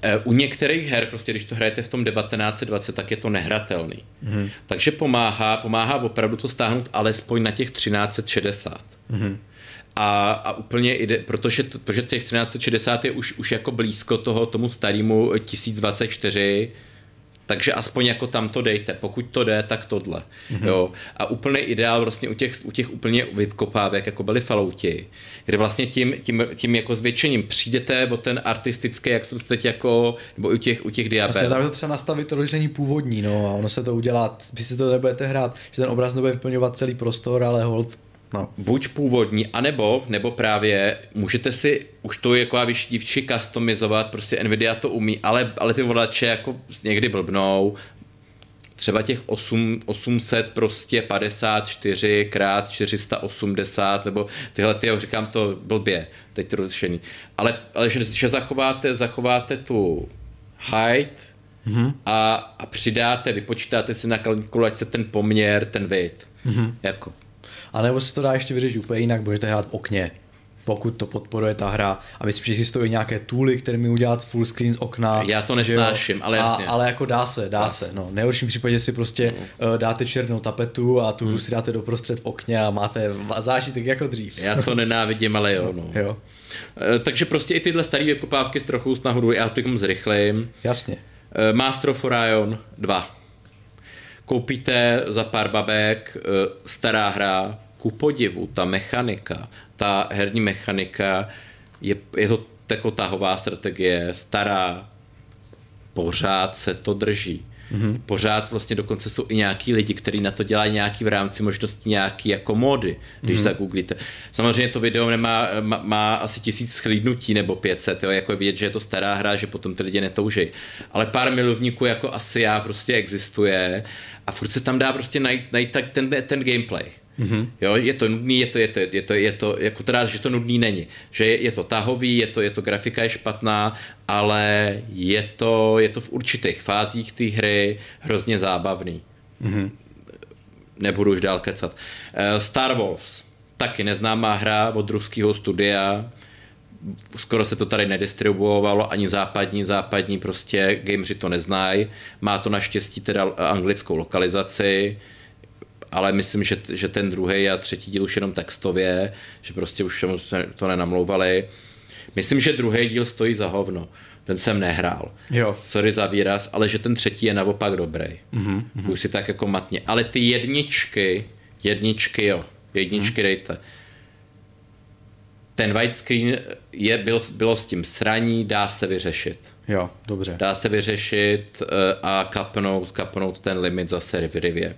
Uh, u některých her, prostě když to hrajete v tom 1920, tak je to nehratelný. Mm-hmm. Takže pomáhá, pomáhá opravdu to stáhnout alespoň na těch 1360. Mm-hmm. A, a úplně ide, protože, protože těch 1360 je už, už jako blízko toho tomu starému 1024, takže aspoň jako tam to dejte, pokud to jde, tak tohle. Mm-hmm. Jo. A úplný ideál vlastně u těch, u těch úplně vykopávek, jako byly falouti, kde vlastně tím, tím, tím jako zvětšením přijdete o ten artistický, jak jsem se teď jako, nebo u těch, u těch diabel. Vlastně tam to třeba nastavit to rozlišení původní, no a ono se to udělá, vy si to nebudete hrát, že ten obraz nebude vyplňovat celý prostor, ale hold No. Buď původní, anebo, nebo právě můžete si už to jako dívči customizovat, prostě Nvidia to umí, ale, ale ty volače jako někdy blbnou, třeba těch 8, 800 prostě 54 krát 480 nebo tyhle, ty, říkám to blbě, teď to rozlišení. Ale, ale že, že zachováte, zachováte tu height mm-hmm. a, a přidáte, vypočítáte si na kalkulačce ten poměr, ten vid. Mm-hmm. Jako. A nebo se to dá ještě vyřešit úplně jinak, budete hrát v okně, pokud to podporuje ta hra. A myslím, že existují nějaké tooly, které mi udělat full screen z okna. Já to nesnáším, ale jasně. A, ale jako dá se, dá, dá se. No, v nejhorším případě si prostě no. uh, dáte černou tapetu a tu hmm. si dáte doprostřed v okně a máte zážitek jako dřív. Já to nenávidím, ale jo. No. jo. Uh, takže prostě i tyhle staré vykopávky s trochu s nahoru, já to zrychlím. Jasně. Uh, Master of Orion 2 koupíte za pár babek stará hra, ku podivu, ta mechanika, ta herní mechanika, je, je to jako tahová strategie, stará, pořád se to drží. Mm-hmm. Pořád vlastně dokonce jsou i nějaký lidi, kteří na to dělají nějaký v rámci možností nějaký jako mody, když mm-hmm. zagooglíte. Samozřejmě to video nemá, má, má asi tisíc schlídnutí nebo 500, jo, jako je vidět, že je to stará hra, že potom ty lidi netouží. Ale pár milovníků jako asi já prostě existuje a furt se tam dá prostě najít, najít tak ten, ten gameplay. Mm-hmm. Jo, je to nudný, je to, je to, je to, je to jako teda, že to nudný není. Že je, je to tahový, je to, je to grafika je špatná, ale je to, je to v určitých fázích té hry hrozně zábavný. Mm-hmm. Nebudu už dál kecat. Uh, Star Wars, taky neznámá hra od ruského studia, skoro se to tady nedistribuovalo, ani západní, západní prostě gameři to neznají. Má to naštěstí teda anglickou lokalizaci, ale myslím, že, že ten druhý a třetí díl už jenom textově, že prostě už to nenamlouvali. Myslím, že druhý díl stojí za hovno. Ten jsem nehrál. Jo. Sorry za výraz, ale že ten třetí je naopak dobrý. Mm-hmm. Už si tak jako matně. Ale ty jedničky, jedničky jo, jedničky mm-hmm. dejte. Ten widescreen je, byl, bylo s tím sraní, dá se vyřešit. Jo, dobře. Dá se vyřešit uh, a kapnout, kapnout ten limit zase v rivě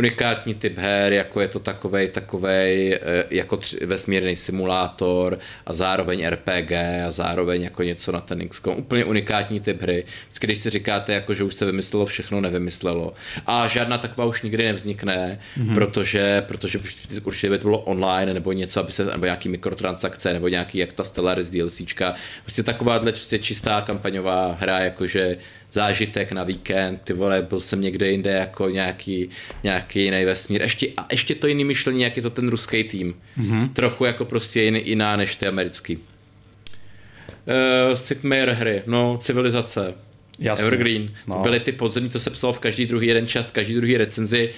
unikátní typ her, jako je to takovej, takovej eh, jako tři, vesmírný simulátor a zároveň RPG a zároveň jako něco na ten XCOM. Úplně unikátní typ hry. Vždycky, když si říkáte, jako, že už se vymyslelo všechno, nevymyslelo. A žádná taková už nikdy nevznikne, mm-hmm. protože, protože určitě by to bylo online nebo něco, aby se, nebo nějaký mikrotransakce, nebo nějaký jak ta Stellaris DLCčka. Prostě takováhle prostě čistá kampaňová hra, jakože zážitek na víkend, ty vole, byl jsem někde jinde jako nějaký, nějaký jiný vesmír. Ještě, a ještě to jiný myšlení, jak je to ten ruský tým. Mm-hmm. Trochu jako prostě jiný, jiná než ty americký. Uh, Sid Meier hry, no, civilizace. Jasně. Evergreen. No. To byly ty podzemní, to se psalo v každý druhý jeden čas, každý druhý recenzi.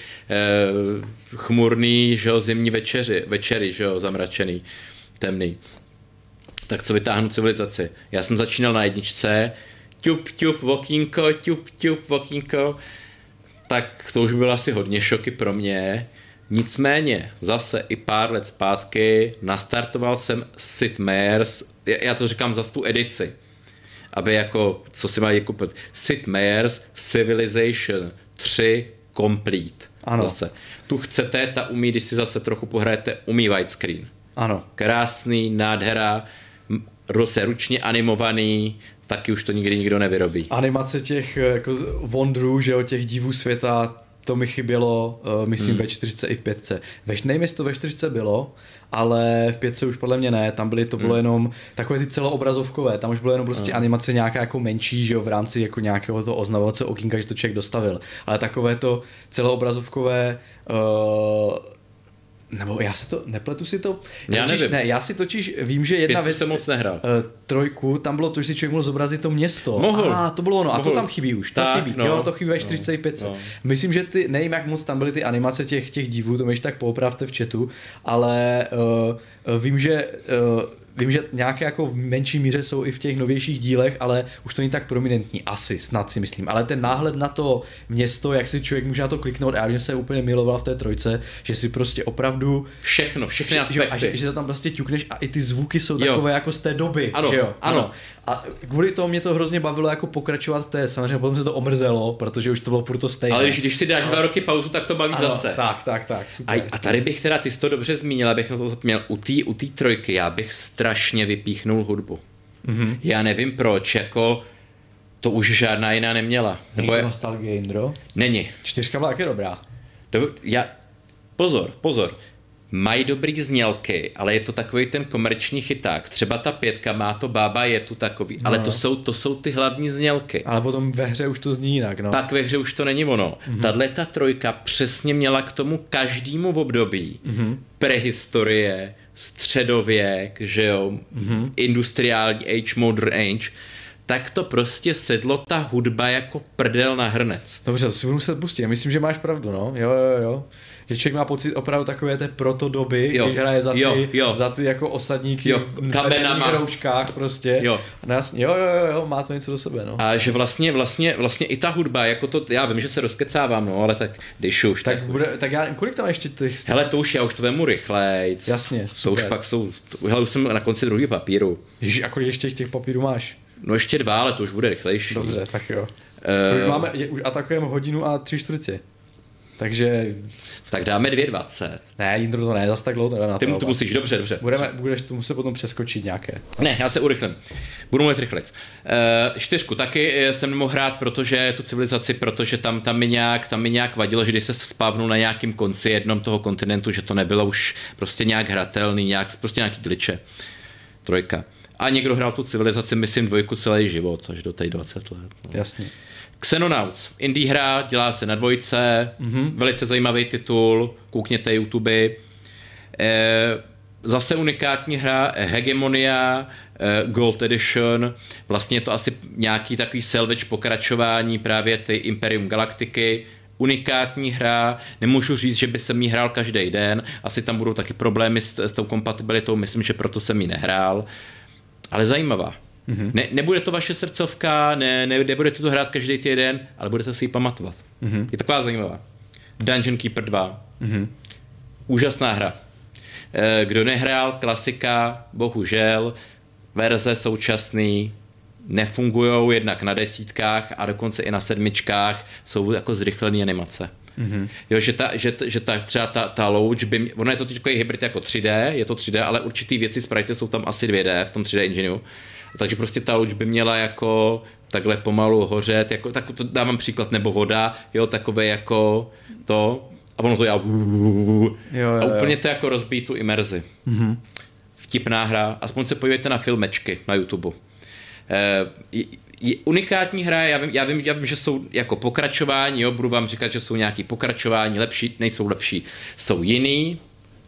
Uh, chmurný, že jo, zimní večeři, večery, že jo, zamračený, temný. Tak co vytáhnu civilizaci? Já jsem začínal na jedničce, ťup, ťup, vokínko, ťup, ťup, vokínko, tak to už bylo asi hodně šoky pro mě. Nicméně, zase i pár let zpátky nastartoval jsem Sid Meier's, já to říkám za tu edici, aby jako, co si mají koupit, Sid Meier's Civilization 3 Complete. Ano. Zase. Tu chcete, ta umí, když si zase trochu pohrajete, umí widescreen. Ano. Krásný, nádhera, ručně animovaný, taky už to nikdy nikdo nevyrobí. Animace těch eh, jako wondrů, že o těch divů světa, to mi chybělo, uh, myslím, hmm. ve 40 i v 5. Ve, nevím, jestli to ve 40 bylo, ale v 5 už podle mě ne, tam byly, to bylo hmm. jenom takové ty celoobrazovkové, tam už bylo jenom prostě hmm. animace nějaká jako menší, že jo, v rámci jako nějakého to oznamovacího okýnka, že to člověk dostavil, ale takové to celoobrazovkové uh, nebo já si to, nepletu si to. Já totiž, nevím. Ne, já si totiž vím, že jedna věc... jsem moc nehrál. Uh, trojku, tam bylo to, že si člověk mohl zobrazit to město. Mohl. A to bylo ono. Mohl. A to tam chybí už. To tak, chybí. No, jo, to chybí ve 45. No, no. Myslím, že ty, nevím, jak moc tam byly ty animace těch, těch divů, to mi tak poopravte v chatu, ale uh, vím, že uh, Vím, že nějaké jako v menší míře jsou i v těch novějších dílech, ale už to není tak prominentní, asi, snad si myslím. Ale ten náhled na to město, jak si člověk může na to kliknout, a já vím, že se úplně miloval v té trojce, že si prostě opravdu... Všechno, všechny aspekty. a že, že to tam prostě ťukneš a i ty zvuky jsou jo. takové jako z té doby. Ano, že jo? ano. ano. A kvůli tomu mě to hrozně bavilo jako pokračovat v té, samozřejmě potom se to omrzelo, protože už to bylo to stejné. Ale když, když si dáš dva roky pauzu, tak to baví ano, zase. Tak, tak, tak, super. A, a tady bych teda, ty jsi to dobře zmínil, abych na to zapomněl, u té u tý trojky já bych strašně vypíchnul hudbu. Mm-hmm. Já nevím proč, jako to už žádná jiná neměla. Není to je... nostalgie, Indro? Není. Čtyřka byla taky dobrá. To, já, pozor, pozor mají dobrý znělky, ale je to takový ten komerční chyták. Třeba ta pětka má to bába, je tu takový, no. ale to jsou, to jsou ty hlavní znělky. Ale potom ve hře už to zní jinak, no. Tak ve hře už to není ono. Mm-hmm. Tahle ta trojka přesně měla k tomu každému v období mm-hmm. prehistorie, středověk, že jo, mm-hmm. industriální age, modern age, tak to prostě sedlo ta hudba jako prdel na hrnec. Dobře, to si budu muset pustit. Myslím, že máš pravdu, no. Jo, jo, jo že člověk má pocit opravdu takové té protodoby, jo. když hraje za ty, jo, jo. za ty jako osadníky jo, v rouškách prostě. Jo. No jasně, jo, jo, jo, má to něco do sebe, no. A že vlastně, vlastně, vlastně i ta hudba, jako to, já vím, že se rozkecávám, no, ale tak když už. Tak, tak, bude, tak já, kolik tam ještě těch... Hele, to už já už to vemu rychlejc. Jasně, super. To už pak jsou, to, hele, už jsem na konci druhý papíru. Ježiš, a kolik ještě těch papírů máš? No ještě dva, ale to už bude rychlejší. Dobře, tak jo. Uh, už máme, je, už atakujeme hodinu a tři čtvrtě. Takže... Tak dáme 2,20. Ne, Jindro to ne, zase tak dlouho to Ty to musíš, dobře, dobře. Budeme, budeš tu muset potom přeskočit nějaké. Ne, já se urychlím. Budu mluvit rychlec. Uh, čtyřku taky jsem nemohl hrát, protože tu civilizaci, protože tam, tam, mi nějak, tam mi nějak vadilo, že když se spávnul na nějakém konci jednom toho kontinentu, že to nebylo už prostě nějak hratelný, nějak, prostě nějaký glitche. Trojka. A někdo hrál tu civilizaci, myslím, dvojku celý život, až do té 20 let. No. Jasně. Xenonauts, indie hra, dělá se na dvojce, mm-hmm. velice zajímavý titul, koukněte YouTube. E, zase unikátní hra, Hegemonia, e, Gold Edition, vlastně je to asi nějaký takový salvage pokračování právě ty Imperium Galaktiky, unikátní hra, nemůžu říct, že by jsem jí hrál každý den, asi tam budou taky problémy s, s tou kompatibilitou, myslím, že proto jsem ji nehrál, ale zajímavá. Mm-hmm. Ne, nebude to vaše srdcovka, ne, ne, nebudete to hrát každý týden, ale budete si ji pamatovat. Mm-hmm. Je taková zajímavá. Dungeon Keeper 2. Mm-hmm. Úžasná hra. Eh, kdo nehrál, klasika, bohužel, verze současný nefungují jednak na desítkách a dokonce i na sedmičkách jsou jako zrychlené animace. Mm-hmm. Jo, že, ta, že, že ta, třeba ta, ta louč by, ono je to teď hybrid jako 3D, je to 3D, ale určitý věci sprite jsou tam asi 2D v tom 3D engineu. Takže prostě ta louč by měla jako takhle pomalu hořet, jako, tak to dávám příklad, nebo voda, jo, takové jako to, a ono to já jo, jo, a úplně jo. to jako rozbíjí tu imerzi. Mm-hmm. Vtipná hra, aspoň se podívejte na filmečky na YouTube. Je, je unikátní hra, já vím, já, vím, já vím, že jsou jako pokračování, jo, budu vám říkat, že jsou nějaký pokračování, lepší, nejsou lepší, jsou jiný,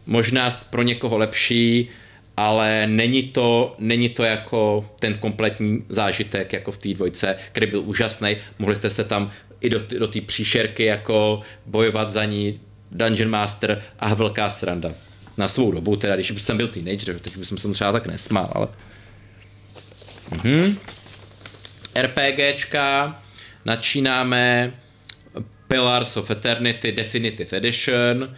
možná pro někoho lepší, ale není to, není to jako ten kompletní zážitek jako v té dvojce, který byl úžasný. Mohli jste se tam i do, do té příšerky jako bojovat za ní, Dungeon Master a velká sranda. Na svou dobu, teda když jsem byl teenager, teď bych jsem třeba tak nesmál, ale... Mhm. RPGčka, načínáme Pillars of Eternity Definitive Edition,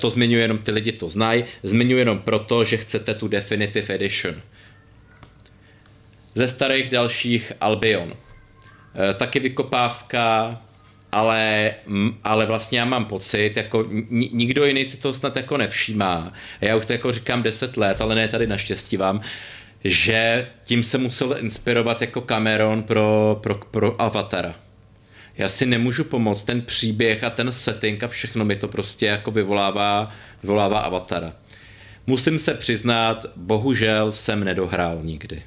to zmiňuji jenom ty lidi to znají, zmiňuji jenom proto, že chcete tu Definitive Edition. Ze starých dalších Albion. Eh, taky vykopávka, ale, ale vlastně já mám pocit, jako nikdo jiný si to snad jako nevšímá. Já už to jako říkám 10 let, ale ne tady naštěstí vám, že tím se musel inspirovat jako Cameron pro, pro, pro Avatara já si nemůžu pomoct, ten příběh a ten setting a všechno mi to prostě jako vyvolává, vyvolává avatara. Musím se přiznat, bohužel jsem nedohrál nikdy.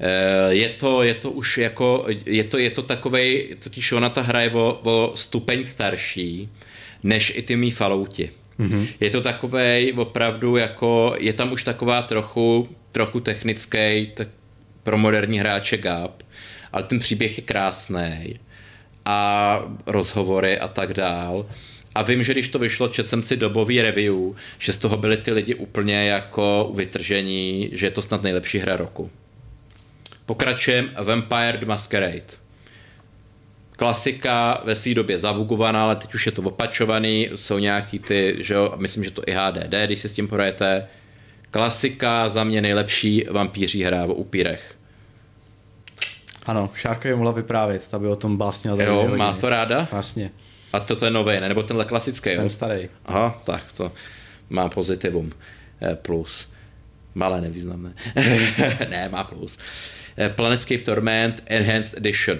Eh, je to, je to už jako, je to, je to takovej, totiž ona ta hra je o, o stupeň starší, než i ty mý falouti. Mm-hmm. Je to takovej opravdu jako, je tam už taková trochu, trochu technický tak pro moderní hráče gap, ale ten příběh je krásný a rozhovory a tak dál. A vím, že když to vyšlo, četl jsem si dobový review, že z toho byli ty lidi úplně jako vytržení, že je to snad nejlepší hra roku. Pokračujem Vampire the Masquerade. Klasika ve své době zabugovaná, ale teď už je to opačovaný, jsou nějaký ty, že jo, myslím, že to i HDD, když si s tím projete. Klasika, za mě nejlepší vampíří hra o upírech. Ano, Šárka je mohla vyprávět, ta by o tom básnila. Jo, hodiny. má to ráda? Vlastně. A to, to je nový, ne? Nebo tenhle klasický, jo? Ten starý. Aha, tak to má pozitivum. Eh, plus. Malé nevýznamné. *laughs* ne, má plus. Eh, Planetscape Torment Enhanced Edition.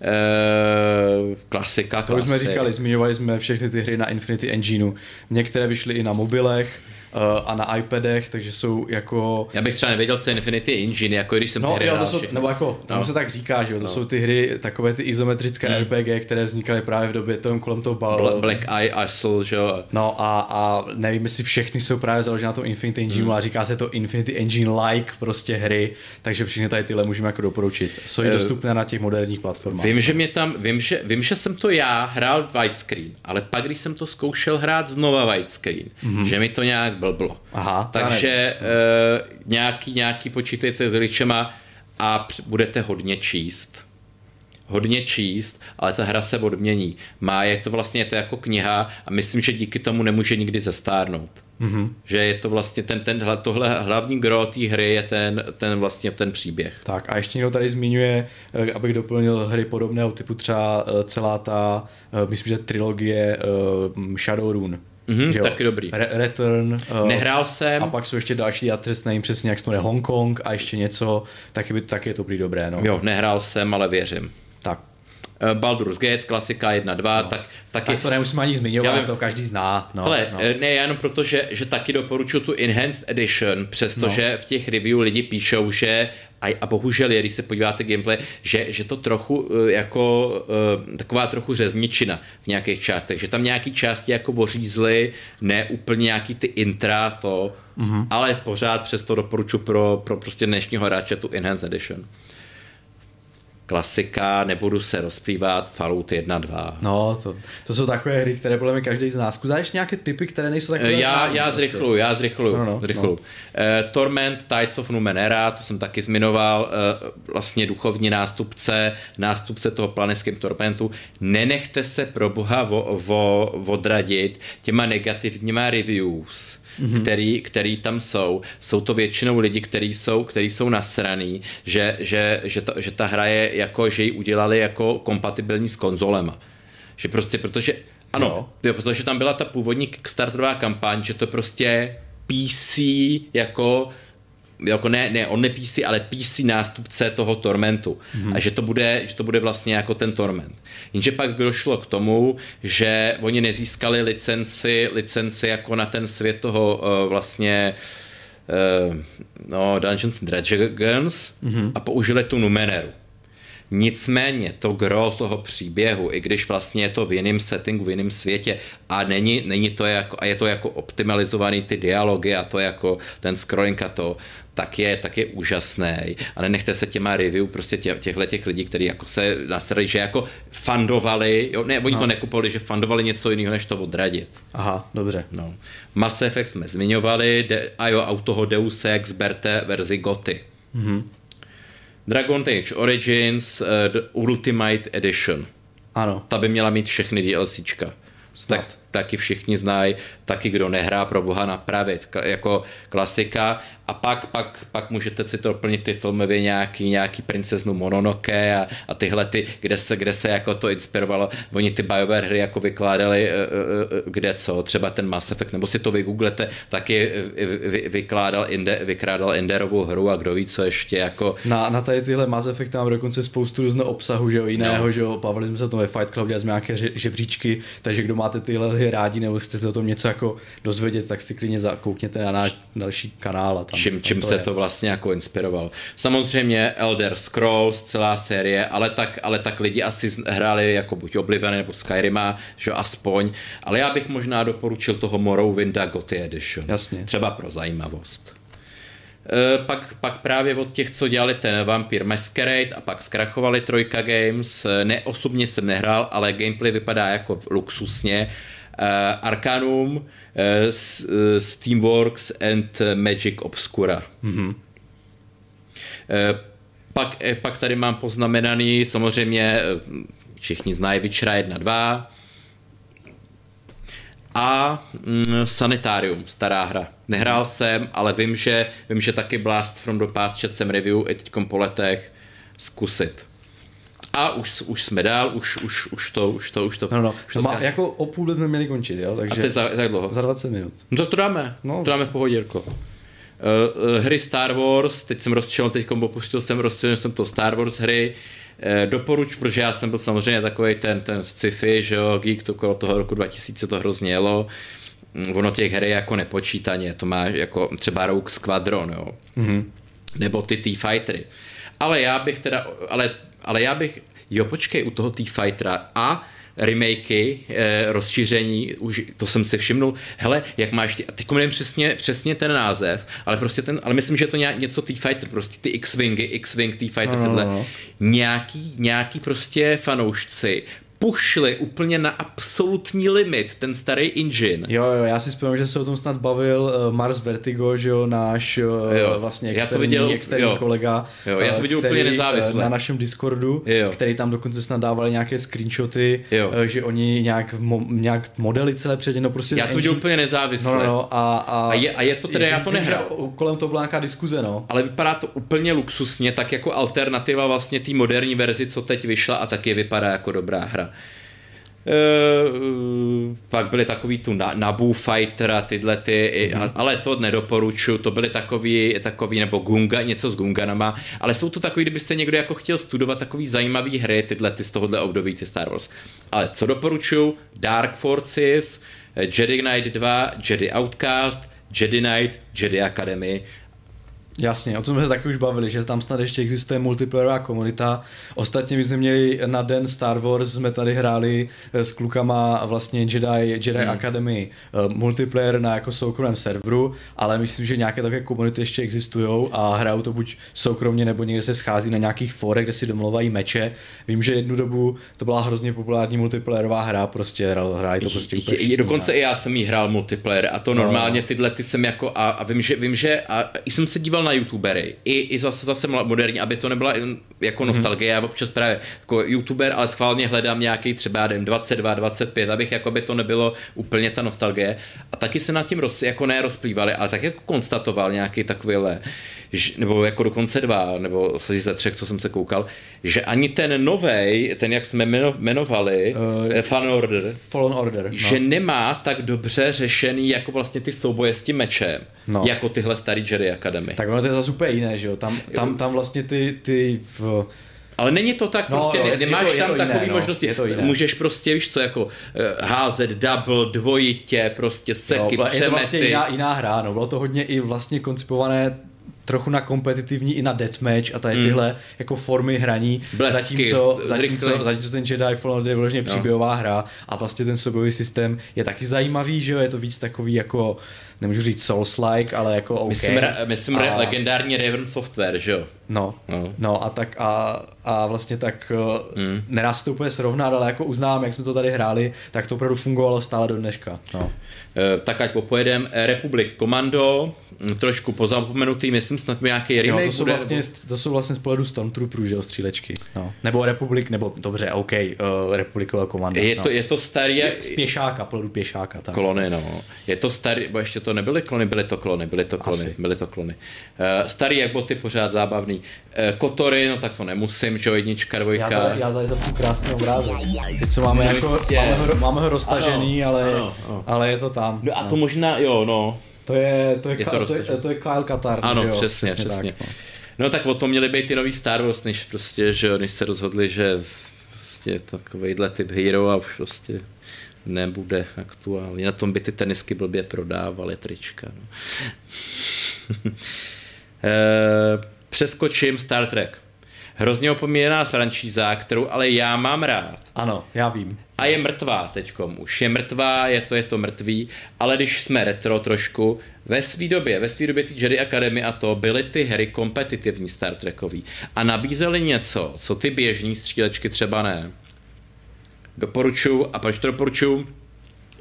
Uh, klasika, To už jsme říkali, zmiňovali jsme všechny ty hry na Infinity Engineu. Některé vyšly i na mobilech, Eh, a na iPadech, takže jsou jako... Já bych třeba nevěděl, co je Infinity Engine, jako když jsem no, hry jo, to jsou, nebo jako, tam no. se tak říká, že jo, to no. jsou ty hry, takové ty izometrické hmm. RPG, které vznikaly právě v době tom kolem toho bal... Black Eye Isle, že jo. No a, a nevím, jestli všechny jsou právě založené na tom Infinity Engine, hmm. a říká se to Infinity Engine like prostě hry, takže všechny tady tyhle můžeme jako doporučit. Jsou uh, dostupné na těch moderních platformách. Vím, že mě tam, vím, že, vím, že jsem to já hrál widescreen, ale pak, když jsem to zkoušel hrát znova widescreen, mm-hmm. že mi to nějak blblo. Aha, Takže uh, nějaký, nějaký počítejte s ličema a budete hodně číst. Hodně číst, ale ta hra se odmění. Má je to vlastně je to jako kniha a myslím, že díky tomu nemůže nikdy zestárnout. Mm-hmm. Že je to vlastně ten, ten tohle hlavní gro té hry je ten, ten vlastně ten příběh. Tak a ještě někdo tady zmiňuje, eh, abych doplnil hry podobného typu třeba eh, celá ta, myslím, že trilogie Shadowrun Mm-hmm, že taky dobrý. Re- Return. Uh, Nehrál jsem. A pak jsou ještě další, já trest nevím přesně, jak se jmenuje Hongkong a ještě něco, taky, by, taky je to prý dobré. No. Jo, nehrál jsem, ale věřím. Tak. Uh, Baldur's Gate, klasika 1, 2, no. tak taky... Tak to nemusím ani zmiňovat, vím, to každý zná. No, ale no. Eh, ne, jenom proto, že, že taky doporučuji tu Enhanced Edition, přestože no. v těch review lidi píšou, že a, a bohužel je, když se podíváte gameplay, že, že to trochu eh, jako uh, taková trochu řezničina v nějakých částech, že tam nějaký části jako ořízly, ne úplně nějaký ty intra to, mm-hmm. ale pořád přesto doporučuji pro, pro prostě dnešního hráče tu Enhanced Edition klasika, nebudu se rozplývat, Fallout 1, 2. No, to, to jsou takové hry, které podle mě každý z nás. Zdáš nějaké typy, které nejsou takové Já, známé, já prostě. zrychluju, já zrychluju. No, no, zrychluju. No. Uh, Torment, Tides of Numenera, to jsem taky zmiňoval, uh, vlastně duchovní nástupce, nástupce toho planetském Tormentu. Nenechte se pro boha vo, vo, odradit těma negativníma reviews mm-hmm. který, který tam jsou. Jsou to většinou lidi, kteří jsou, který jsou nasraný, že, že, že, ta, že ta hra je jako, že ji udělali jako kompatibilní s konzolema Že prostě protože, ano, jo. protože tam byla ta původní Kickstarterová kampaň, že to prostě PC jako jako ne, ne, on ne PC, ale PC nástupce toho Tormentu. Mm-hmm. A že to, bude, že to bude vlastně jako ten Torment. Jenže pak došlo k tomu, že oni nezískali licenci, licenci jako na ten svět toho uh, vlastně uh, no, Dungeons and Dragons mm-hmm. a použili tu Numeneru. Nicméně to gro toho příběhu, i když vlastně je to v jiném settingu, v jiném světě a není, není to jako, a je to jako optimalizovaný ty dialogy a to jako ten scrolling a to, tak je, tak je úžasný. A nenechte se těma review prostě tě, těchto těch lidí, kteří jako se nasrali, že jako fandovali, jo, ne, oni no. to nekupovali, že fandovali něco jiného, než to odradit. Aha, dobře. No. Mass Effect jsme zmiňovali, de, a jo, a toho Deus Ex berte verzi Goty. Mm-hmm. Dragon Age Origins uh, The Ultimate Edition. Ano. Ta by měla mít všechny DLCčka. Snad. Tak, taky všichni znají, taky kdo nehrá pro boha napravit, jako klasika. A pak, pak, pak můžete si to plnit ty filmově nějaký, nějaký princeznu Mononoke a, a tyhle ty, kde se, kde se jako to inspirovalo, oni ty BioWare hry jako vykládali, eh, eh, eh, kde co, třeba ten Mass Effect, nebo si to vygooglete, taky vy, vykládal, inde, vykrádal Enderovou hru a kdo ví, co ještě jako... Na, na tady tyhle Mass Effect mám dokonce spoustu různého obsahu, že jo, jiného, no. že jo, bavili jsme se o tom ve Fight Club, dělali jsme nějaké žebříčky, takže kdo máte tyhle hry rádi, nebo chcete o tom něco jako dozvědět, tak si klidně zakoukněte na náš další kanál a tam čím, čím to se je. to vlastně jako inspiroval. Samozřejmě Elder Scrolls, celá série, ale tak, ale tak lidi asi hráli jako buď Oblivion nebo Skyrima, že aspoň, ale já bych možná doporučil toho Morrowinda Gothi Edition. Jasně. Třeba pro zajímavost. E, pak, pak právě od těch, co dělali ten Vampire Masquerade a pak zkrachovali Trojka Games, e, ne osobně jsem nehrál, ale gameplay vypadá jako luxusně. E, Arcanum, uh, Steamworks and Magic Obscura. Mm-hmm. Uh, pak, pak tady mám poznamenaný, samozřejmě všichni znají Witcher 1, 2 a mm, Sanitarium, stará hra. Nehrál jsem, ale vím, že, vím, že taky Blast from the Past, čet jsem review i teď po letech, zkusit. A už, už jsme dál, už, už, už to, už to, už to. No, no. Už to má, jako o půl jsme měli končit, jo? Takže a to je za, za dlouho? Za 20 minut. No to, to dáme, no. to dáme v pohodě, Jirko. Uh, hry Star Wars, teď jsem rozčil, teď opustil jsem, rozčil jsem to Star Wars hry, uh, doporuč, protože já jsem byl samozřejmě takový ten, ten sci-fi, že jo, geek, to okolo toho roku 2000 to hrozně jelo. Mm, ono těch hry jako nepočítaně, to má jako třeba Rogue Squadron, jo. Mm-hmm. Nebo ty T-Fightery. Ale já bych teda, ale ale já bych, jo počkej, u toho T-Fightera a remakey, eh, rozšíření, už to jsem si všimnul, hele, jak máš, ty, teď nevím přesně, přesně ten název, ale prostě ten, ale myslím, že je to nějak, něco T-Fighter, prostě ty X-Wingy, X-Wing, T-Fighter, no, no, no. nějaký, nějaký prostě fanoušci pušli úplně na absolutní limit ten starý engine. Jo, jo, já si vzpomínám, že se o tom snad bavil uh, Mars Vertigo, že jo, náš uh, jo, vlastně externí, já to viděl, externí jo, kolega. Jo, já to viděl který, úplně nezávisle. Na našem Discordu, jo. který tam dokonce snad dávali nějaké screenshoty, jo. Že oni nějak, mo, nějak modely celé předě, no prostě... Já to viděl úplně nezávisle. No, no, a, a, a, je, a je to tedy, já to nehrál. Kolem toho byla nějaká diskuze, no. Ale vypadá to úplně luxusně, tak jako alternativa vlastně té moderní verzi, co teď vyšla a taky vypadá jako dobrá hra. Uh, pak byly takový tu Nabu Fighter a tyhle ty, mm-hmm. ale to nedoporučuji, to byly takový, takový nebo Gunga, něco s Gunganama, ale jsou to takový, kdybyste někdo jako chtěl studovat takový zajímavý hry, tyhle ty z tohohle období, ty Star Wars. Ale co doporučuji? Dark Forces, Jedi Knight 2, Jedi Outcast, Jedi Knight, Jedi Academy Jasně, o tom jsme se taky už bavili, že tam snad ještě existuje multiplayerová komunita. Ostatně my jsme měli na den Star Wars, jsme tady hráli eh, s klukama vlastně Jedi, Jedi hmm. Academy uh, multiplayer na jako soukromém serveru, ale myslím, že nějaké takové komunity ještě existují a hrajou to buď soukromně nebo někde se schází na nějakých forech, kde si domluvají meče. Vím, že jednu dobu to byla hrozně populární multiplayerová hra, prostě hráli to prostě úplně všichni, Dokonce i já jsem jí hrál multiplayer a to no. normálně tyhle ty jsem jako a, a vím, že, vím, že a jsem se díval na youtubery, i, i zase, zase moderní, aby to nebyla jako mhm. nostalgie, mm-hmm. já občas právě jako youtuber, ale schválně hledám nějaký třeba den 22, 25, abych jako by to nebylo úplně ta nostalgie. A taky se nad tím roz, jako ne rozplývali, ale tak jako konstatoval nějaký takovýhle, nebo jako dokonce dva, nebo ze třech, co jsem se koukal, že ani ten novej, ten jak jsme jmenovali, uh, Fallen Order, Fallen Order no. že nemá tak dobře řešený jako vlastně ty souboje s tím mečem, no. jako tyhle starý Jedi Academy. Tak ono to je zase úplně jiné, že jo, tam, tam, tam vlastně ty, ty v, ale není to tak, no, prostě jo, nemáš to, tam takové no, možnosti. Můžeš prostě, víš co, jako uh, házet double, dvojitě, prostě seky, no, přemety. Je to vlastně jiná, jiná hra, no, bylo to hodně i vlastně koncipované trochu na kompetitivní i na deathmatch a tady mm. tyhle jako formy hraní, Blesky, zatímco, zatímco, zatímco ten Jedi Fallen Order je vyloženě no. příběhová hra a vlastně ten sobový systém je taky zajímavý, že jo, je to víc takový jako nemůžu říct Souls-like, ale jako OK. Myslím, myslím a... legendární Raven Software, že jo? No, no, no a tak a, a vlastně tak hmm. nedá se to úplně srovnat, ale jako uznám, jak jsme to tady hráli, tak to opravdu fungovalo stále do dneška. No. E, tak ať popojedem, Republic Commando, hm, trošku pozapomenutý, myslím snad nějaký remake jo, to jsou bude, vlastně, nebo... to jsou vlastně z pohledu Stormtrooperů, že jo, střílečky. No. Nebo Republik, nebo dobře, OK, uh, Republiková komanda. Je, no. to, je to starý... Z pěšáka, pohledu pěšáka. Tak. Kolony, no. Je to starý, bo ještě to nebyly klony, byly to klony, byly to klony, Asi. byly to klony. Uh, starý jak boty, pořád zábavný. Uh, Kotory, no tak to nemusím, že jednička, dvojka. Já tady, já tady zapnu krásný obrázek. Teď co máme, jako, máme, ho, máme ho roztažený, ano, ale, ano, ano. ale je to tam. No a to možná, jo, no. To je, to je, je, to, to, je, to je Kyle Katar. Ano, jo? přesně, přesně. přesně. Tak, no. no tak o tom měli být i nový Star Wars, než prostě, že než se rozhodli, že prostě takovýhle typ hero a už prostě nebude aktuální. Na tom by ty tenisky blbě prodávaly trička. No. *laughs* Eh, přeskočím Star Trek. Hrozně opomíjená franšíza, kterou ale já mám rád. Ano, já vím. A je mrtvá teďkom. Už je mrtvá, je to, je to mrtvý, ale když jsme retro trošku, ve své době, ve své době ty Jedi Academy a to byly ty hry kompetitivní Star Trekový a nabízely něco, co ty běžní střílečky třeba ne. Doporučuji, a proč to doporučuji?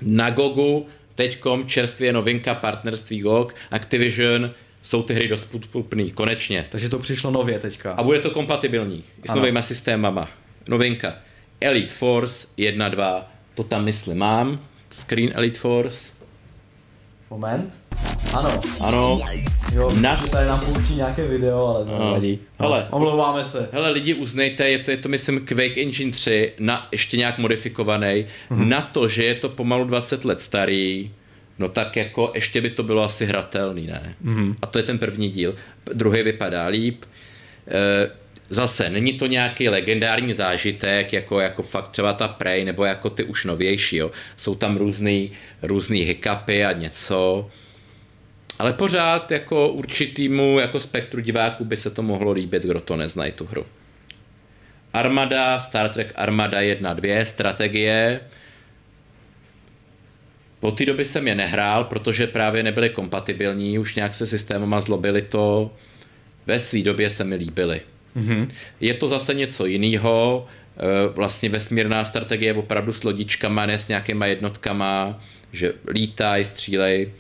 Na Gogu teďkom čerstvě novinka partnerství GOG, Activision, jsou ty hry dost konečně. Takže to přišlo nově teďka. A bude to kompatibilní s novými systémama. Novinka. Elite Force 1, 2, to tam myslím mám. Screen Elite Force. Moment. Ano. Ano. Jo, Na... tady nám pouští nějaké video, ale to no. nevadí. No, hele, omlouváme se. Hele, lidi, uznejte, je to, je to myslím Quake Engine 3 na ještě nějak modifikovaný. Mm-hmm. Na to, že je to pomalu 20 let starý, no tak jako ještě by to bylo asi hratelný, ne? Mm-hmm. A to je ten první díl. Druhý vypadá líp. E, zase, není to nějaký legendární zážitek, jako, jako fakt třeba ta Prey, nebo jako ty už novější, jo. Jsou tam různý, různý hiccupy a něco. Ale pořád jako určitýmu jako spektru diváků by se to mohlo líbit, kdo to neznají tu hru. Armada, Star Trek Armada 1, 2, strategie, po té doby jsem je nehrál, protože právě nebyly kompatibilní, už nějak se systémama zlobili to, ve své době se mi líbily. Mm-hmm. Je to zase něco jiného, eh, vlastně vesmírná strategie opravdu s lodičkama, ne s nějakýma jednotkama, že lítaj, střílej.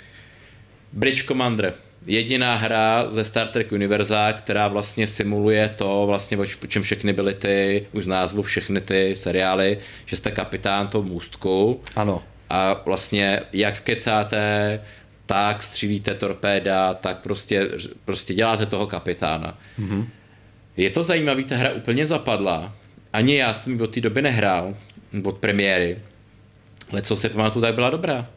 Bridge Commander, jediná hra ze Star Trek Univerza, která vlastně simuluje to, vlastně o čem všechny byly ty, už z názvu všechny ty seriály, že jste kapitán toho můstku. Ano a vlastně jak kecáte, tak střílíte torpéda, tak prostě, prostě děláte toho kapitána. Mm-hmm. Je to zajímavý, ta hra úplně zapadla. Ani já jsem ji od té doby nehrál, od premiéry. Ale co si pamatuju, tak byla dobrá.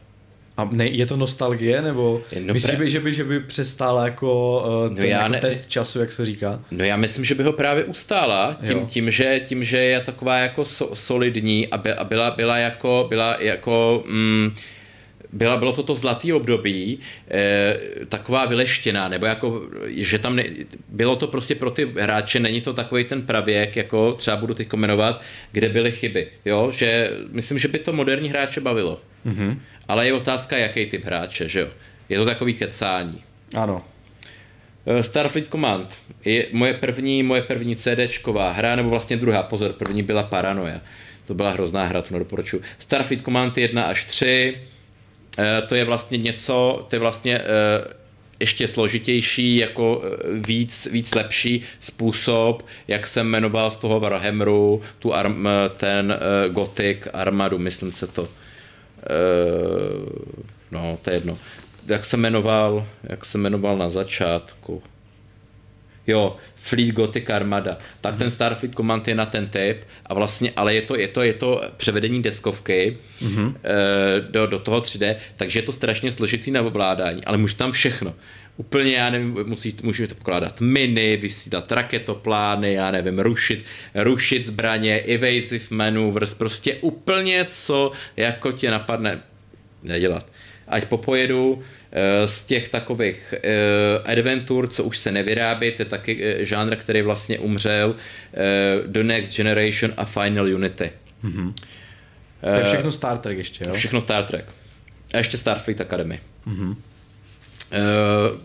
A ne, je to nostalgie, nebo no, myslíš, pre... že by, že by přestála jako, uh, ten no jako ne... test času, jak se říká? No já myslím, že by ho právě ustála, tím, tím, že, tím že je taková jako so, solidní a, by, a byla, byla jako, byla jako mm, byla, bylo to to zlatý období, eh, taková vyleštěná, nebo jako, že tam ne, bylo to prostě pro ty hráče, není to takový ten pravěk, jako třeba budu teď komenovat, kde byly chyby, jo, že myslím, že by to moderní hráče bavilo. Mm-hmm. Ale je otázka, jaký typ hráče, že jo. Je to takový kecání. Ano. Eh, Starfleet Command je moje první, moje první CDčková hra, nebo vlastně druhá, pozor, první byla Paranoia. To byla hrozná hra, tu nedoporučuji. Starfleet Command 1 až 3, eh, to je vlastně něco, to je vlastně eh, ještě složitější, jako víc, víc lepší způsob, jak jsem jmenoval z toho Warhammeru, tu arm, ten Gothic armadu, myslím se to no, to je jedno. Jak se jmenoval, jak se jmenoval na začátku? Jo, Fleet Gothic Armada, tak ten Starfleet Command je na ten typ a vlastně, ale je to, je to, je to převedení deskovky mm-hmm. do, do toho 3D, takže je to strašně složitý na ovládání, ale může tam všechno. Úplně, já nevím, musí, můžete pokládat miny, vysílat raketoplány, já nevím, rušit, rušit zbraně, evasive maneuvers, prostě úplně co jako tě napadne nedělat. Ať popojedu, Eh, z těch takových uh, adventur, co už se nevyrábí, to je taky uh, žánr, který vlastně umřel, uh, The Next Generation a Final Unity. Mm-hmm. To je všechno Star Trek ještě, jo? Všechno Star Trek. A ještě Starfleet Academy. Mm-hmm. Uh,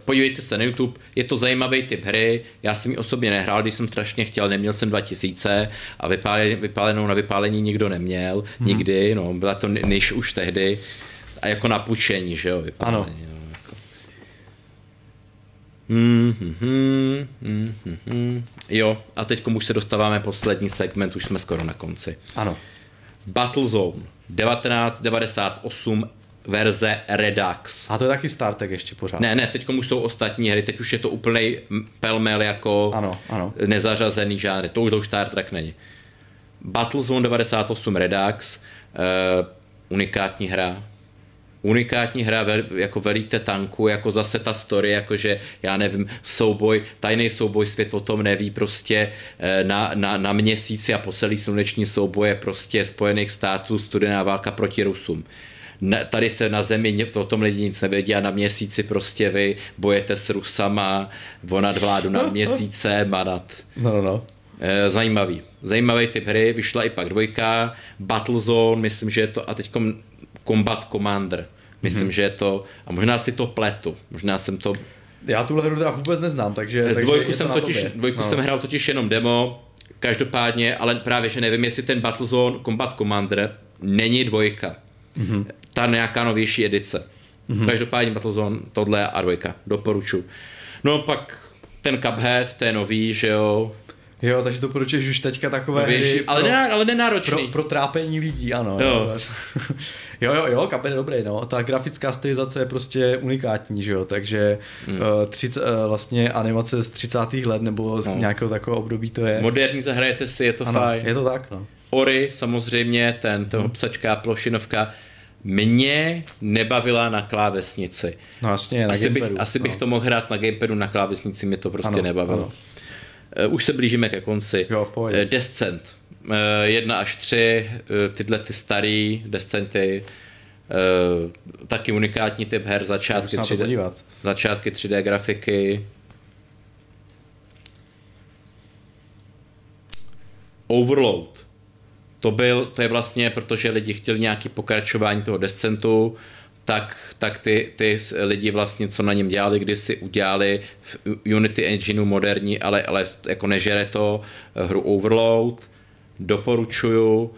podívejte se na YouTube, je to zajímavý typ hry, já jsem ji osobně nehrál, když jsem strašně chtěl, neměl jsem 2000 a vypálen, vypálenou na vypálení nikdo neměl, mm-hmm. nikdy, no, byla to než už tehdy a jako na pučení, že jo, vypálení. Ano. No. Mm-hmm, mm-hmm. Jo, a teď už se dostáváme poslední segment, už jsme skoro na konci. Ano. Battlezone 1998 verze Redux. A to je taky Star Trek ještě pořád. Ne, ne, teď už jsou ostatní hry, teď už je to úplný pelmel jako ano, ano. nezařazený žánry, to, to už Star Trek není. Battlezone 98 Redux, uh, unikátní hra, unikátní hra, vel, jako velíte tanku, jako zase ta story, jakože já nevím, souboj, tajný souboj, svět o tom neví, prostě eh, na, na, na měsíci a po celý sluneční souboje prostě Spojených států studená válka proti Rusům. Na, tady se na zemi o tom lidi nic nevědí a na měsíci prostě vy bojete s Rusama, vonat vládu na měsíce, manat. No, no, no. Eh, zajímavý. Zajímavý typ hry, vyšla i pak dvojka, Battlezone, myslím, že je to, a teď Combat Commander. Myslím, hmm. že je to, a možná si to pletu, možná jsem to... Já tuhle hru teda vůbec neznám, takže... takže dvojku jsem, totiž, dvojku no. jsem hrál totiž jenom demo, každopádně, ale právě, že nevím, jestli ten Battlezone Combat Commander není dvojka. Mm-hmm. Ta nějaká novější edice. Mm-hmm. Každopádně Battlezone, tohle a dvojka, doporučuji. No pak ten Cuphead, to je nový, že jo, Jo, takže to proč už teďka takové no, hry ale, pro, nená, ale nenáročný. Pro, pro trápení lidí, ano. Jo. jo, *laughs* jo, jo, Cuphead je dobrý, no. Ta grafická stylizace je prostě unikátní, že jo, takže hmm. uh, třic, uh, vlastně animace z 30. let nebo z no. nějakého takového období to je. Moderní zahrajete si, je to ano, fajn. je to tak, no. Ori, samozřejmě, ten, to hmm. psačká plošinovka, mě nebavila na klávesnici. No jasně, na asi gamepadu, bych, asi no. bych to mohl hrát na gamepadu, na klávesnici mě to prostě ano, nebavilo. Ano. Uh, už se blížíme ke konci. Jo, v pohodě. Uh, Descent. Uh, jedna až tři, tyhle ty starý Descenty, taky unikátní typ her, začátky 3D, začátky 3D grafiky. Overload. To byl, to je vlastně, protože lidi chtěli nějaký pokračování toho Descentu, tak, tak ty, ty lidi vlastně, co na něm dělali, když si udělali v Unity Engineu moderní, ale, ale jako nežere to eh, hru Overload, doporučuju,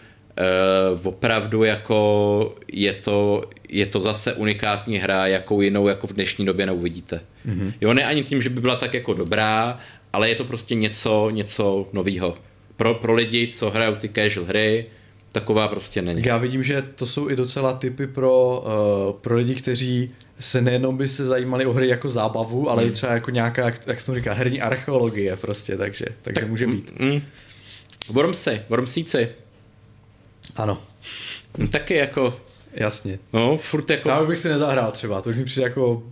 Uh, opravdu jako je to, je to zase unikátní hra, jakou jinou jako v dnešní době neuvidíte. Mm-hmm. Jo, ne ani tím, že by byla tak jako dobrá, ale je to prostě něco, něco novýho. Pro, pro lidi, co hrajou ty casual hry, taková prostě není. Já vidím, že to jsou i docela typy pro, uh, pro lidi, kteří se nejenom by se zajímali o hry jako zábavu, ale hmm. i třeba jako nějaká, jak, jak se říká, herní archeologie prostě, takže, takže tak, může být. Mm, Wormsy, Wormsíci. Ano. No, taky jako... Jasně. No, furt jako... Já bych si nezahrál třeba, to už mi přijde jako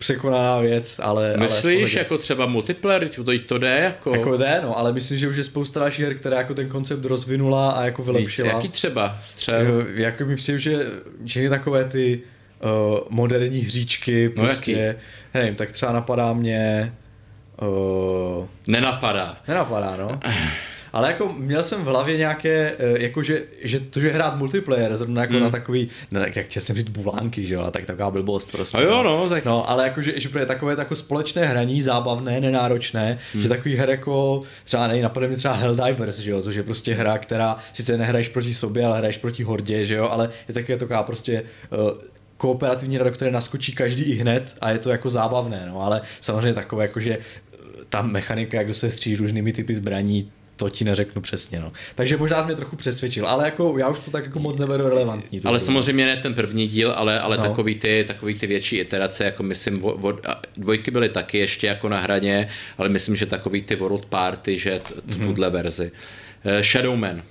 překonaná věc, ale... Myslíš, ale jako třeba multiplayer, to, to jde jako... Jako jde, no, ale myslím, že už je spousta dalších her, která jako ten koncept rozvinula a jako vylepšila. Víc, jaký třeba? Střel? Jako mi přijde, že všechny takové ty uh, moderní hříčky, no prostě, jaký? nevím, tak třeba napadá mě... Uh, Nenapadá. Nenapadá, no. *sighs* Ale jako měl jsem v hlavě nějaké, eh, jako že, že to, že hrát multiplayer, zrovna jako mm. na takový, ne, jak chtěl jsem říct bulánky, že jo, a tak taková blbost prostě. A jo, no, tak... no ale jako, že, že je takové jako společné hraní, zábavné, nenáročné, mm. že takový her jako, třeba nej, napadne mě třeba Helldivers, že jo, což je prostě hra, která sice nehraješ proti sobě, ale hraješ proti hordě, že jo, ale je také taková prostě uh, kooperativní hra, do které naskočí každý i hned a je to jako zábavné, no, ale samozřejmě takové jako, že ta mechanika, jak se stříž různými typy zbraní, to ti neřeknu přesně. No. Takže možná mě trochu přesvědčil, ale jako já už to tak jako moc neberu relevantní. Ale samozřejmě ne ten první díl, ale, ale no. takový, ty, takový ty větší iterace, jako myslím, vo, vo, dvojky byly taky ještě jako na hraně, ale myslím, že takový ty World Party, že mm-hmm. tuhle verzi. Uh, Shadowman.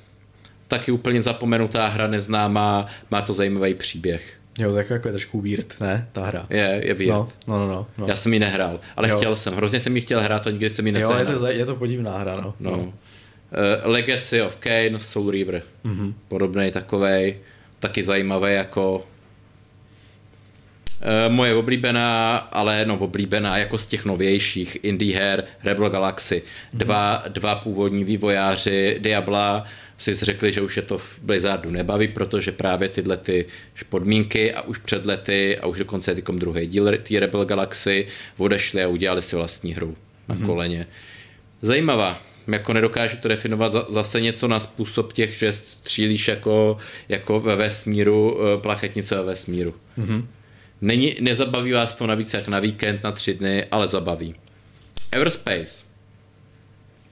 Taky úplně zapomenutá hra, neznámá, má to zajímavý příběh. Jo, tak jako je trošku weird, ne, ta hra. Je, je weird. No, no, no, no. Já jsem ji nehrál, ale jo. chtěl jsem, hrozně jsem ji chtěl hrát a nikdy jsem ji nesehnal. Jo, je to, je to podivná hra, no. no. no. Uh, Legacy of Kane, Soul River. Mm-hmm. Podobný takovej, taky zajímavý jako Uh, moje oblíbená, ale no oblíbená jako z těch novějších, Indie Hair, Rebel Galaxy. Dva, mm-hmm. dva původní vývojáři Diabla si řekli, že už je to v Blizzardu nebaví, protože právě tyhle ty podmínky a už před lety a už dokonce tykom druhý díl té Rebel Galaxy odešli a udělali si vlastní hru na mm-hmm. koleně. Zajímavá, jako nedokážu to definovat zase něco na způsob těch, že střílíš jako, jako ve vesmíru, eh, plachetnice ve vesmíru. Mm-hmm. Není, nezabaví vás to navíc jak na víkend, na tři dny, ale zabaví. Everspace.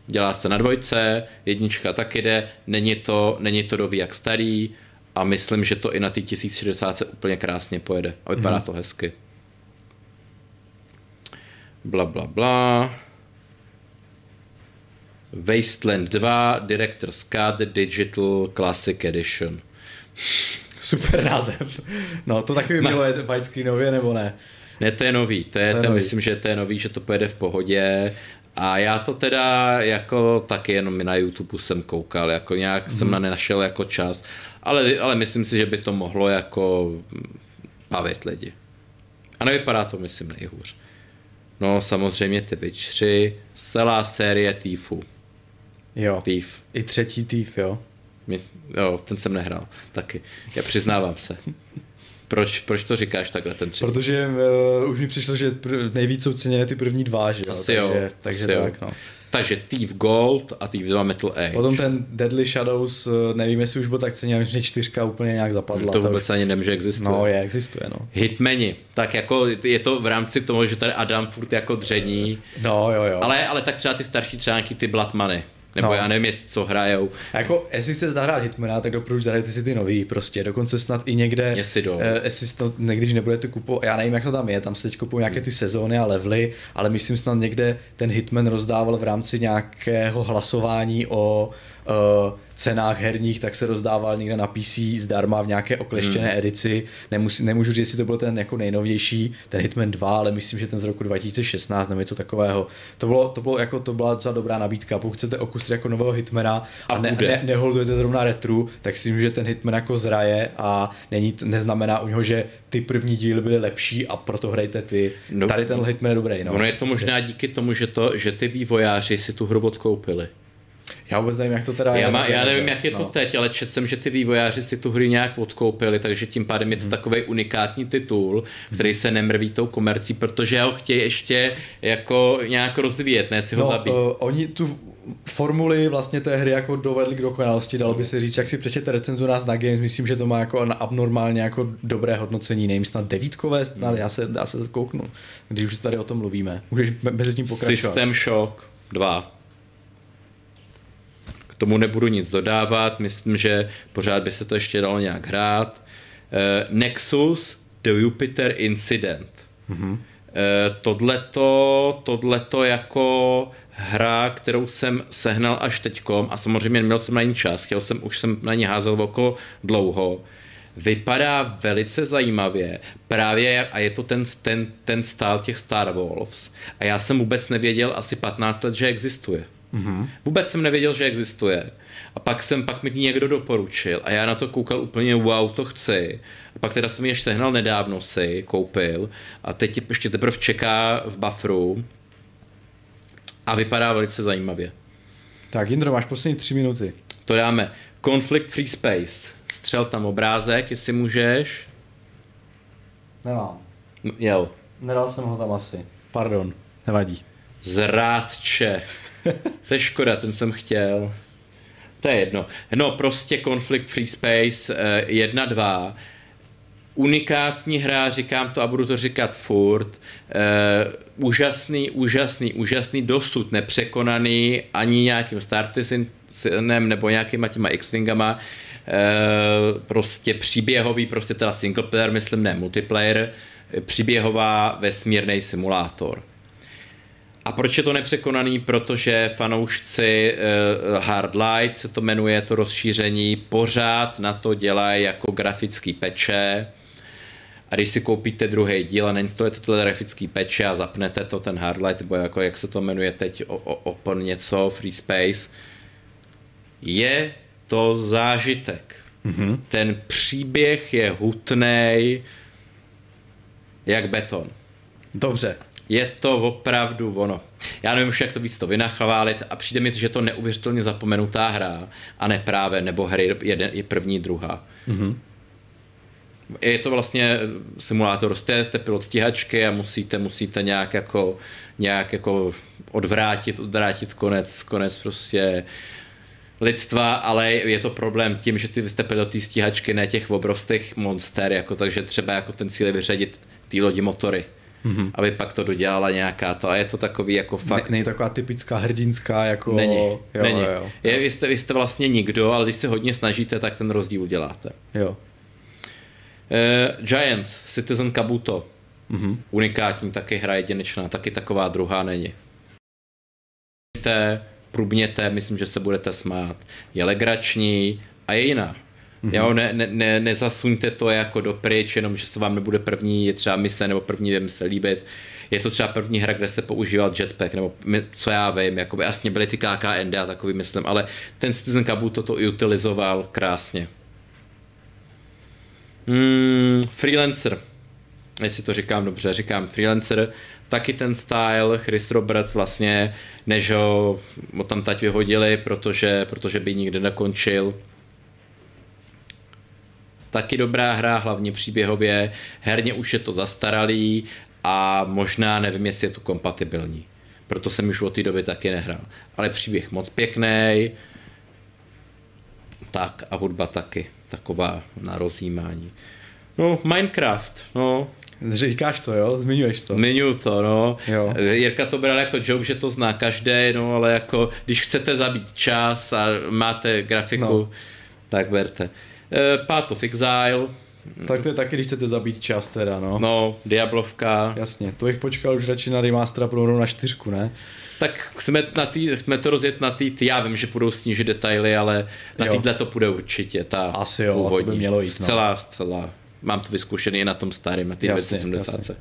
Dělá se na dvojce, jednička taky jde, není to, není to doví jak starý a myslím, že to i na té 1060 se úplně krásně pojede a vypadá mm. to hezky. Bla, bla, bla. Wasteland 2 Director's Cut Digital Classic Edition. Super název. No, to taky by bylo widescreenově, nebo ne? Ne, to je nový, to je, to je to nový. myslím, že to je nový, že to pojede v pohodě a já to teda jako taky jenom na YouTube jsem koukal, jako nějak mm. jsem na nenašel jako čas, ale, ale myslím si, že by to mohlo jako bavit lidi. A nevypadá to, myslím, nejhůř. No samozřejmě ty Witchery, celá série Thiefu. Jo, Thief. i třetí Thief, jo. My, jo, ten jsem nehrál taky. Já přiznávám se. Proč, proč to říkáš takhle ten třetí? Protože uh, už mi přišlo, že pr- nejvíc jsou ceněné ty první dva, že jo? Asi takže, jo, takže asi tak, jo. no. Takže Thief Gold a Thief 2 Metal Age. Potom ten Deadly Shadows, eh, nevím, jestli už byl tak ceně, ale myslím, že čtyřka úplně nějak zapadla. To vůbec už... ani nevím, že existuje. No, je, existuje, no. Hitmeni, tak jako je to v rámci toho, že tady Adam furt jako dření. No, jo, jo. Ale, ale tak třeba ty starší třánky, ty Bloodmany. Nebo no. já nevím, jestli co hrajou. A jako, jestli chcete zahrát Hitmana, tak doporučuji zahrajte si ty nový, prostě. Dokonce snad i někde, jestli, do. Eh, jestli to, když nebudete kupovat, já nevím, jak to tam je, tam se teď kupují nějaké ty sezóny a levely, ale myslím snad někde ten Hitman rozdával v rámci nějakého hlasování o cenách herních, tak se rozdával někde na PC zdarma v nějaké okleštěné hmm. edici. Nemus, nemůžu říct, jestli to byl ten jako nejnovější, ten Hitman 2, ale myslím, že ten z roku 2016 nebo něco takového. To bylo, to bylo jako to byla docela dobrá nabídka. Pokud chcete okusit jako nového Hitmana a, a ne, ne, neholdujete zrovna retru, tak si myslím, že ten Hitman jako zraje a není, neznamená u něho, že ty první díly byly lepší a proto hrajte ty. No, Tady ten Hitman je dobrý. No. Ono je to možná díky tomu, že, to, že ty vývojáři si tu hru odkoupili. Já vůbec nevím, jak to teda já, má, já nevím, jak je to no. teď, ale četl jsem, že ty vývojáři si tu hry nějak odkoupili, takže tím pádem je to hmm. takový unikátní titul, který se nemrví tou komercí, protože ho chtějí ještě jako nějak rozvíjet, ne si ho no, zabít. Uh, oni tu formuli vlastně té hry jako dovedli k dokonalosti, dalo by se říct, jak si přečete recenzu nás na Games, myslím, že to má jako abnormálně jako dobré hodnocení, nevím, snad devítkové, snad, hmm. já, se, já se kouknu, když už tady o tom mluvíme. Můžeš mezi tím pokračovat. System Shock 2 tomu nebudu nic dodávat, myslím, že pořád by se to ještě dalo nějak hrát. Uh, Nexus The Jupiter Incident. Mm-hmm. Uh, tohleto, tohleto jako hra, kterou jsem sehnal až teďkom a samozřejmě neměl jsem na ní čas, chtěl jsem, už jsem na ní házel oko dlouho. Vypadá velice zajímavě, právě a je to ten, ten, ten stál těch Star Wolves a já jsem vůbec nevěděl asi 15 let, že existuje. Mm-hmm. Vůbec jsem nevěděl, že existuje. A pak jsem, pak mi někdo doporučil a já na to koukal úplně wow, to chci. A pak teda jsem ji ještě sehnal nedávno si, koupil a teď ještě teprve čeká v bufferu a vypadá velice zajímavě. Tak Jindro, máš poslední tři minuty. To dáme. Conflict Free Space. Střel tam obrázek, jestli můžeš. Nemám. No, jo. Nedal jsem ho tam asi. Pardon, nevadí. Zrádče. To je škoda, ten jsem chtěl. To je jedno. No prostě Conflict Free Space 1, uh, 2. unikátní hra, říkám to a budu to říkat furt. Uh, úžasný, úžasný, úžasný, dosud nepřekonaný ani nějakým Startisinem nebo nějakýma těma X-Wingama. Uh, prostě příběhový, prostě teda single player, myslím, ne multiplayer, příběhová vesmírný simulátor. A proč je to nepřekonaný? Protože fanoušci uh, Hard Light se to jmenuje, to rozšíření, pořád na to dělají jako grafický peče, a když si koupíte druhý díl a neinstalujete to grafický peče a zapnete to, ten Hardlight, nebo jako jak se to jmenuje teď, o, o, Open něco, Free Space, je to zážitek. Mm-hmm. Ten příběh je hutný jak beton. Dobře. Je to opravdu ono. Já nevím už, jak to víc to vynachválit a přijde mi, že to neuvěřitelně zapomenutá hra a ne právě, nebo hry jeden, je první, druhá. Mm-hmm je to vlastně simulátor, jste, jste pilot stíhačky a musíte, musíte nějak jako, nějak jako odvrátit, odvrátit konec, konec prostě lidstva, ale je to problém tím, že ty vy jste pilot stíhačky, ne těch obrovských monster, jako, takže třeba jako ten cíl je vyřadit ty lodi motory. Mm-hmm. aby pak to dodělala nějaká to a je to takový jako fakt... Není taková typická hrdinská jako... Není, jo, není. Jo. Je, vy, jste, vy jste vlastně nikdo, ale když se hodně snažíte, tak ten rozdíl uděláte. Jo. Uh, Giants, Citizen Kabuto. Mm-hmm. Unikátní taky hra jedinečná, taky taková druhá není. Průbněte, myslím, že se budete smát. Je legrační a je jiná. Mm-hmm. Jo, ne, ne, ne, nezasuňte to jako dopryč, jenom že se vám nebude první je třeba mise nebo první mise líbit. Je to třeba první hra, kde se používal jetpack, nebo co já vím, jako by jasně byly ty KKND a takový myslím, ale ten Citizen Kabuto to i utilizoval krásně. Hmm, freelancer. Jestli to říkám dobře, říkám freelancer. Taky ten style, Chris Roberts vlastně, než ho tam tať vyhodili, protože, protože by nikdy nekončil. Taky dobrá hra, hlavně příběhově. Herně už je to zastaralý a možná nevím, jestli je to kompatibilní. Proto jsem už od té doby taky nehrál. Ale příběh moc pěkný. Tak a hudba taky taková na rozjímání. No, Minecraft, no. Říkáš to, jo? Zmiňuješ to. Zmiňuju to, no. Jo. Jirka to bral jako joke, že to zná každý, no, ale jako, když chcete zabít čas a máte grafiku, no. tak berte. Uh, Path of Exile, tak to je taky, když chcete zabít čas teda, no. No, Diablovka. Jasně, to bych počkal už radši na remastera pro na čtyřku, ne? tak jsme, na tý, jsme to rozjet na tý, já vím, že budou snížit detaily, ale na týhle to půjde určitě, ta Asi jo, původní. to by mělo jít. No. Zcela, zcela. Mám to vyzkoušený i na tom starém, na té 970.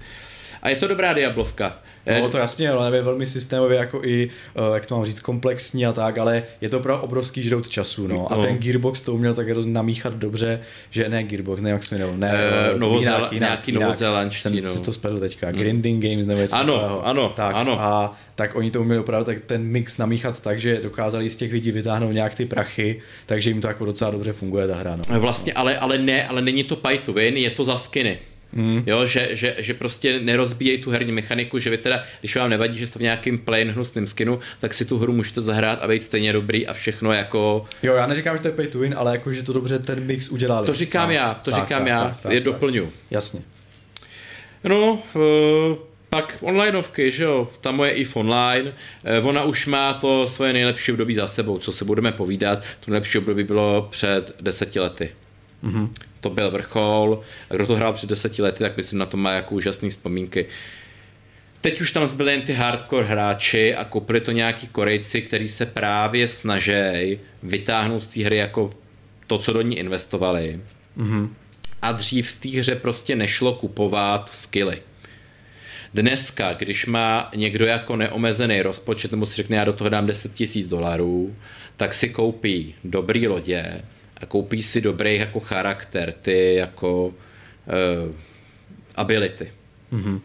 A je to dobrá Diablovka. No to jasně, ale je velmi systémově jako i, uh, jak to mám říct, komplexní a tak, ale je to pro obrovský žrout času, no. A no. ten Gearbox to uměl tak namíchat dobře, že ne Gearbox, ne jak jsme jmenil, ne, uh, Novozel, jinak, nějaký novozélandský, jsem, no. jsem to spadl teďka, hmm. Grinding Games nebo něco Ano, takového. ano, tak, ano. A tak oni to uměli opravdu tak ten mix namíchat tak, že dokázali z těch lidí vytáhnout nějak ty prachy, takže jim to jako docela dobře funguje ta hra. No. Vlastně, ale, ale ne, ale není to pay to win, je to za skiny. Mm. Jo, že, že, že, prostě nerozbíjejí tu herní mechaniku, že vy teda, když vám nevadí, že jste v nějakým plain hnusným skinu, tak si tu hru můžete zahrát a být stejně dobrý a všechno jako... Jo, já neříkám, že to je pay to win, ale jako, že to dobře ten mix udělali. To říkám no, já, to tak, říkám tak, já, tak, tak, je tak, doplňu. Jasně. No, uh, pak onlineovky, že jo, ta moje EVE Online, eh, ona už má to svoje nejlepší období za sebou, co se budeme povídat, to nejlepší období bylo před deseti lety. Mm-hmm. To byl vrchol. A kdo to hrál před deseti lety, tak myslím na to má jako úžasné vzpomínky. Teď už tam zbyly jen ty hardcore hráči a koupili to nějaký Korejci, kteří se právě snaží vytáhnout z té hry jako to, co do ní investovali. Mm-hmm. A dřív v té hře prostě nešlo kupovat skilly. Dneska, když má někdo jako neomezený rozpočet, nebo si řekne, já do toho dám 10 tisíc dolarů, tak si koupí dobrý lodě, a koupí si dobrý jako charakter, ty jako uh, ability. Mm-hmm.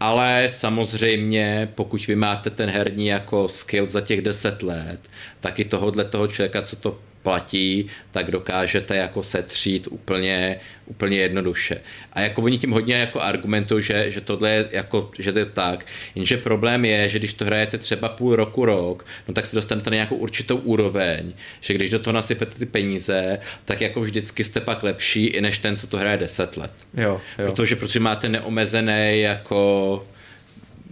Ale samozřejmě, pokud vy máte ten herní jako skill za těch deset let, tak i tohohle toho člověka, co to platí, tak dokážete jako setřít úplně, úplně jednoduše. A jako oni tím hodně jako argumentují, že, že tohle je jako, že to je tak, jenže problém je, že když to hrajete třeba půl roku, rok, no tak si dostanete na nějakou určitou úroveň, že když do toho nasypete ty peníze, tak jako vždycky jste pak lepší i než ten, co to hraje 10 let. Jo, jo. Protože, protože máte neomezený jako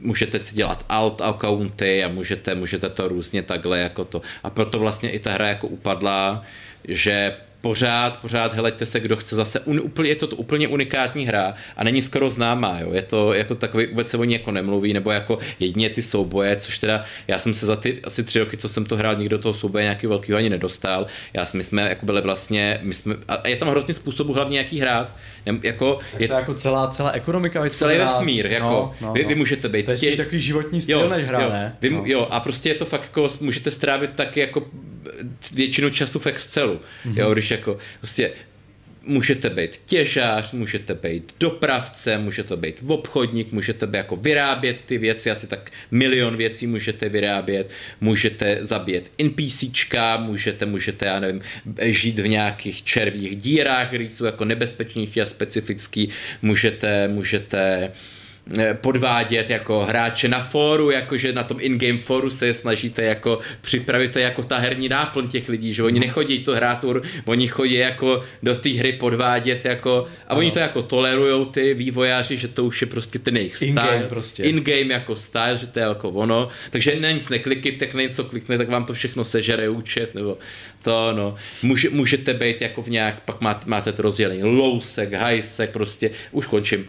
můžete si dělat alt accounty a můžete, můžete to různě takhle jako to. A proto vlastně i ta hra jako upadla, že pořád, pořád helejte se, kdo chce zase, un, úplně, je to, to úplně unikátní hra a není skoro známá, jo. je to jako takový, vůbec se o ní jako nemluví, nebo jako jedině ty souboje, což teda já jsem se za ty asi tři roky, co jsem to hrál, nikdo toho souboje nějaký velký ani nedostal, já jsme, my jsme jako byli vlastně, my jsme, a je tam hrozně způsobů hlavně jaký hrát, jako, je to jako celá, celá ekonomika. Celý vesmír, jako, no, no, vy, vy, no. můžete být. To je tě... takový životní styl jo, než hra, jo, ne? Vy, no. Jo, a prostě je to fakt jako, můžete strávit taky jako většinu času v Excelu, mm-hmm. jo, když jako, prostě můžete být těžář, můžete být dopravce, můžete být obchodník, můžete být jako vyrábět ty věci, asi tak milion věcí můžete vyrábět, můžete zabít NPCčka, můžete, můžete, já nevím, žít v nějakých červých dírách, které jsou jako nebezpečnější a specifický, můžete, můžete Eh, podvádět jako hráče na fóru, jakože na tom in-game fóru se snažíte jako připravit to jako ta herní náplň těch lidí, že oni nechodí to hrát, oni chodí jako do té hry podvádět jako a ano. oni to jako tolerujou ty vývojáři, že to už je prostě ten jejich style. In-game prostě. In-game jako style, že to je jako ono. Takže na nic nekliky, tak na něco klikne, tak vám to všechno sežere účet, nebo to no. Může, můžete být jako v nějak, pak máte, máte to rozdělení low sec, high sec, prostě, už končím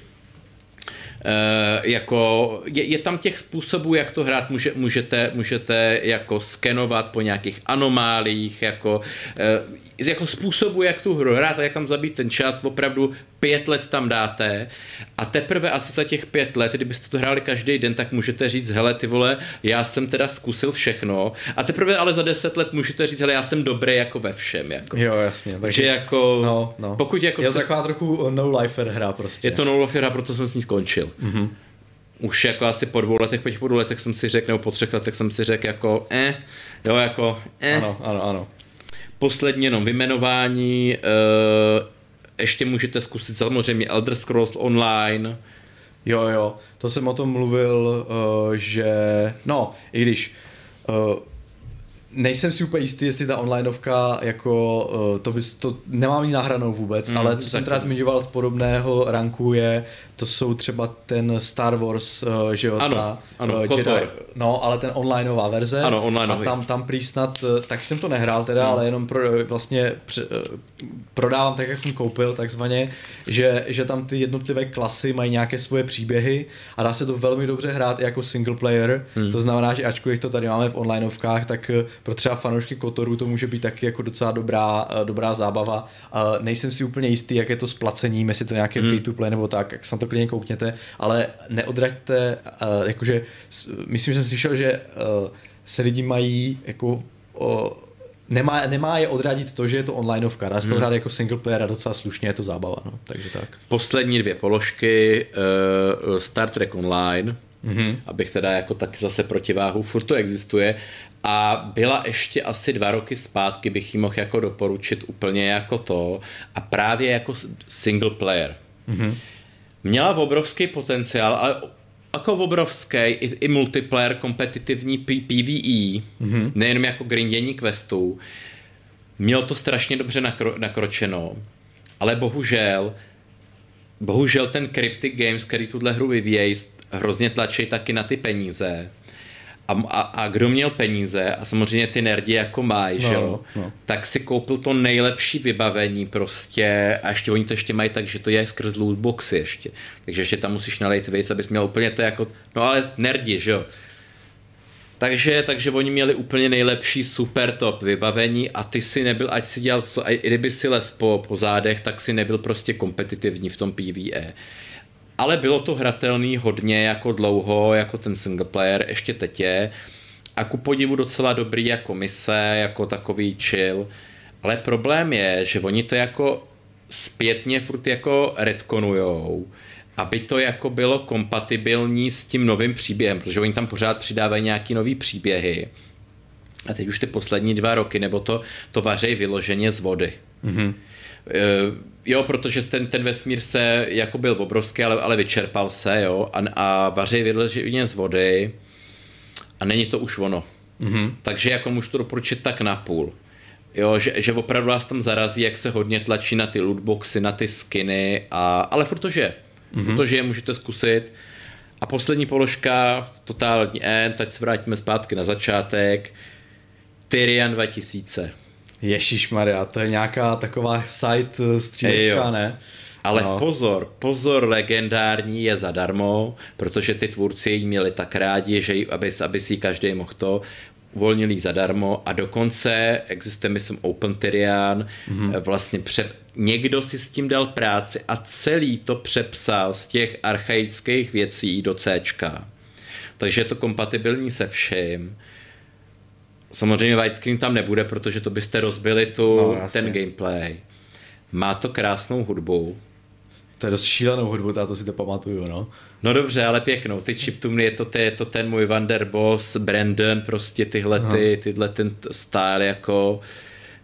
jako je, je tam těch způsobů, jak to hrát, může, můžete, můžete jako skenovat po nějakých anomálích, jako uh, jako způsobu, jak tu hru hrát a jak tam zabít ten čas, opravdu pět let tam dáte a teprve asi za těch pět let, kdybyste to hráli každý den, tak můžete říct, hele ty vole, já jsem teda zkusil všechno a teprve ale za deset let můžete říct, hele já jsem dobrý jako ve všem. Jako. Jo, jasně. Takže jako, no, no. pokud jako... Je to taková trochu no lifer hra prostě. Je to no lifer hra, proto jsem s ní skončil. Mm-hmm už jako asi po dvou letech, po těch po dvou letech jsem si řekl, nebo po třech letech jsem si řekl jako eh, jo jako eh. Ano, ano, ano poslední jenom vyjmenování, uh, ještě můžete zkusit samozřejmě Elder Scrolls Online. Jo, jo, to jsem o tom mluvil, uh, že, no, i když uh, nejsem si úplně jistý, jestli ta onlineovka jako, uh, to bys, to nemám ji nahranou vůbec, mm, ale co jsem teda zmiňoval z podobného ranku je to jsou třeba ten Star Wars, uh, že jo, ano, ta, ano, uh, Jedi, no, ale ten onlineová verze. Ano, online. A tam, tam prý snad, uh, tak jsem to nehrál teda, hmm. ale jenom pro, vlastně pře, prodávám tak, jak jsem koupil, takzvaně, že, že tam ty jednotlivé klasy mají nějaké svoje příběhy a dá se to velmi dobře hrát i jako single player, hmm. to znamená, že ačkoliv to tady máme v onlineovkách, tak pro třeba fanoušky Kotoru to může být taky jako docela dobrá, dobrá zábava. Uh, nejsem si úplně jistý, jak je to s placením, jestli to nějaké hmm. free to play nebo tak, jak jsem to klidně koukněte, ale neodraďte, uh, jakože myslím, že jsem slyšel, že uh, se lidi mají jako uh, nemá, nemá je odradit to, že je to onlineovka. Dá se to hmm. hrát jako single player a docela slušně je to zábava. No. Takže tak. Poslední dvě položky uh, Star Trek Online, mm-hmm. abych teda jako taky zase protiváhu, furt to existuje a byla ještě asi dva roky zpátky, bych ji mohl jako doporučit úplně jako to a právě jako single player. Mm-hmm měla obrovský potenciál, ale jako obrovský i, i multiplayer kompetitivní PvE, mm-hmm. nejenom jako grindění questů. Mělo to strašně dobře nakro, nakročeno, ale bohužel bohužel ten Cryptic Games, který tuhle hru vyvíjejí, hrozně tlačí taky na ty peníze a, a, a kdo měl peníze, a samozřejmě ty nerdi jako mají, no, že jo, no. tak si koupil to nejlepší vybavení prostě a ještě oni to ještě mají tak, že to je skrz lootboxy ještě. Takže ještě tam musíš nalejt věc, abys měl úplně to jako, no ale nerdi, že jo. Takže, takže oni měli úplně nejlepší super top vybavení a ty si nebyl, ať si dělal co, i kdyby si les po, po zádech, tak si nebyl prostě kompetitivní v tom PvE ale bylo to hratelný hodně jako dlouho, jako ten single player, ještě teď je. A ku podivu docela dobrý jako mise, jako takový chill. Ale problém je, že oni to jako zpětně furt jako retkonujou, aby to jako bylo kompatibilní s tím novým příběhem, protože oni tam pořád přidávají nějaký nový příběhy a teď už ty poslední dva roky, nebo to, to vařej vyloženě z vody. Mm-hmm. Jo, protože ten, ten vesmír se jako byl obrovský, ale, ale vyčerpal se, jo, a, a vařej vyloženě z vody a není to už ono. Mm-hmm. Takže jako můžu to doporučit tak na půl. Jo, že, že opravdu vás tam zarazí, jak se hodně tlačí na ty lootboxy, na ty skiny, a, ale furt to žije. Mm-hmm. Furt to žije, můžete zkusit. A poslední položka, totální end, teď se vrátíme zpátky na začátek. Tyrian 2000. Ježíš Maria, to je nějaká taková site střílečka, ne? Ale no. pozor, pozor, legendární je zadarmo, protože ty tvůrci ji měli tak rádi, že ji, aby, aby si každý mohl to, uvolnili ji zadarmo a dokonce existuje, myslím, Open Tyrian, mm-hmm. vlastně pře- někdo si s tím dal práci a celý to přepsal z těch archaických věcí do C. Takže je to kompatibilní se vším. Samozřejmě widescreen tam nebude, protože to byste rozbili tu, no, ten gameplay. Má to krásnou hudbu. To je dost šílenou hudbu, já to si to pamatuju, no. No dobře, ale pěknou. Ty chiptuny, je to, je to ten můj Vanderboss, Brandon, prostě tyhle, ty, tyhle ten style, jako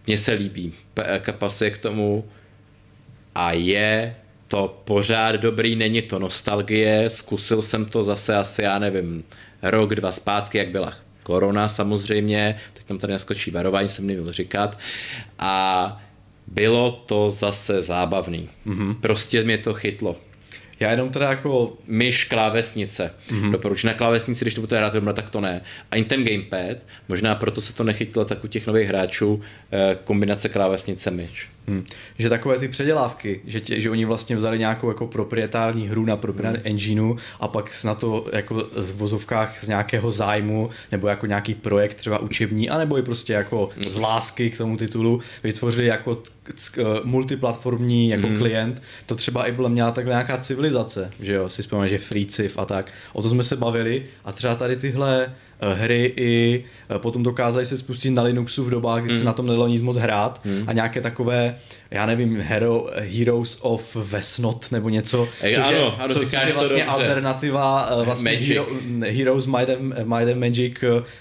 mně se líbí. Pasuje k tomu a je to pořád dobrý, není to nostalgie, zkusil jsem to zase asi, já nevím, rok, dva zpátky, jak byla korona samozřejmě, teď tam tady naskočí varování, jsem neměl říkat, a bylo to zase zábavný. Mm-hmm. Prostě mě to chytlo. Já jenom teda jako... Myš, klávesnice. Mm-hmm. Doporučuji na klávesnici, když to budete hrát tak to ne. Ani ten gamepad, možná proto se to nechytlo tak u těch nových hráčů, eh, kombinace klávesnice myš. Hmm. Že takové ty předělávky, že, tě, že oni vlastně vzali nějakou jako proprietární hru na proprietární hmm. engineu a pak na to jako z vozovkách z nějakého zájmu nebo jako nějaký projekt třeba učební, anebo i prostě jako hmm. z lásky k tomu titulu vytvořili jako t- t- multiplatformní jako hmm. klient. To třeba i byla měla takhle nějaká civilizace, že jo, si vzpomínám, že Free a tak. O to jsme se bavili a třeba tady tyhle hry i eh, potom dokázali se spustit na Linuxu v dobách, kdy mm. se na tom nedalo nic moc hrát mm. a nějaké takové, já nevím, Hero, Heroes of Vesnot nebo něco, Ej, což, ano, je, ano, co, což je vlastně alternativa eh, vlastně Hero, Heroes Might and, Might and Magic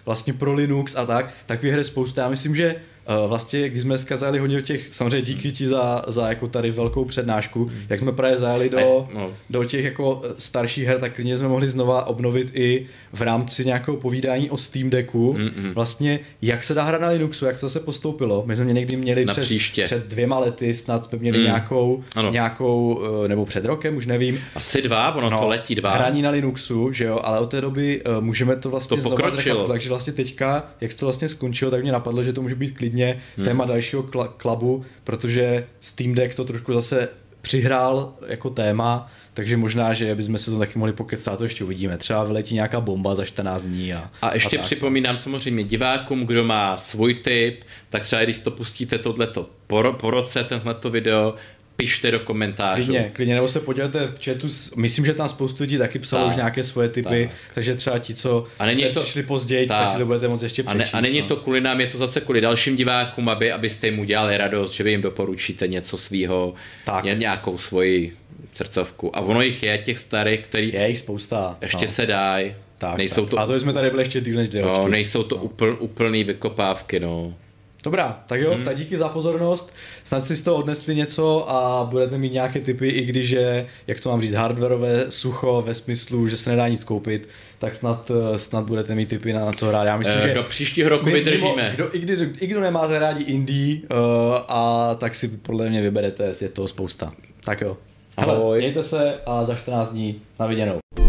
vlastně pro Linux a tak, takový hry spousta. Já myslím, že Eh, vlastně, když jsme zkazali hodně o těch, samozřejmě díky ti za, za jako tady velkou přednášku, hmm. jak jsme právě zajeli do, no. do těch jako starších her, tak klidně jsme mohli znova obnovit i v rámci nějakého povídání o Steam Decku, vlastně jak se dá hrát na Linuxu, jak to se postoupilo. My jsme někdy měli před, před dvěma lety, snad jsme měli mm. nějakou, nějakou, eh, nebo před rokem, už nevím. Asi dva, ono no, to letí dva. Hraní na Linuxu, že jo, ale od té doby můžeme to vlastně to znova takže vlastně teďka, jak se to vlastně skončilo, tak mě napadlo, že to může být klidně klidně hmm. téma dalšího klabu, protože Steam Deck to trošku zase přihrál jako téma, takže možná, že bychom se to taky mohli pokecat, to ještě uvidíme. Třeba vyletí nějaká bomba za 14 dní. A, a ještě a připomínám samozřejmě divákům, kdo má svůj tip, tak třeba když to pustíte tohleto po, po roce, tenhleto video, pište do komentářů. Klidně, klidně, nebo se podívejte v chatu, myslím, že tam spoustu lidí taky psalo tak, už nějaké svoje typy, tak. takže třeba ti, co a není jste to, přišli později, tak. tak si to budete moc ještě přečíst. A, ne, a není no. to kvůli nám, je to zase kvůli dalším divákům, aby, abyste jim udělali radost, že vy jim doporučíte něco svýho, tak. nějakou svoji srdcovku. A ono jich je, těch starých, který je jich spousta. ještě no. se dají. Tak, nejsou tak. To, a to jsme tady byli ještě díl než no, nejsou to no. úpl, úplný vykopávky, no. Dobrá, tak jo, hmm. tak díky za pozornost. Snad si z toho odnesli něco a budete mít nějaké typy, i když je, jak to mám říct, hardwareové sucho ve smyslu, že se nedá nic koupit, tak snad, snad budete mít typy na co hrát. Já myslím, e, že do příštího roku my, vydržíme. Kdo, i, kdy, I kdo nemáte rádi indie, uh, a tak si podle mě vyberete, je toho spousta. Tak jo. Ahoj. Hele, mějte se a za 14 dní na viděnou.